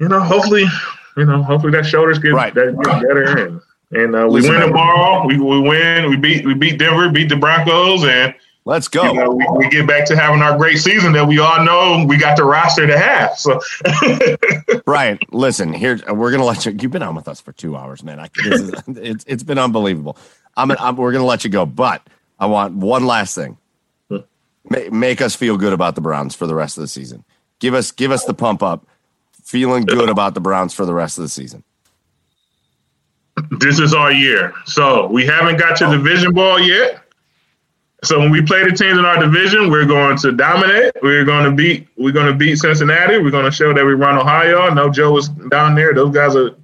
you know, hopefully, you know, hopefully that shoulders get, right. that get better and and uh, we win the ball. We, we win. We beat we beat Denver, beat the Broncos, and let's go. You know, we, we, get back to having our great season that we all know we got the roster to have. So, Bryant, listen here. We're gonna let you. You've been on with us for two hours, man. I, is, it's it's been unbelievable. I'm, I'm we're gonna let you go, but I want one last thing. Make, make us feel good about the Browns for the rest of the season. Give us give us the pump up. Feeling good about the Browns for the rest of the season. This is our year. So we haven't got to oh. division ball yet. So when we play the teams in our division, we're going to dominate. We're going to beat. We're going to beat Cincinnati. We're going to show that we run Ohio. No Joe is down there. Those guys are,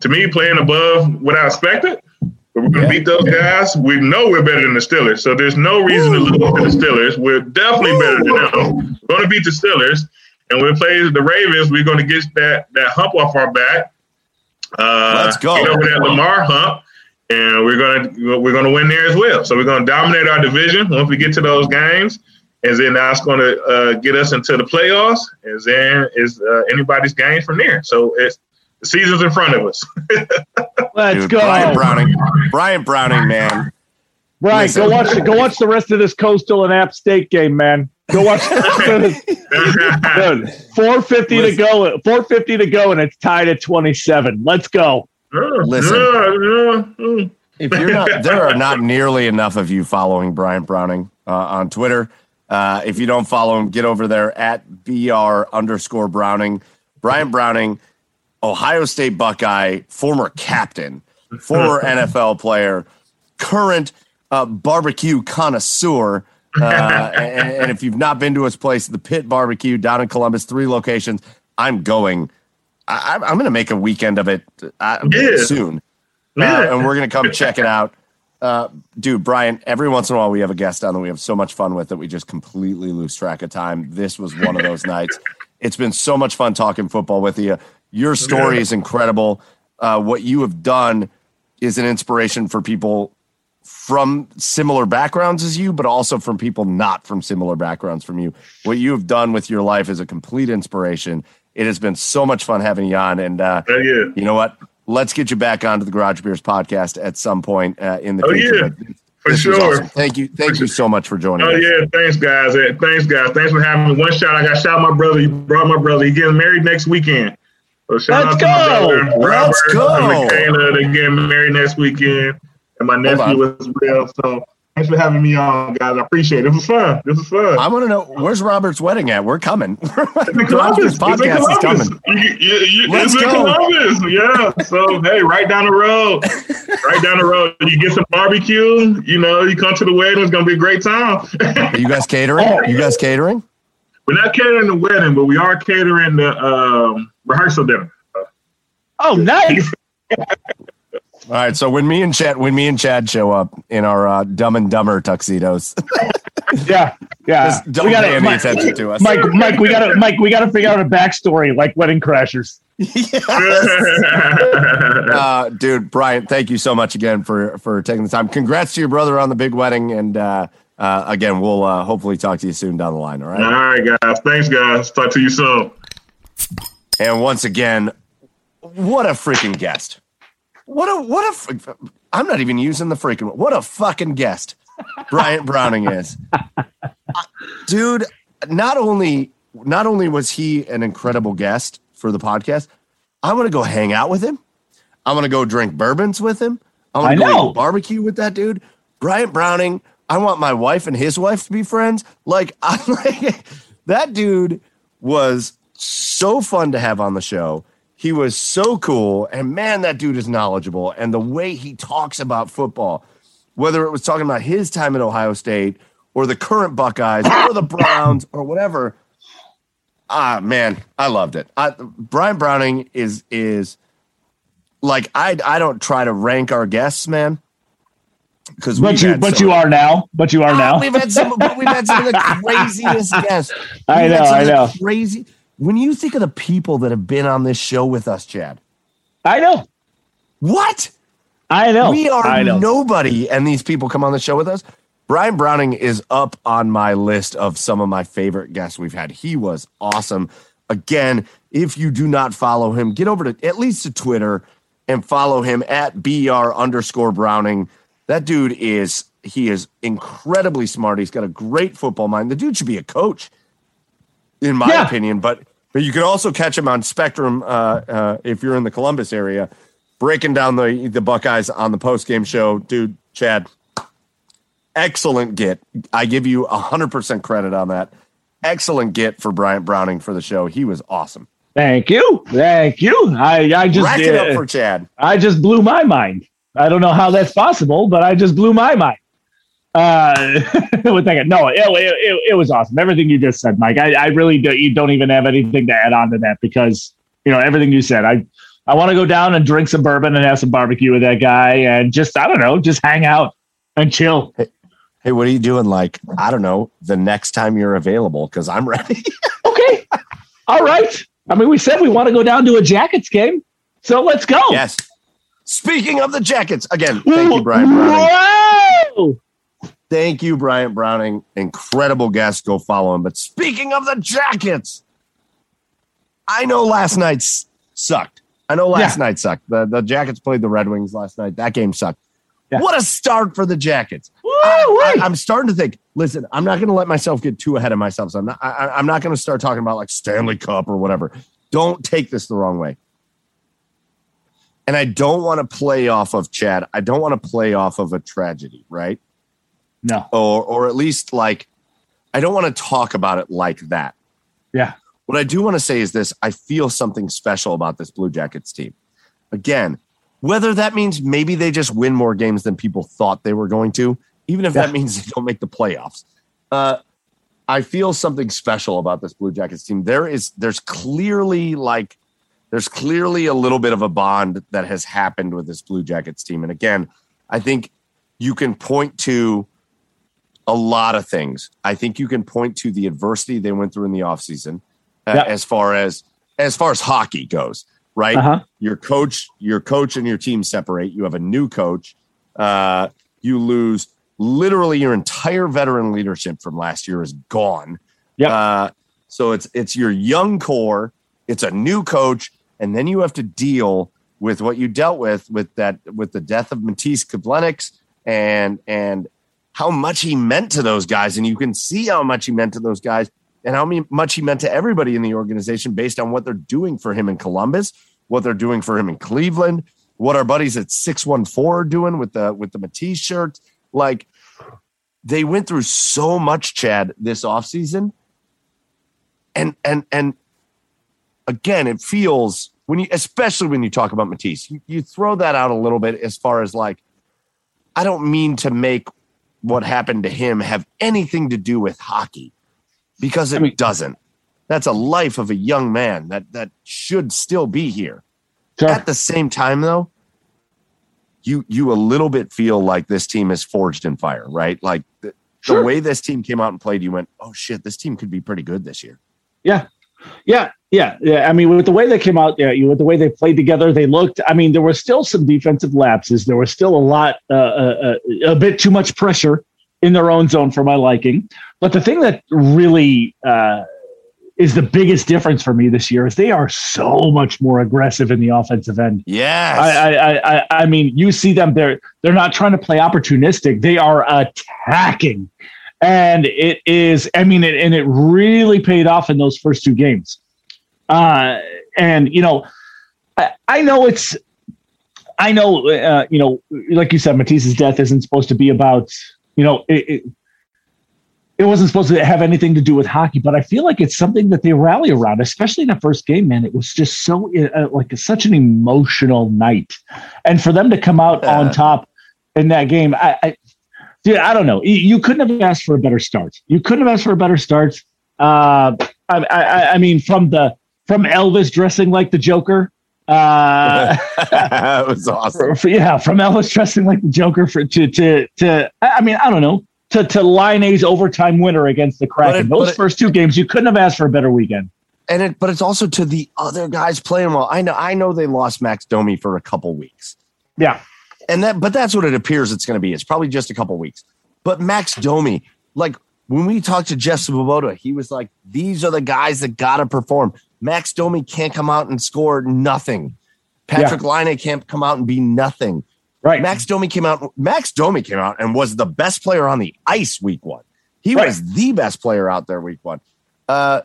to me, playing above what I expected. But we're going to yeah. beat those guys. We know we're better than the Steelers, so there's no reason Ooh. to lose to the Steelers. We're definitely Ooh. better than them. We're going to beat the Steelers, and when we play the Ravens, we're going to get that that hump off our back uh, Let's go. Get over that Lamar hump, and we're gonna we're gonna win there as well. So we're gonna dominate our division once we get to those games, and then that's gonna uh, get us into the playoffs, and then is uh, anybody's game from there. So it's the season's in front of us. Let's Dude, go, Bryant Browning. Bryant Browning, man. Bryant, Listen. go watch go watch the rest of this Coastal and App State game, man. Go watch. Four fifty to go. Four fifty to go, and it's tied at twenty seven. Let's go. Listen, if you're not, there are not nearly enough of you following Bryant Browning uh, on Twitter. Uh, if you don't follow him, get over there at br underscore Browning. Bryant Browning, Ohio State Buckeye, former captain, former NFL player, current uh, barbecue connoisseur. Uh, and, and, if you've not been to his place, the Pit Barbecue down in Columbus, three locations. I'm going. I, am going to make a weekend of it uh, yeah. soon, yeah. Uh, and we're going to come check it out. Uh, dude, Bryant, every once in a while we have a guest on that we have so much fun with that we just completely lose track of time. This was one of those nights. It's been so much fun talking football with you. Your story yeah. is incredible. Uh, what you have done is an inspiration for people from similar backgrounds as you, but also from people not from similar backgrounds from you. What you have done with your life is a complete inspiration. It has been so much fun having you on. And uh, oh, yeah. you know what? Let's get you back onto the Garage Beers podcast at some point uh, in the oh, future. Yeah. For sure. Awesome. Thank you. Thank you so much for joining us. oh, us. yeah. Thanks, guys. Thanks, guys. Thanks for having me. One shot. I got shot my brother. He brought my brother. He's getting married next weekend. So shout Let's out to go. my brother, Let's Robert, go. Michaela. They're getting married next weekend and my nephew as well. So thanks for having me on, guys. I appreciate it. This was fun. This was fun. I want to know where's Robert's wedding at? We're coming. Columbus. podcast is coming. You, you, you, Let's go. Columbus. Yeah. So hey, right down the road. right down the road. You get some barbecue. You know, you come to the wedding. It's gonna be a great time. Are you guys catering? Oh. You guys catering? We're not catering the wedding, but we are catering the um, rehearsal dinner. Oh, nice. All right, so when me and Chad, when me and Chad show up in our uh, Dumb and Dumber tuxedos, yeah, yeah, don't we gotta, pay any Mike, attention to us, Mike. Mike, we gotta, Mike, we gotta figure out a backstory like Wedding Crashers. Yes. uh, dude, Bryant, thank you so much again for for taking the time. Congrats to your brother on the big wedding, and uh, uh, again, we'll uh, hopefully talk to you soon down the line. All right. All right, guys. Thanks, guys. Talk to you soon. And once again, what a freaking guest! What a what a I'm not even using the freaking. What a fucking guest, Bryant Browning is, dude. Not only not only was he an incredible guest for the podcast, I'm gonna go hang out with him. I'm gonna go drink bourbons with him. I'm gonna go barbecue with that dude, Bryant Browning. I want my wife and his wife to be friends. Like, I like that dude was so fun to have on the show. He was so cool, and man, that dude is knowledgeable. And the way he talks about football, whether it was talking about his time at Ohio State or the current Buckeyes or the Browns or whatever, ah, man, I loved it. I, Bryant Browning is is like I I don't try to rank our guests, man, because But you, but you are now. But you are Ah, now. We've had some. We've had some of the craziest guests. I We've had know, some I know. Crazy. When you think of the people that have been on this show with us, Chad, I know. what I know. we are know. nobody, and these people come on the show with us. Bryant Browning is up on my list of some of my favorite guests we've had. He was awesome. Again, if you do not follow him, get over to at least to Twitter and follow him at br underscore Browning. That dude is he is incredibly smart. He's got a great football mind. The dude should be a coach, in my Yeah. opinion. But but you can also catch him on Spectrum uh, uh, if you're in the Columbus area, breaking down the the Buckeyes on the post game show. Dude, Chad, excellent get. I give you hundred percent credit on that. Excellent get for Bryant Browning for the show. He was awesome. Thank you. Thank you. I, I just Rack it up for Chad. I just blew my mind. I don't know how that's possible, but I just blew my mind. Uh, with that, no, it, it, it, was awesome. Everything you just said, Mike. I, I really do, you don't even have anything to add on to that because you know everything you said. I I want to go down and drink some bourbon and have some barbecue with that guy and just I don't know, just hang out and chill. Hey, what are you doing? Like, I don't know, the next time you're available, because I'm ready. Okay, all right. I mean, we said we want to go down to a Jackets game, so let's go. yes. Speaking of the jackets, again, thank you, Bryant Browning. Whoa! Thank you, Bryant Browning. Incredible guest. Go follow him. But speaking of the jackets, I know last night sucked. I know last night sucked. The, the Jackets played the Red Wings last night. That game sucked. Yeah. What a start for the Jackets. Woo! I, am starting to think. Listen, I'm not going to let myself get too ahead of myself. So I'm not. I, I'm not going to start talking about like Stanley Cup or whatever. Don't take this the wrong way. And I don't want to play off of Chad. I don't want to play off of a tragedy, right? No. or or at least like I don't want to talk about it like that. Yeah. What I do want to say is this: I feel something special about this Blue Jackets team. Again, whether that means maybe they just win more games than people thought they were going to, even if Yeah. that means they don't make the playoffs. Uh, I feel something special about this Blue Jackets team. There is, there's clearly like, there's clearly a little bit of a bond that has happened with this Blue Jackets team. And again, I think you can point to a lot of things. I think you can point to the adversity they went through in the offseason uh, as far as as far as hockey goes, right? Uh-huh. Your coach, your coach and your team separate. You have a new coach. Uh, you lose literally your entire veteran leadership from last year is gone. Yep. Uh, so it's it's your young core, it's a new coach, and then you have to deal with what you dealt with with that with the death of Matiss Kivlenieks and and how much he meant to those guys, and you can see how much he meant to those guys, and how much he meant to everybody in the organization based on what they're doing for him in Columbus, what they're doing for him in Cleveland, what our buddies at six one four are doing with the with the Matiss shirt. Like they went through so much, Chad, this offseason. And and and again, it feels when you especially when you talk about Matiss, you, you throw that out a little bit as far as like, I don't mean to make what happened to him have anything to do with hockey because it I mean- doesn't. That's a life of a young man that that should still be here. Sure. At the same time, though, you you a little bit feel like this team is forged in fire, right? Like the, Sure. the way this team came out and played, you went, "Oh shit, this team could be pretty good this year." Yeah, yeah, yeah, yeah. I mean, with the way they came out, yeah, you with the way they played together, they looked. I mean, there were still some defensive lapses. There was still a lot, uh, uh, uh, a bit too much pressure in their own zone for my liking. But the thing that really uh, is the biggest difference for me this year is they are so much more aggressive in the offensive end. Yes. I, I, I, I mean, you see them. They're they're not trying to play opportunistic. They are attacking, and it is. I mean, it, and it really paid off in those first two games. Uh, and you know, I, I know it's. I know, uh, you know, like you said, Matiss's death isn't supposed to be about, you know, it, it it wasn't supposed to have anything to do with hockey, but I feel like it's something that they rally around, especially in the first game. Man, it was just so uh, like such an emotional night, and for them to come out on top in that game, I, I, dude, I don't know. You couldn't have asked for a better start. You couldn't have asked for a better start. Uh, I, I, I mean, from the from Elvis dressing like the Joker. Uh, that was awesome. For, for, yeah, from Elvis dressing like the Joker for to to to. I mean, I don't know to, to Laine's overtime winner against the Kraken. It, Those first two games, you couldn't have asked for a better weekend. And it, but it's also to the other guys playing well. I know, I know they lost Max Domi for a couple weeks. Yeah, and that, but that's what it appears it's going to be. It's probably just a couple weeks. But Max Domi, like when we talked to Jeff Svoboda, he was like, "These are the guys that got to perform." Max Domi can't come out and score nothing. Patrick yeah. Laine can't come out and be nothing. Right. Max Domi came out. Max Domi came out and was the best player on the ice week one. He right. was the best player out there week one. Uh,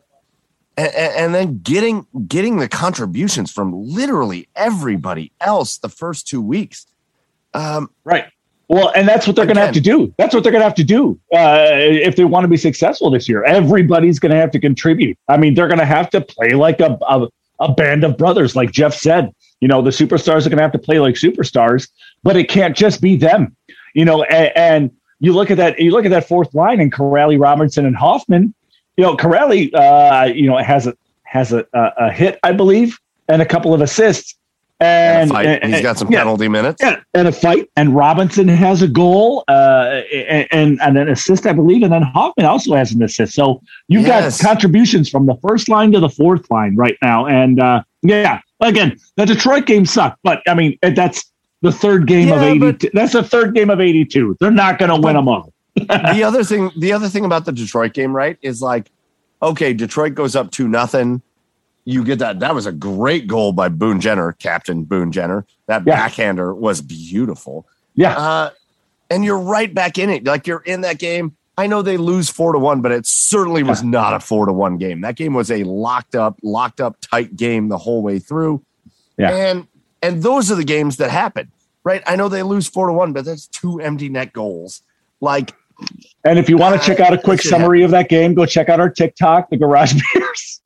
and, and, then getting getting the contributions from literally everybody else the first two weeks. Um, right. Well, and that's what they're going to have to do. That's what they're going to have to do uh, if they want to be successful this year. Everybody's going to have to contribute. I mean, they're going to have to play like a, a, a band of brothers, like Jeff said. You know, the superstars are going to have to play like superstars, but it can't just be them. You know, and, and you look at that. You look at that fourth line and Kuraly, Robertson, and Hofmann. You know, Kuraly, uh, you know, has a has a, a hit, I believe, and a couple of assists. And, and, and he's got some yeah, penalty minutes. Yeah, and a fight. And Robinson has a goal uh, and, and an assist, I believe. And then Hofmann also has an assist. So you've yes. got contributions from the first line to the fourth line right now. And uh, yeah, again, the Detroit game sucked, but I mean, that's the third game yeah, of 82. That's the third game of 82. They're not going to win them all. the other thing, the other thing about the Detroit game, right, is like, okay, Detroit goes up to nothing. You get that. That was a great goal by Boone Jenner, Captain Boone Jenner. That yeah. backhander was beautiful. Yeah. Uh, and you're right back in it. Like you're in that game. I know they lose four to one, but it certainly was yeah. not a four to one game. That game was a locked up, locked up, tight game the whole way through. Yeah. And and those are the games that happen, right? I know they lose four to one, but that's two empty net goals. Like, and if you want to check out a quick summary of that game, go check out our TikTok, the Garage Beers.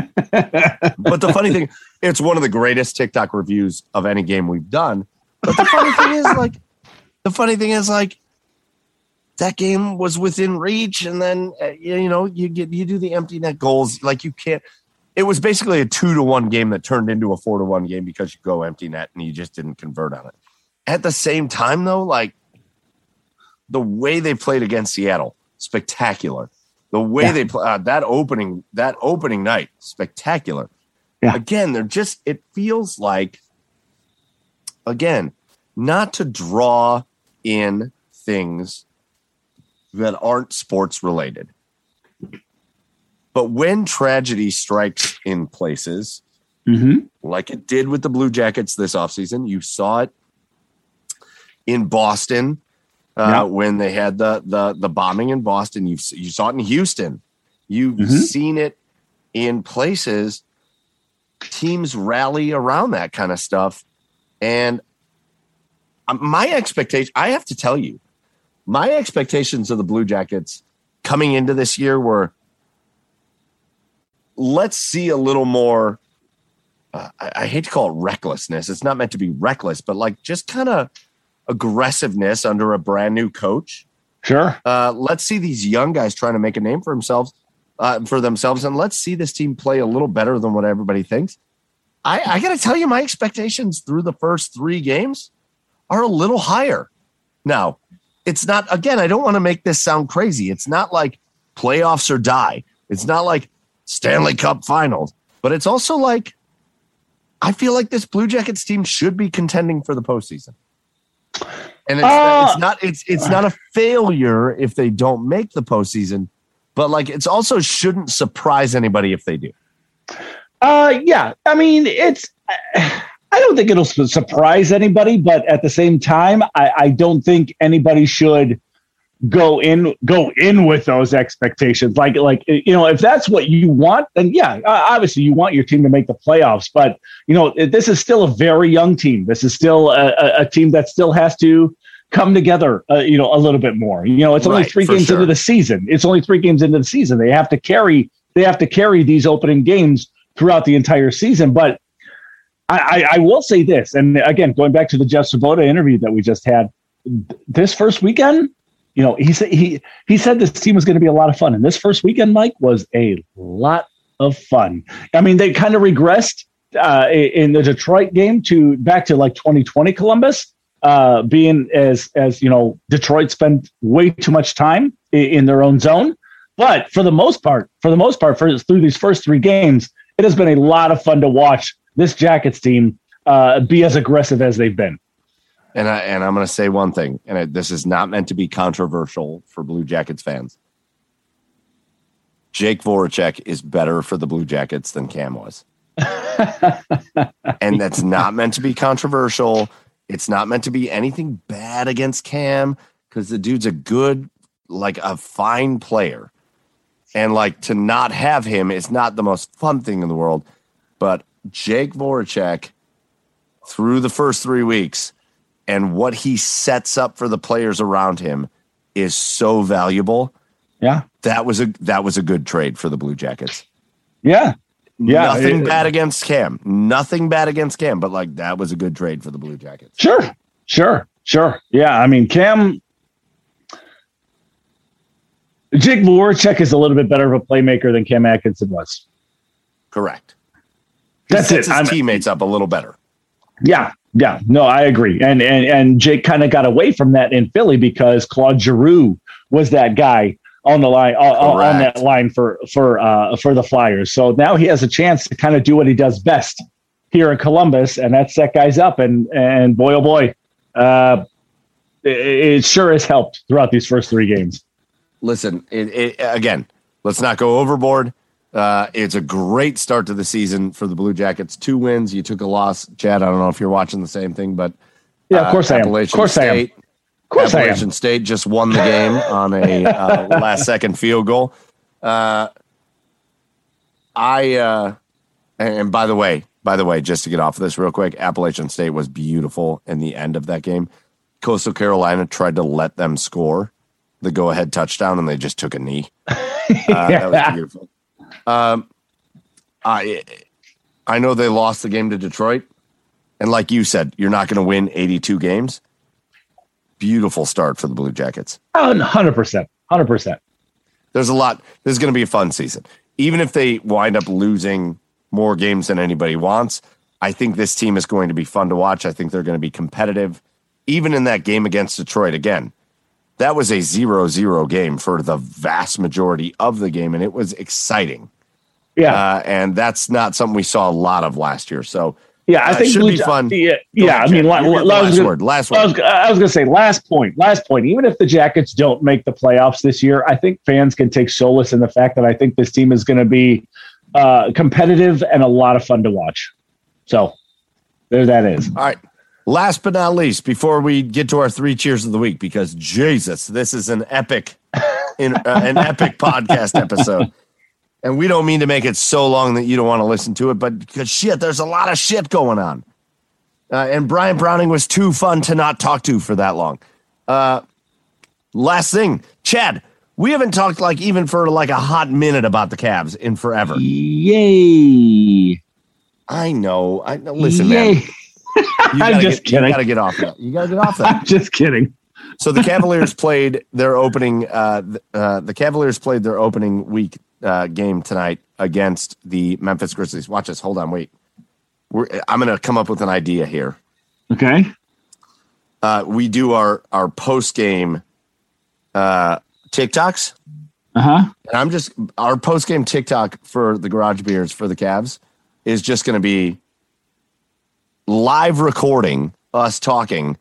but the funny thing, it's one of the greatest TikTok reviews of any game we've done. But the funny thing is, like, the funny thing is, like, that game was within reach, and then uh, you know you get you do the empty net goals. Like you can't it was basically a two to one game that turned into a four to one game because you go empty net and you just didn't convert on it. At the same time, though, like the way they played against Seattle, spectacular. The way yeah. they play uh, that opening that opening night, spectacular. Yeah. Again, they're just it feels like again, not to draw in things that aren't sports related. But when tragedy strikes in places, mm-hmm. like it did with the Blue Jackets this offseason, you saw it in Boston uh, when they had the, the the bombing in Boston. You you saw it in Houston. You've mm-hmm. seen it in places. Teams rally around that kind of stuff, and um, my expectation. I have to tell you, my expectations of the Blue Jackets coming into this year were let's see a little more. Uh, I, I, hate to call it recklessness. It's not meant to be reckless, but like just kind of aggressiveness under a brand new coach. Sure. Uh, let's see these young guys trying to make a name for themselves, uh, for themselves, and let's see this team play a little better than what everybody thinks. I, I got to tell you, my expectations through the first three games are a little higher. Now, it's not. Again, I don't want to make this sound crazy. It's not like playoffs or die. It's not like Stanley Cup finals. But it's also like, I feel like this Blue Jackets team should be contending for the postseason. And it's, uh, it's not it's it's not a failure if they don't make the postseason, but like it's also shouldn't surprise anybody if they do. Uh, yeah. I mean, it's. I don't think it'll surprise anybody, but at the same time, I, I don't think anybody should go in go in with those expectations. Like like you know if that's what you want then yeah obviously you want your team to make the playoffs but you know this is still a very young team. This is still a, a team that still has to come together uh, you know a little bit more. You know it's only Right, three games sure. into the season. It's only three games into the season. They have to carry they have to carry these opening games throughout the entire season but I, I, I will say this, and again, going back to the Jeff Svoboda interview that we just had, this first weekend, you know, he said he he said this team was going to be a lot of fun, and this first weekend, Mike, was a lot of fun. I mean, they kind of regressed uh, in the Detroit game to back to like 2020 Columbus, uh, being as as you know, Detroit spent way too much time i- in their own zone. But for the most part, for the most part, for through these first three games, it has been a lot of fun to watch this Jackets team uh, be as aggressive as they've been. And I and I'm going to say one thing, and it, this is not meant to be controversial for Blue Jackets fans. Jake Voracek is better for the Blue Jackets than Cam was, and that's not meant to be controversial. It's not meant to be anything bad against Cam because the dude's a good, like a fine player, and like to not have him is not the most fun thing in the world. But Jake Voracek, through the first three weeks, and what he sets up for the players around him is so valuable. Yeah, That was a that was a good trade for the Blue Jackets. yeah, Yeah, Nothing it- bad against Cam. Nothing bad against Cam, but like that was a good trade for the Blue Jackets. sure, sure, sure. Yeah, I mean, Cam. Jake Voracek is a little bit better of a playmaker than Cam Atkinson was. Correct. He That's sets it. his I'm- teammates up a little better. Yeah, yeah. No, I agree. And and and Jake kind of got away from that in Philly because Claude Giroux was that guy on the line on, on that line for for uh for the Flyers. So now he has a chance to kind of do what he does best here in Columbus, and that's set guys up. And and boy oh boy, uh, it, it sure has helped throughout these first three games. Listen, it, it, again, let's not go overboard. Uh, it's a great start to the season for the Blue Jackets. Two wins. You took a loss, Chad. I don't know if you're watching the same thing, but Yeah, of course I am. Of Uh, Appalachian course I am. State, Of course I am. Appalachian State just won the game on a uh, last second field goal. Uh, I uh, and by the way, by the way, just to get off of this real quick, Appalachian State was beautiful in the end of that game. Coastal Carolina tried to let them score the go ahead touchdown, and they just took a knee. Uh, That was Yeah. beautiful. Um, I I know they lost the game to Detroit, and like you said, you're not going to win 82 games. Beautiful start for the Blue Jackets. Hundred percent, hundred percent. There's a lot. This is going to be a fun season. Even if they wind up losing more games than anybody wants, I think this team is going to be fun to watch. I think they're going to be competitive. Even in that game against Detroit, again, that was a 0 0 game for the vast majority of the game, and it was exciting. Yeah, Uh, and that's not something we saw a lot of last year. So, yeah. I uh, think should Blue be fun. Yeah, Go yeah. ahead, I mean, la- la- last gonna- word. Last I was, word. I was going to say last point. Last point. Even if the Jackets don't make the playoffs this year, I think fans can take solace in the fact that I think this team is going to be uh, competitive and a lot of fun to watch. So there that is. All right. Last but not least, before we get to our three cheers of the week, because Jesus, this is an epic, in, uh, an epic podcast episode, and we don't mean to make it so long that you don't want to listen to it, but because shit, there's a lot of shit going on, uh, and Bryant Browning was too fun to not talk to for that long. Uh, last thing, Chad, we haven't talked like even for like a hot minute about the Cavs in forever. Yay! I know. I know. Listen, man. Yay! You I'm gotta just get, You kidding. got to get off that. You got to get off that. I'm just kidding. So the Cavaliers played their opening. Uh, uh, the Cavaliers played their opening week uh, game tonight against the Memphis Grizzlies. Watch this. Hold on. Wait. We're, I'm going to come up with an idea here. Okay. Uh, we do our our post game uh, TikToks, Uh huh. and I'm just our post game TikTok for the Garage Beers for the Cavs is just going to be live recording us talking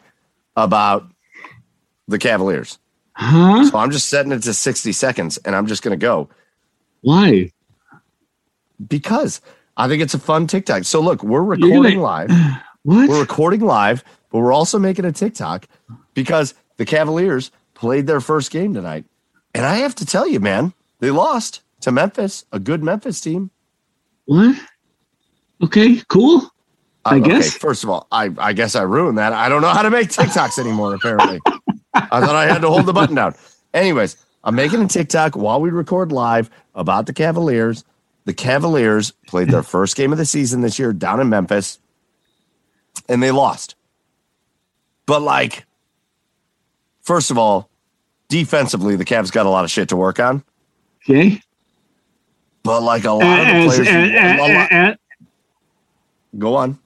about the Cavaliers. Huh? So I'm just setting it to 60 seconds and I'm just going to go Why? because I think it's a fun TikTok. So look, we're recording live. What? We're recording live, but we're also making a TikTok because the Cavaliers played their first game tonight. And I have to tell you, man, they lost to Memphis, a good Memphis team. what? Okay, cool. I okay, guess. first of all, I, I guess I ruined that. I don't know how to make TikToks anymore, apparently. I thought I had to hold the button down. Anyways, I'm making a TikTok while we record live about the Cavaliers. The Cavaliers played their hmm. first game of the season this year down in Memphis, and they lost. But, like, first of all, defensively, the Cavs got a lot of shit to work on. Okay. But, like, a lot of the As, players. as- lot- as- go on.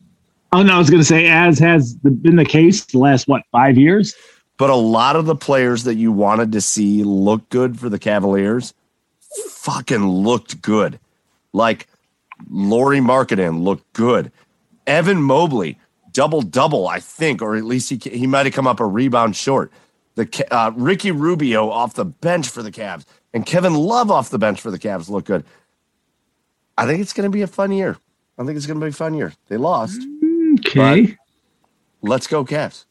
oh no, I was going to say, as has been the case the last what five years. But a lot of the players that you wanted to see look good for the Cavaliers fucking looked good. Like Lauri Markkanen looked good. Evan Mobley, double double, I think, or at least he he might have come up a rebound short. The uh, Ricky Rubio off the bench for the Cavs and Kevin Love off the bench for the Cavs look good. I think it's going to be a fun year. I think it's going to be a fun year. They lost. Okay. Let's go Cavs.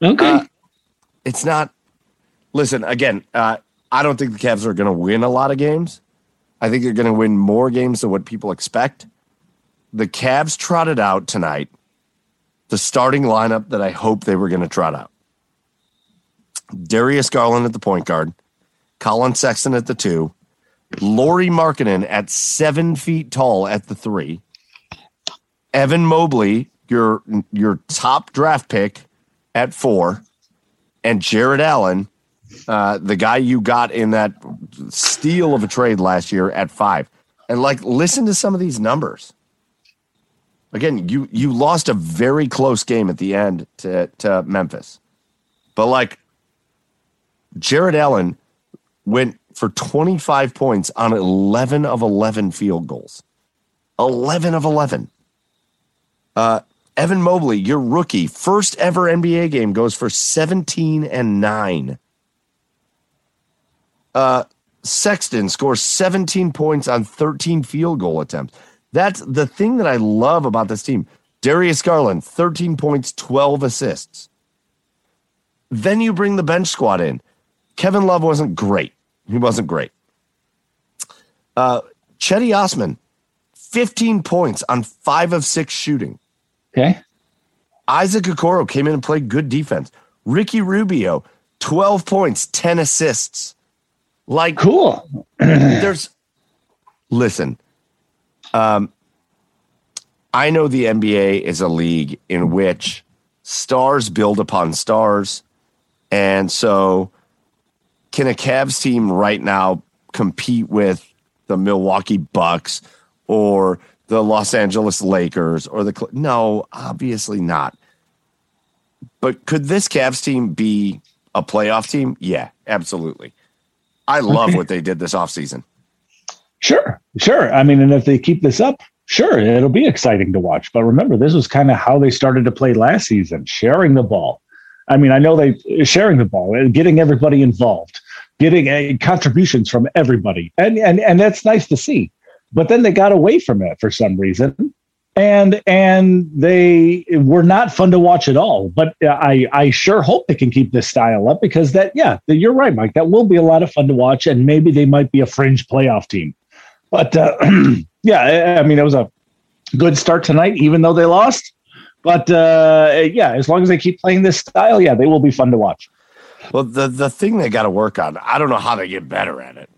okay. Uh, it's not. Listen again. Uh, I don't think the Cavs are going to win a lot of games. I think they're going to win more games than what people expect. The Cavs trotted out tonight the starting lineup that I hope they were going to trot out. Darius Garland at the point guard, Collin Sexton at the two, Lauri Markkanen at seven feet tall at the three, Evan Mobley, your your top draft pick at four, and Jarrett Allen, uh, the guy you got in that steal of a trade last year at five. And like, listen to some of these numbers. Again, you you lost a very close game at the end to, to Memphis, but like, Jarrett Allen went for 25 points on 11 of 11 field goals. 11 of 11. Uh, Evan Mobley, your rookie, first ever NBA game, goes for 17 and 9. Uh, Sexton scores 17 points on 13 field goal attempts. That's the thing that I love about this team. Darius Garland, 13 points, 12 assists. Then you bring the bench squad in. Kevin Love wasn't great. He wasn't great. Uh, Cedi Osman, 15 points on five of six shooting. Okay. Isaac Okoro came in and played good defense. Ricky Rubio, 12 points, 10 assists. Like, Cool. there's, listen, um, I know the NBA is a league in which stars build upon stars. And so, can a Cavs team right now compete with the Milwaukee Bucks or the Los Angeles Lakers or the no, obviously not. But could this Cavs team be a playoff team? Yeah, absolutely. I love what they did this offseason. Sure, sure. I mean, and if they keep this up, sure, it'll be exciting to watch. But remember, this was kind of how they started to play last season, sharing the ball. I mean, I know they sharing the ball, and getting everybody involved, getting uh, contributions from everybody, and and and that's nice to see. But then they got away from it for some reason, and and they were not fun to watch at all. But I I sure hope they can keep this style up because that yeah, you're right, Mike. That will be a lot of fun to watch, and maybe they might be a fringe playoff team. But uh, yeah, I- mean, it was a good start tonight, even though they lost. But uh, yeah, as long as they keep playing this style, yeah, they will be fun to watch. Well, the the thing they got to work on, I don't know how they get better at it.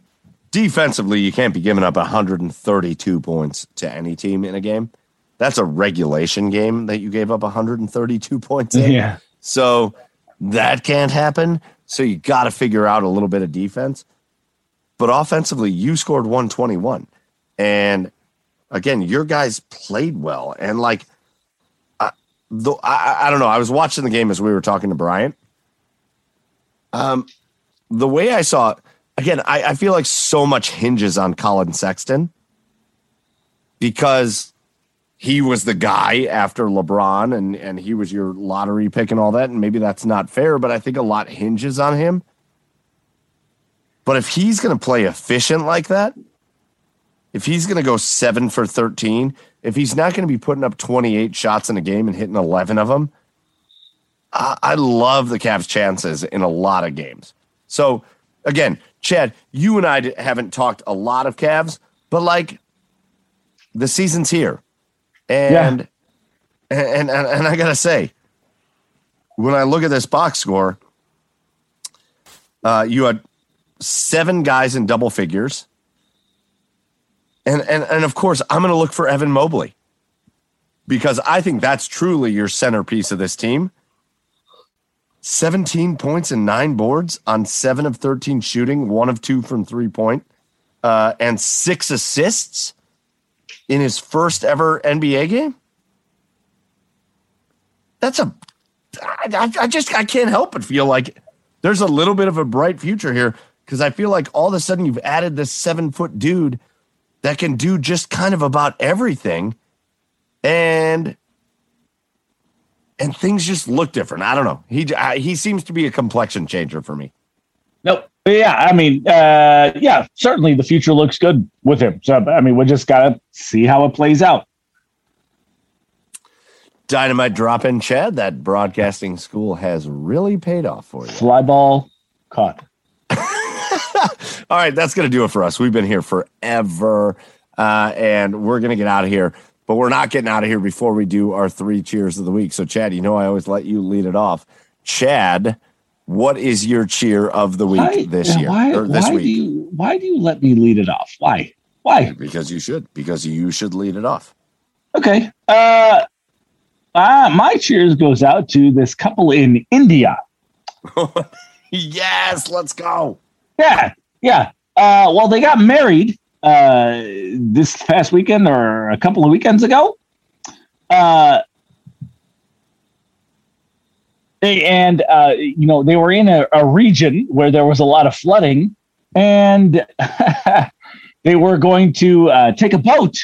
Defensively, you can't be giving up 132 points to any team in a game. That's a regulation game that you gave up 132 points in. Yeah, So that can't happen. So you got to figure out a little bit of defense. But offensively, you scored 121. And again, your guys played well. And like, I, the, I, I don't know. I was watching the game as we were talking to Bryant. Um, the way I saw it, again, I, I feel like so much hinges on Collin Sexton because he was the guy after LeBron and and he was your lottery pick and all that and maybe that's not fair but I think a lot hinges on him. But if he's going to play efficient like that, if he's going to go seven for 13, if he's not going to be putting up 28 shots in a game and hitting 11 of them, I, I love the Cavs' chances in a lot of games. So, again, Chad, you and I haven't talked a lot of Cavs, but like the season's here. And, yeah. and, and, and I got to say, when I look at this box score, uh, you had seven guys in double figures. And, and, and of course, I'm going to look for Evan Mobley because I think that's truly your centerpiece of this team. 17 points and nine boards on seven of 13 shooting, one of two from three point, uh, and six assists in his first ever NBA game. That's a, I, I just, I can't help but feel like there's a little bit of a bright future here because I feel like all of a sudden you've added this seven foot dude that can do just kind of about everything. And and things just look different. I don't know. He he seems to be a complexion changer for me. Nope. Yeah, I mean, uh, yeah, certainly the future looks good with him. So I mean, we just gotta see how it plays out. Dynamite drop in, Chad. That broadcasting school has really paid off for you. Fly ball caught. All right, that's going to do it for us. We've been here forever, uh, and we're going to get out of here. But we're not getting out of here before we do our three cheers of the week. So, Chad, you know I always let you lead it off. Chad, what is your cheer of the week why, this year why, or this why week? Do you, why do you let me lead it off? Why? Why? Because you should. Because you should lead it off. Okay. Uh, uh my cheers goes out to this couple in India. yes, let's go. Yeah, yeah. Uh, well, they got married uh, this past weekend or a couple of weekends ago. Uh, and uh, you know they were in a, a, region where there was a lot of flooding, and they were going to uh, take a boat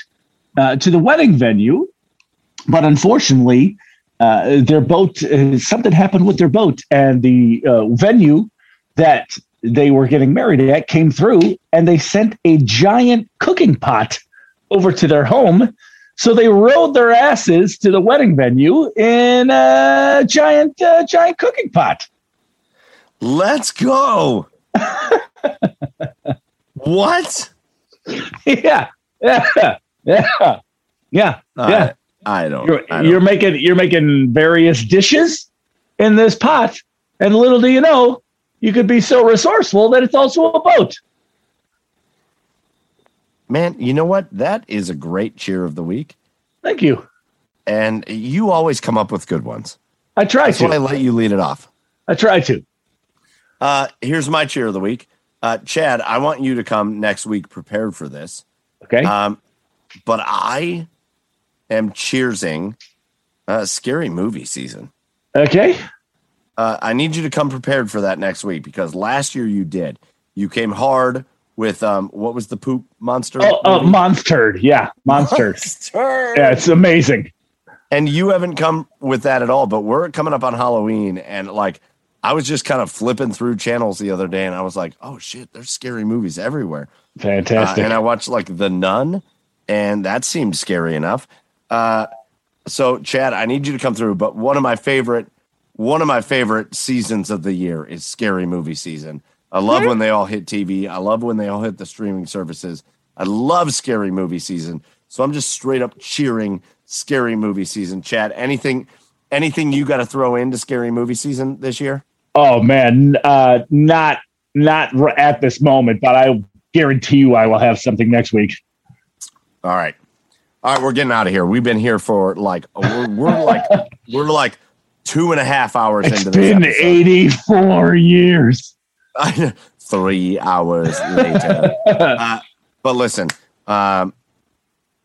uh, to the wedding venue, but unfortunately, uh, their boat uh, something happened with their boat, and the venue that they were getting married at came through and they sent a giant cooking pot over to their home. So they rode their asses to the wedding venue in a giant, uh, giant cooking pot. Let's go. what? Yeah. Yeah. Yeah. Yeah. Uh, yeah. I don't, you're, I don't. You're making you're making various dishes in this pot, and little do you know, you could be so resourceful that it's also a boat. Man, you know what? That is a great cheer of the week. Thank you. And you always come up with good ones. I try That's to. I let you lead it off. I try to. Uh, here's my cheer of the week. Uh, Chad, I want you to come next week prepared for this. Okay. Um, but I am cheersing a scary movie season. Okay. Uh, I need you to come prepared for that next week because last year you did. You came hard with um, what was the poop monster? Oh, uh, monster. Yeah, monster. monster. Yeah, it's amazing. And you haven't come with that at all. But we're coming up on Halloween, and like I was just kind of flipping through channels the other day, and I was like, "Oh shit, there's scary movies everywhere." Fantastic. Uh, and I watched like The Nun, and that seemed scary enough. Uh, so, Chad, I need you to come through. But one of my favorite one of my favorite seasons of the year is scary movie season. I love mm-hmm. when they all hit TV. I love when they all hit the streaming services. I love scary movie season. So I'm just straight up cheering scary movie season. Chad, anything anything you got to throw into scary movie season this year? Oh man, uh, not not at this moment, but I guarantee you I will have something next week. All right. All right, we're getting out of here. We've been here for like we're, we're like we're like two and a half hours it's into this. It's been 84 years. Three hours later. uh, but listen, um,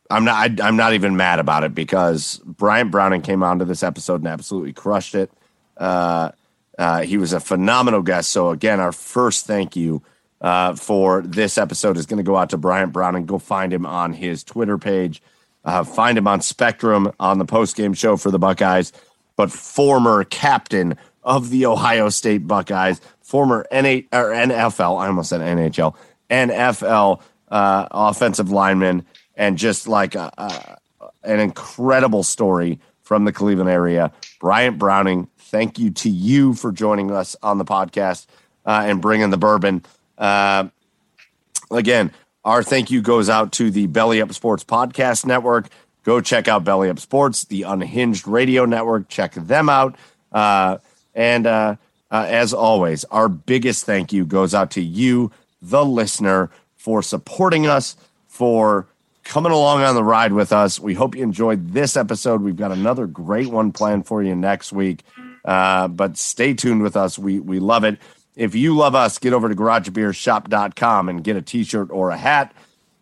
I'm not. I, am not even mad about it because Bryant Browning came onto this episode and absolutely crushed it. Uh, uh, he was a phenomenal guest. So again, our first thank you uh, for this episode is going to go out to Bryant Browning. Go find him on his Twitter page. Uh, find him on Spectrum on the post game show for the Buckeyes but former captain, of the Ohio State Buckeyes, former or NFL, I almost said NHL, NFL uh, offensive lineman, and just like a, a, an incredible story from the Cleveland area. Bryant Browning, thank you to you for joining us on the podcast uh, and bringing the bourbon. Uh, again, our thank you goes out to the Belly Up Sports Podcast Network. Go check out Belly Up Sports, the Unhinged Radio Network. Check them out. Uh, and uh, uh, as always, our biggest thank you goes out to you, the listener, for supporting us, for coming along on the ride with us. We hope you enjoyed this episode. We've got another great one planned for you next week. Uh, but stay tuned with us. We we love it. If you love us, get over to garagebeershop.com and get a t-shirt or a hat.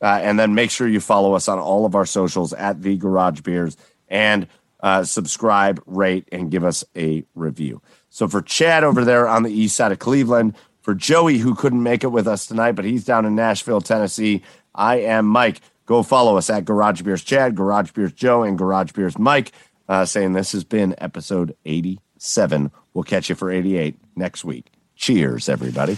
Uh, and then make sure you follow us on all of our socials at the Garage Beers and uh, subscribe, rate, and give us a review. So for Chad over there on the east side of Cleveland, for Joey who couldn't make it with us tonight, but he's down in Nashville, Tennessee, I am Mike. Go follow us at Garage Beers Chad, Garage Beers Joe, and Garage Beers Mike. Uh, saying this has been episode 87. We'll catch you for 88 next week. Cheers, everybody.